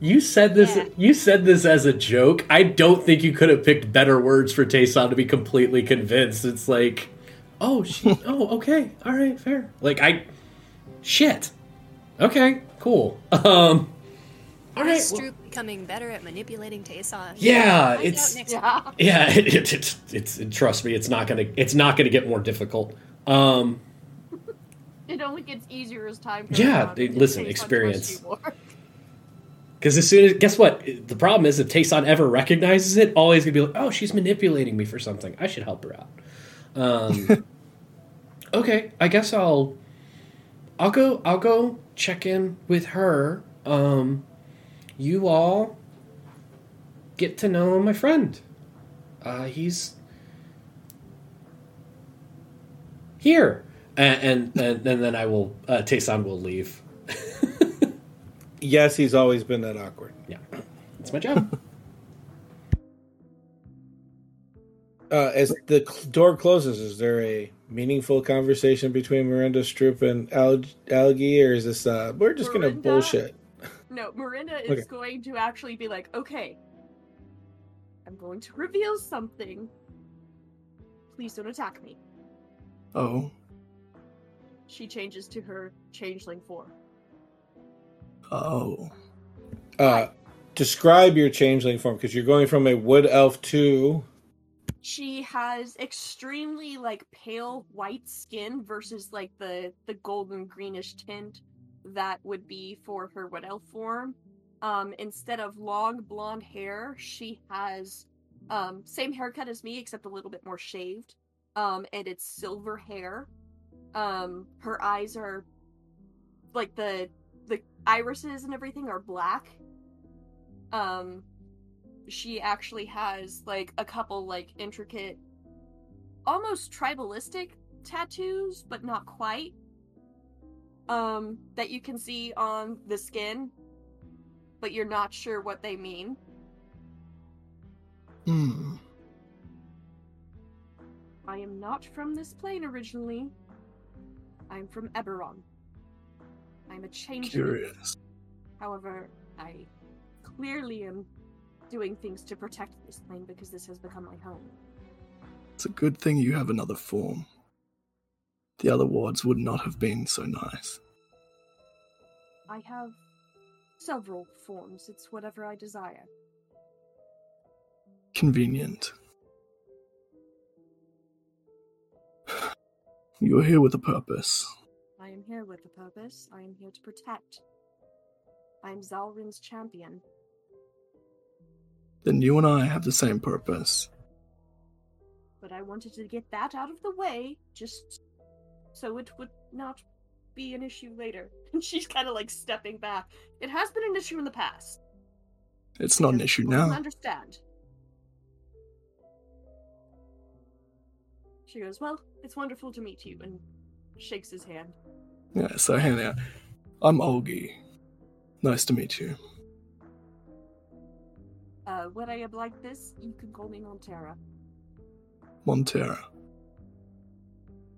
You said this. Yeah. You said this as a joke. I don't think you could have picked better words for Tayson to be completely convinced. It's like, oh, she, oh, okay, all right, fair. Like I, shit. Okay, cool. Um, all right. is well- becoming better at manipulating Tayson? Yeah, Find it's- Yeah. yeah. It, it, it's it's trust me, it's not gonna it's not gonna get more difficult. Um, It only gets easier as time goes Yeah, on. they- It listen, takes experience. trust you more. Because as soon as guess what, the problem is if Tayson ever recognizes it, always gonna be like, "Oh, she's manipulating me for something. I should help her out." Um, okay, I guess I'll, I'll go. I'll go check in with her. Um, you all get to know my friend. Uh, he's here, and and, and, and then I will. Uh, Tayson will leave. Yes, he's always been that awkward. Yeah, it's my job. Uh, as the cl- door closes, is there a meaningful conversation between Miranda Stroop and Al- Algie, or is this uh, we're just gonna bullshit? No, Miranda is Okay. going to actually be like, okay, I'm going to reveal something. Please don't attack me. Oh, She changes to her changeling form. oh. Uh, describe your changeling form because you're going from a wood elf to She has extremely like pale white skin versus like the the golden greenish tint that would be for her wood elf form. Um, instead of long blonde hair, she has um same haircut as me except a little bit more shaved. Um, and it's silver hair. Um, her eyes are like the the irises and everything are black. Um, she actually has like a couple like intricate almost tribalistic tattoos but not quite um that you can see on the skin but you're not sure what they mean Hmm. i am not from this plane originally i'm from eberron i'm a changeling Curious. however i clearly am doing things to protect this plane because this has become my home It's a good thing you have another form. The other wards would not have been so nice. I have several forms. It's whatever I desire. Convenient. You're here with a purpose. I am here with a purpose. I am here to protect. I am Zalrin's champion. Then you and I have the same purpose. But I wanted to get that out of the way, just so it would not be an issue later. And she's kind of like stepping back. It has been an issue in the past. It's not an issue I now. understand. She goes, Well, it's wonderful to meet you, and shakes his hand. Yeah, so hang Hannah, I'm Algie. Nice to meet you. Uh, when I am like this, you can call me Montera. Montera.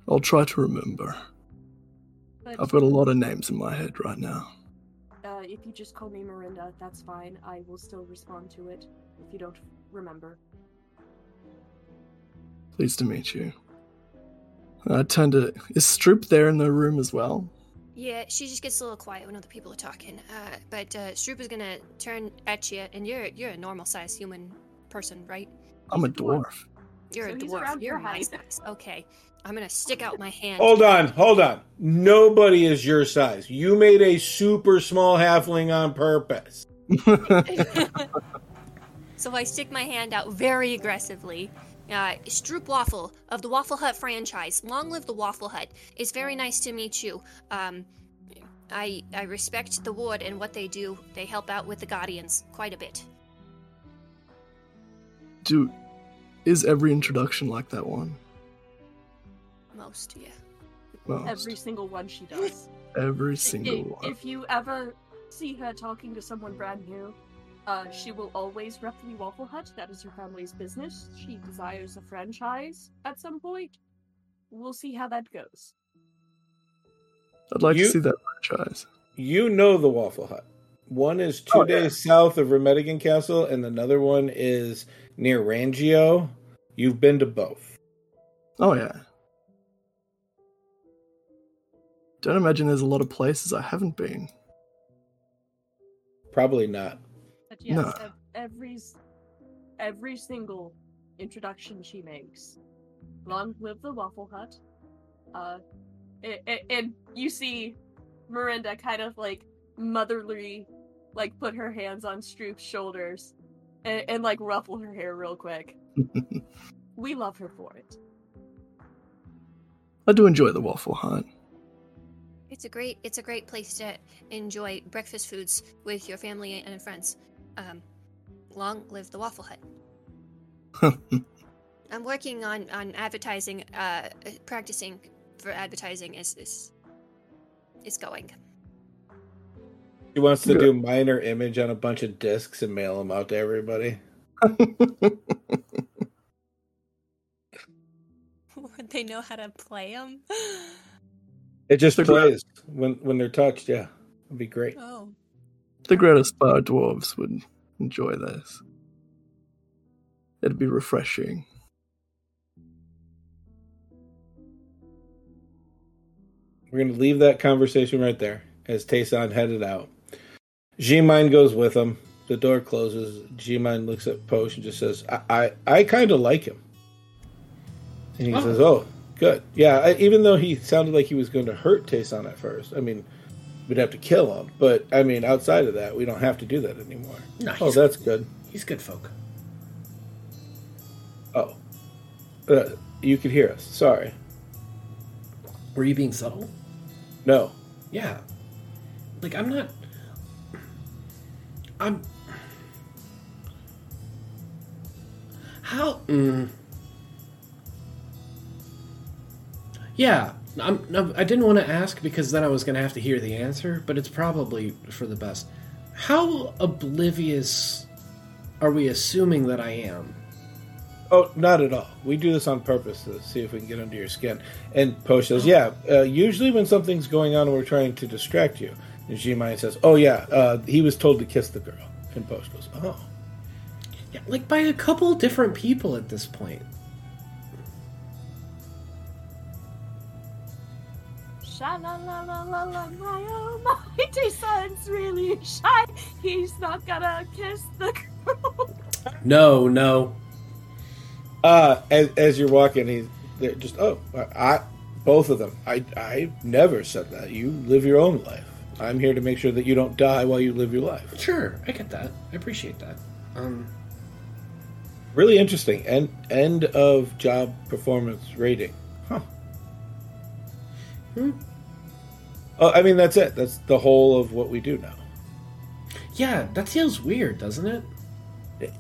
I'll try to remember. But I've got a lot of names in my head right now. uh, if you just call me Miranda, that's fine. I will still respond to it if you don't remember. Pleased to meet you. I turn to. Is Stroop there in the room as well? Yeah, she just gets a little quiet when other people are talking. Uh, but uh, Stroop is gonna turn at you, and you're you're a normal sized human person, right? I'm a dwarf. You're So a dwarf. You're your my height. size. Okay, I'm gonna stick out my hand. Hold on, hold on. Nobody is your size. You made a super small halfling on purpose. So I stick my hand out very aggressively. Uh, Stroop Waffle of the Waffle Hut franchise. Long live the Waffle Hut. It's very nice to meet you. Um, I I respect the ward and what they do. They help out with the Guardians quite a bit. Do is every introduction like that one? Most, yeah. Well, Every single one she does. every single if, one. if you ever see her talking to someone brand new, uh, she will always rep the Waffle Hut. That is her family's business. She desires a franchise at some point. We'll see how that goes. I'd like You- to see that franchise. You know the Waffle Hut. One is two Oh, yeah. days south of Remedigan Castle, and another one is near Rangio. You've been to both. Oh yeah. Don't imagine there's a lot of places I haven't been. Probably not. But yes, No. ev- every every single introduction she makes. Long live the Waffle Hut. Uh, A- a- and you see Miranda kind of like motherly, like put her hands on Stroop's shoulders and, and like ruffle her hair real quick. we love her for it. I do enjoy the Waffle Hut. It's a great it's a great place to enjoy breakfast foods with your family and friends. Um, long live the Waffle Hut. I'm working on on advertising. Uh, practicing for advertising is is is going. He wants to Good. do minor image on a bunch of discs and mail them out to everybody. Would they know how to play them? It just The gra- plays when when they're touched. Yeah, it'd be great. Oh. The Greater Spire dwarves would enjoy this. It'd be refreshing. We're gonna leave that conversation right there as Tayson headed out. G-Mine goes with him. The door closes. G-Mine looks at Posh and just says, "I I, I kind of like him." And he Oh. says, "Oh, good. Yeah." I, even though he sounded like he was going to hurt Tayson at first, I mean, we'd have to kill him. But I mean, outside of that, we don't have to do that anymore. No, oh, that's good. He's good folk. Oh, uh, you could hear us. Sorry. Were you being subtle? No. Yeah. Like I'm not. I'm. How? Mm. Yeah, I'm. No, I didn't want to ask because then I was going to have to hear the answer, but it's probably for the best. How oblivious are we assuming that I am? Oh, not at all. We do this on purpose to see if we can get under your skin. And Posh says, "Yeah, uh, usually when something's going on, we're trying to distract you." And G-Mine says, "Oh yeah, uh, he was told to kiss the girl." And Posh goes, "Oh, Yeah, like by a couple different people at this point. Sha la la la la la my oh my Tayson's really shy. He's not gonna kiss the girl. No, no. Uh, as, as you're walking, he's they're just oh, I, both of them. I, I never said that. You live your own life. I'm here to make sure that you don't die while you live your life. Sure, I get that. I appreciate that. Um, Really interesting. End end of job performance rating. Huh. Hmm. Oh, I mean that's it. That's the whole of what we do now. yeah, that feels weird, doesn't it?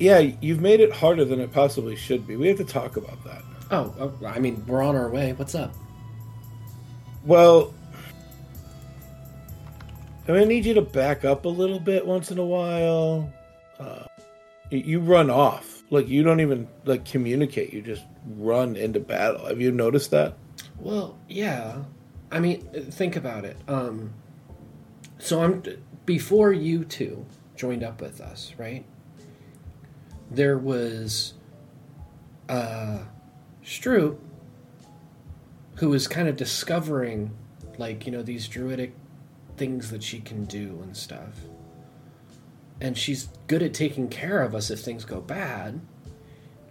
Yeah, you've made it harder than it possibly should be. We have to talk about that. Oh, oh, I mean, we're on our way. What's up? Well, I'm gonna need you to back up a little bit once in a while. Uh, you run off, like you don't even like communicate. You just run into battle. Have you noticed that? Well, yeah. I mean, think about it. Um, so I'm before you two joined up with us, right? There was uh Stroop who was kind of discovering like, you know, these druidic things that she can do and stuff. And she's good at taking care of us if things go bad.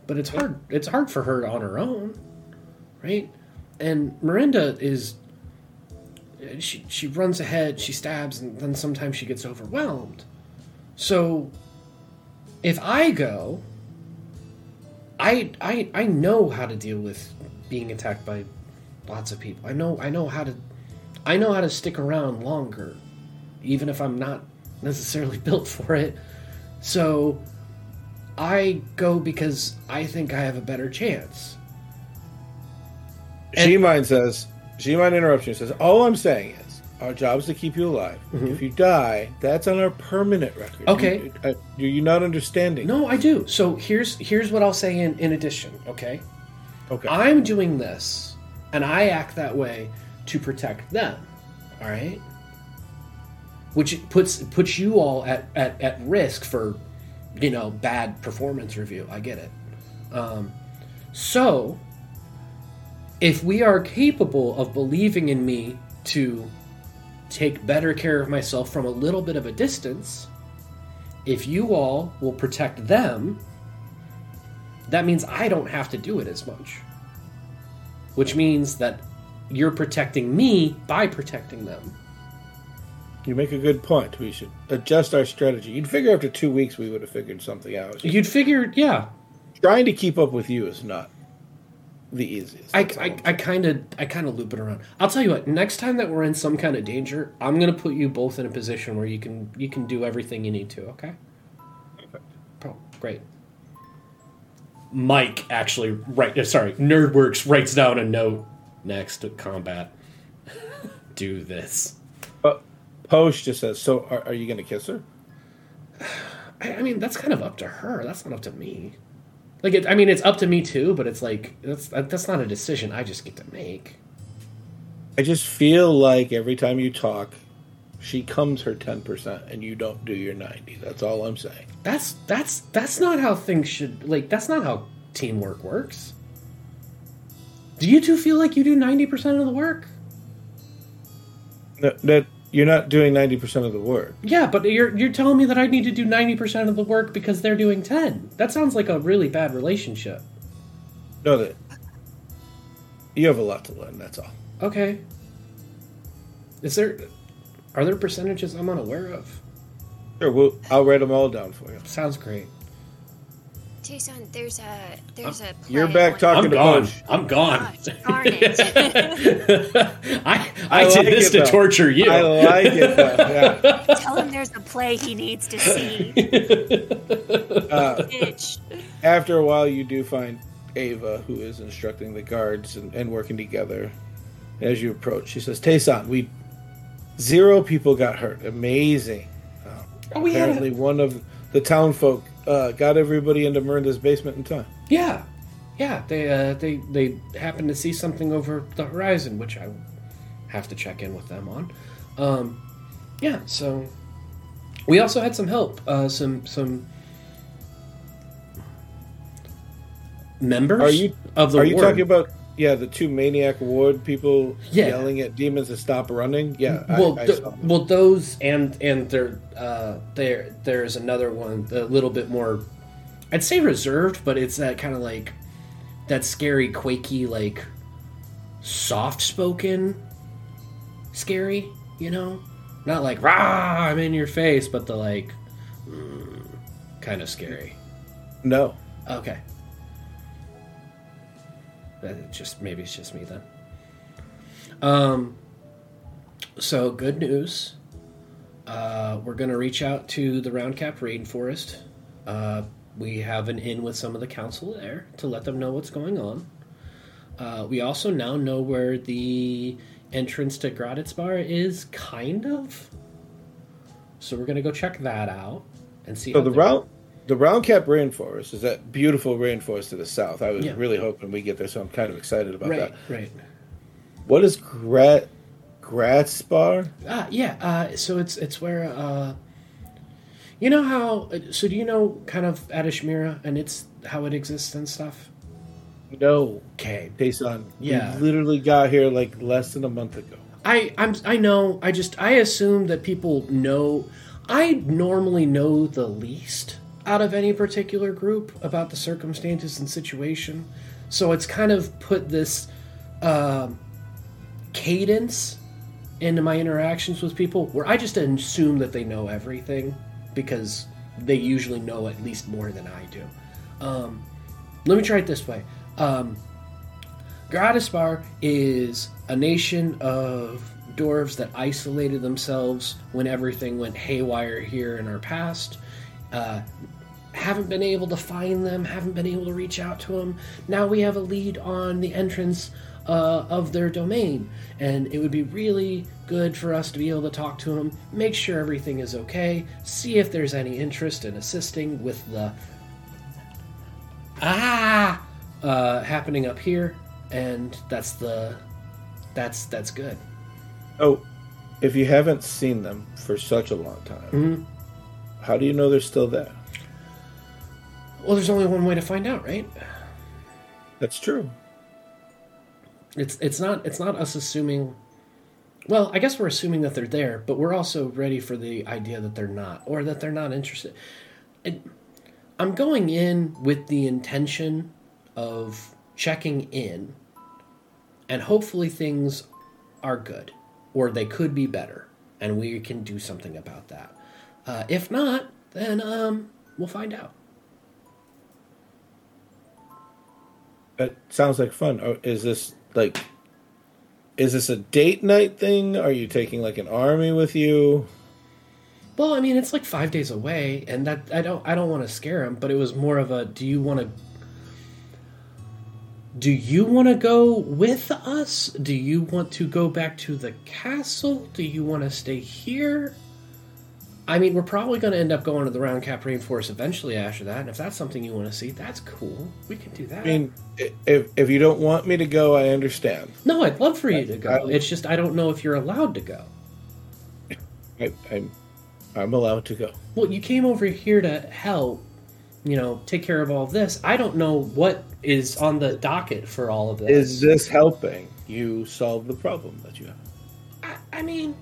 But it's hard it's hard for her on her own, right? And Miranda is she she runs ahead, she stabs, and then sometimes she gets overwhelmed. So if I go, I I I know how to deal with being attacked by lots of people. I know I know how to I know how to stick around longer, even if I'm not necessarily built for it. So I go because I think I have a better chance. G-Mine says. Mine interrupts you. and Says all I'm saying is our job is to keep you alive. If you die, that's on our permanent record. Mm-hmm. Okay. You, uh, are you not understanding? No, I do. So here's here's what I'll say in, in addition, okay? Okay. I'm doing this and I act that way to protect them. All right? Which puts puts you all at, at, at risk for, you know, bad performance review. I get it. Um, so if we are capable of believing in me to take better care of myself from a little bit of a distance, if you all will protect them, that means I don't have to do it as much. Which means that you're protecting me by protecting them. You make a good point. We should adjust our strategy. You'd figure after two weeks we would have figured something out. You'd figure, yeah. Trying to keep up with you is not the easiest. I, I, I kind of I kind of loop it around. I'll tell you what. Next time that we're in some kind of danger, I'm gonna put you both in a position where you can you can do everything you need to. Okay. Oh, great. Mike actually right. Uh, sorry, NerdWorks writes down a note next to combat. do this. But Posh just says, "So are, are you going to kiss her?" I, I mean, that's kind of up to her. That's not up to me. Like, it, I mean, it's up to me too, but it's like that's that's not a decision I just get to make. I just feel like every time you talk, she comes her ten percent, and you don't do your ninety. That's all I'm saying. That's that's that's not how things should like. That's not how teamwork works. Do you two feel like you do ninety percent of the work? No, that you're not doing ninety percent of the work. Yeah, but you're you're telling me that I need to do ninety percent of the work because they're doing ten. That sounds like a really bad relationship. No, that you have a lot to learn. That's all. Okay. Is there are there percentages I'm unaware of? Sure, we'll, I'll write them all down for you. Sounds great. Tayson, there's a there's a. You're back talking I'm to gone. Posh. I'm gone. Darn it! I I I did like this it, to though. torture you. I like it. Though. Yeah. Tell him there's a play he needs to see. Uh, after a while, you do find Ava, who is instructing the guards and, and working together. As you approach, she says, "Tayson, we zero people got hurt. Amazing. Uh, Oh, we had a- apparently, one of the town folk uh, got everybody into Miranda's basement in time. Yeah, yeah. They uh, they they happened to see something over the horizon, which I have to check in with them on. Um, yeah. So we also had some help. Uh, some some members. Are you of the Are you ward. talking about yeah the two maniac ward people Yeah. yelling at demons to stop running? Yeah, well, I, th- well, those and and there, uh, there, there's another one a little bit more. I'd say reserved, but it's that kind of like that scary, quaky, like soft-spoken, scary. You know, not like rah, I'm in your face, but the like mm, kind of scary. No. Okay. That just maybe it's just me then. Um. So good news. Uh, we're gonna reach out to the Roundcap Rainforest. Uh, we have an in with some of the council there to let them know what's going on. Uh, we also now know where the entrance to Graditz Bar is, kind of. So we're gonna go check that out and see. So the round the round cap rainforest is that beautiful rainforest to the south. I was Yeah. really hoping we get there, so I'm kind of excited about Right, that. right. What is Grat Gratspar? Ah, yeah. Uh, so it's it's where uh, you know how. So do you know kind of Adishmira and it's how it exists and stuff? No. Okay. Tayson. Yeah. We literally got here like less than a month ago. I I'm I know. I just I assume that people know. I normally know the least out of any particular group about the circumstances and situation, so it's kind of put this um cadence into my interactions with people where I just assume that they know everything because they usually know at least more than I do. Um, let me try it this way. Um, is a nation of dwarves that isolated themselves when everything went haywire here in our past. Uh, haven't been able to find them, haven't been able to reach out to them. Now we have a lead on the entrance uh, of their domain, and it would be really good for us to be able to talk to them, make sure everything is okay, see if there's any interest in assisting with the ah uh, happening up here, and that's the that's that's good. Oh, if you haven't seen them for such a long time, Mhm. how do you know they're still there? Well, there's only one way to find out, right? That's true. It's it's not it's not us assuming. Well, I guess we're assuming that they're there, but we're also ready for the idea that they're not, or that they're not interested. It, I'm going in with the intention of checking in and hopefully things are good, or they could be better, and we can do something about that. Uh, if not, then um, we'll find out. That sounds like fun. Oh, is this like is this a date night thing? Are you taking like an army with you? Well, I mean, it's like five days away, and that I don't I don't want to scare him, but it was more of a do you want to do you want to go with us? Do you want to go back to the castle? Do you want to stay here? I mean, we're probably going to end up going to the Round Cap Rainforest eventually after that, and if that's something you want to see, that's cool. We can do that. I mean, if if you don't want me to go, I understand. no, I'd love for you to go. I- It's just I don't know if you're allowed to go. I, I'm I'm allowed to go. Well, you came over here to help, you know, take care of all of this. I don't know what is on the docket for all of this. Is this helping you solve the problem that you have? I mean,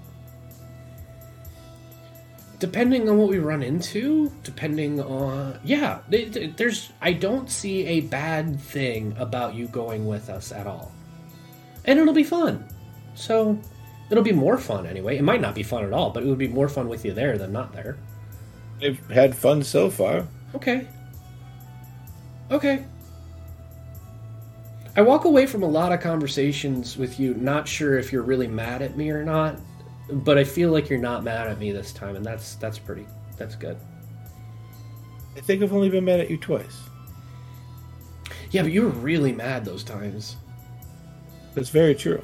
depending on what we run into, depending on yeah, th- th- there's I don't see a bad thing about you going with us at all, and it'll be fun. So it'll be more fun anyway. It might not be fun at all, but it would be more fun with you there than not there. I've had fun so far. Okay. Okay. I walk away from a lot of conversations with you not sure if you're really mad at me or not, but I feel like you're not mad at me this time and that's that's pretty that's good. I think I've only been mad at you twice. Yeah, but you were really mad those times. That's very true.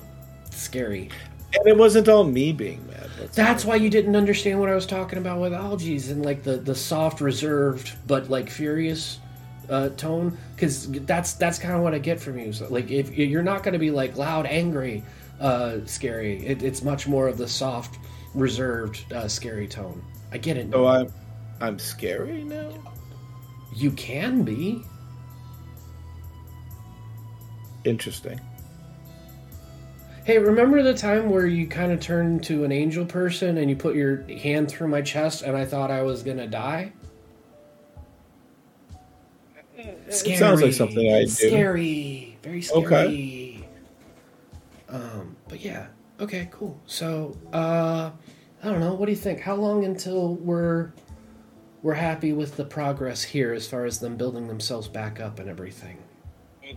Scary. And it wasn't all me being mad. That's, That's why you didn't understand what I was talking about with Algie's and like the the soft reserved but like furious uh, tone because that's that's kind of what I get from you. So, like if you're not going to be like loud, angry, uh, scary, it, it's much more of the soft, reserved, uh, scary tone. I get it. so I'm I'm scary now. You can be. Interesting. Hey, remember the time where you kind of turned to an angel person and you put your hand through my chest and I thought I was gonna die? Scary. sounds like something I'd do. Scary. Very scary. Okay. Um, but yeah. Okay, cool. So, uh, I don't know. What do you think? How long until we're we're happy with the progress here as far as them building themselves back up and everything?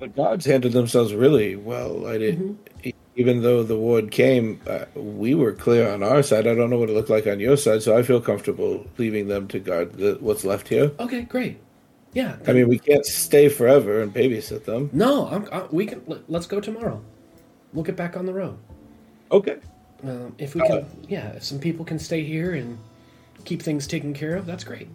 The gods handled themselves really well. I did, Mm-hmm. even though the ward came, uh, we were clear on our side. I don't know what it looked like on your side, so I feel comfortable leaving them to guard the, what's left here. Okay, great. Yeah. I mean, we can't stay forever and babysit them. No, I'm, I, we can. Let's go tomorrow. We'll get back on the road. Okay. Um, if we can, yeah, if some people can stay here and keep things taken care of, that's great.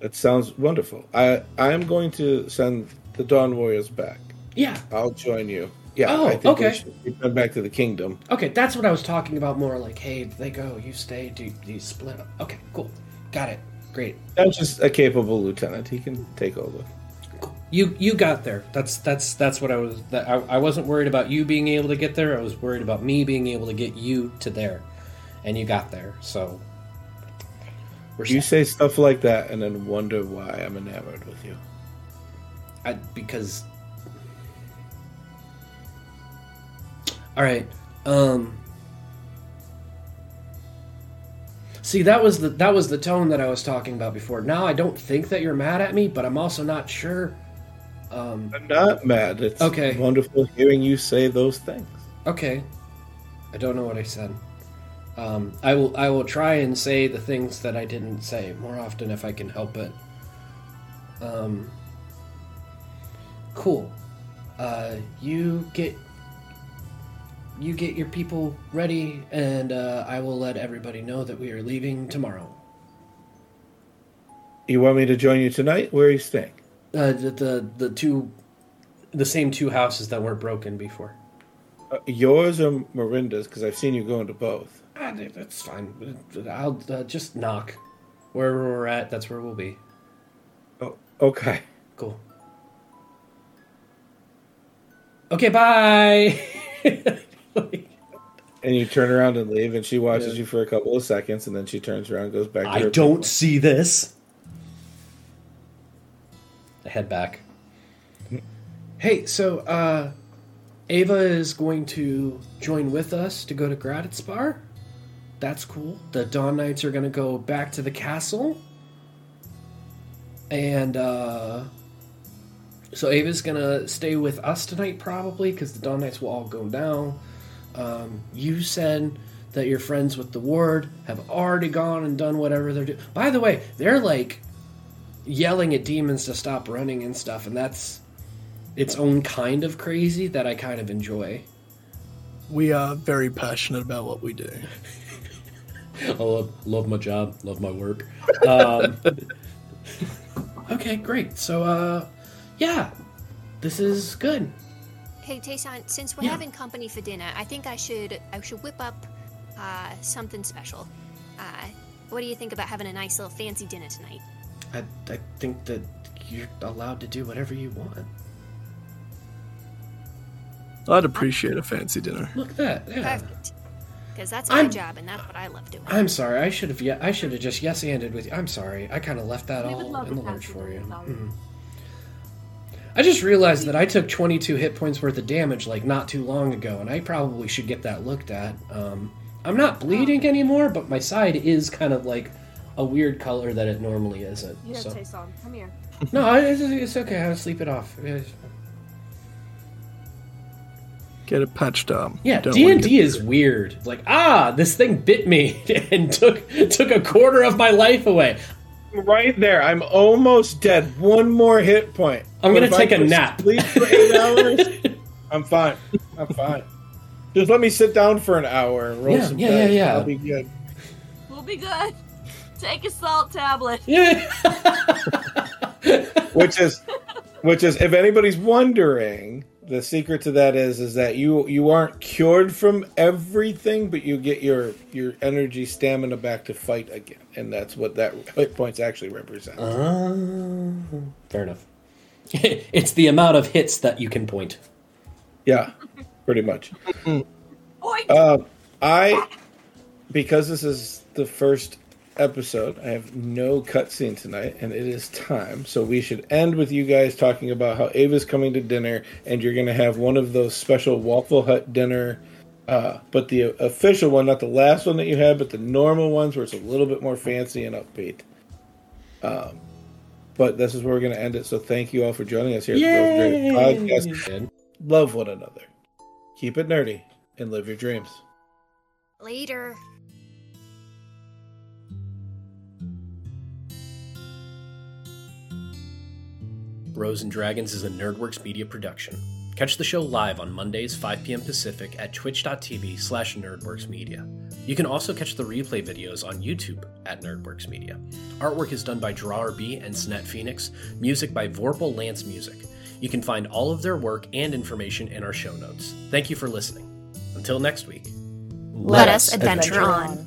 That sounds wonderful. I I'm going to send the Dawn Warriors back. Yeah. I'll join you. Yeah. Oh, I think okay. We should return back to the kingdom. Okay, that's what I was talking about more. Like, hey, they go, you stay, do, do you split up? Okay, cool, got it, great. I'm just a capable lieutenant. He can take over. You you got there. That's that's that's what I was. That I, I wasn't worried about you being able to get there. I was worried about me being able to get you to there, and you got there. So we're You set. say stuff like that and then wonder why I'm enamored with you. I, because all right um see that was the that was the tone that i was talking about before now i don't think that you're mad at me but i'm also not sure um I'm not mad. It's Okay. wonderful hearing you say those things. okay i don't know what i said um i will i will try and say the things that i didn't say more often if i can help it um cool uh you get you get your people ready and uh, i will let everybody know that we are leaving tomorrow You want me to join you tonight? Where are you staying? Uh, the, the the two the same two houses that weren't broken before Uh, yours or Miranda's? Because I've seen you go into both. ah, dude, that's fine i'll uh, just knock wherever we're at that's where we'll be Oh, okay. Cool. Okay, bye. And you turn around and leave, and she watches Yeah. you for a couple of seconds, and then she turns around, and goes back. To I don't see this. Head back. Hey, so uh Ava is going to join with us to go to Graditspar. That's cool. The Dawn Knights are going to go back to the castle. And uh, so Ava's going to stay with us tonight, probably, because the Dawn Knights will all go down. Um, you said that your friends with the ward have already gone and done whatever they're doing. By the way, they're like yelling at demons to stop running and stuff, and that's its own kind of crazy that I kind of enjoy. We are very passionate about what we do. I love, love my job, love my work. Um, okay, great. So, uh, yeah, this is good. Hey, Tayson, since we're Yeah. having company for dinner, I think I should I should whip up uh, something special. Uh, what do you think about having a nice little fancy dinner tonight? I, I think that you're allowed to do whatever you want. I'd appreciate a fancy dinner. Look at that. Yeah. Perfect. Because that's my I'm- job, and that's what I love doing. I'm sorry. I should have. Yeah, I should have just yes anded with you. I'm sorry. I kind of left that We all in the to lurch for you. do that. Mhm. I just realized that I took 22 hit points worth of damage like not too long ago, and I probably should get that looked at. Um, I'm not bleeding anymore, but my side is kind of like a weird color that it normally isn't. Here, so. Tayson, come here. No, it's, it's okay. I'll sleep it off. It's- Get it patched up. Yeah, D and D is weird. It's Like, ah, this thing bit me and took took a quarter of my life away. Right there. I'm almost dead. One more hit point. I'm But gonna if take a nap. Sleep for eight hours. I'm fine. I'm fine. Just let me sit down for an hour and roll Yeah, some yeah, dice. yeah, yeah. I'll be good. We'll be good. Take a salt tablet. Yeah. which is which is if anybody's wondering the secret to that is is that you you aren't cured from everything but you get your your energy stamina back to fight again and that's what that hit points actually represent Uh, fair enough. it's the amount of hits that you can point. yeah pretty much Oink! uh, i because this is the first episode. I have no cutscene tonight and it is time. So we should end with you guys talking about how ava's coming to dinner and you're going to have one of those special waffle hut dinner uh, but the official one not the last one that you had but the normal ones where it's a little bit more fancy and upbeat. Um, but this is where we're going to end it. So thank you all for joining us here. At the Rose Drake podcast love one another. Keep it nerdy and live your dreams. Later. Rose and Dragons is a Nerdworks media production. Catch the show live on Mondays, 5 p.m. Pacific at twitch.tv slash nerdworksmedia. You can also catch the replay videos on YouTube at Nerdworks Media. Artwork is done by Drawer B and Snet Phoenix, music by Vorpal Lance Music. You can find all of their work and information in our show notes. Thank you for listening. Until next week. Let us adventure on.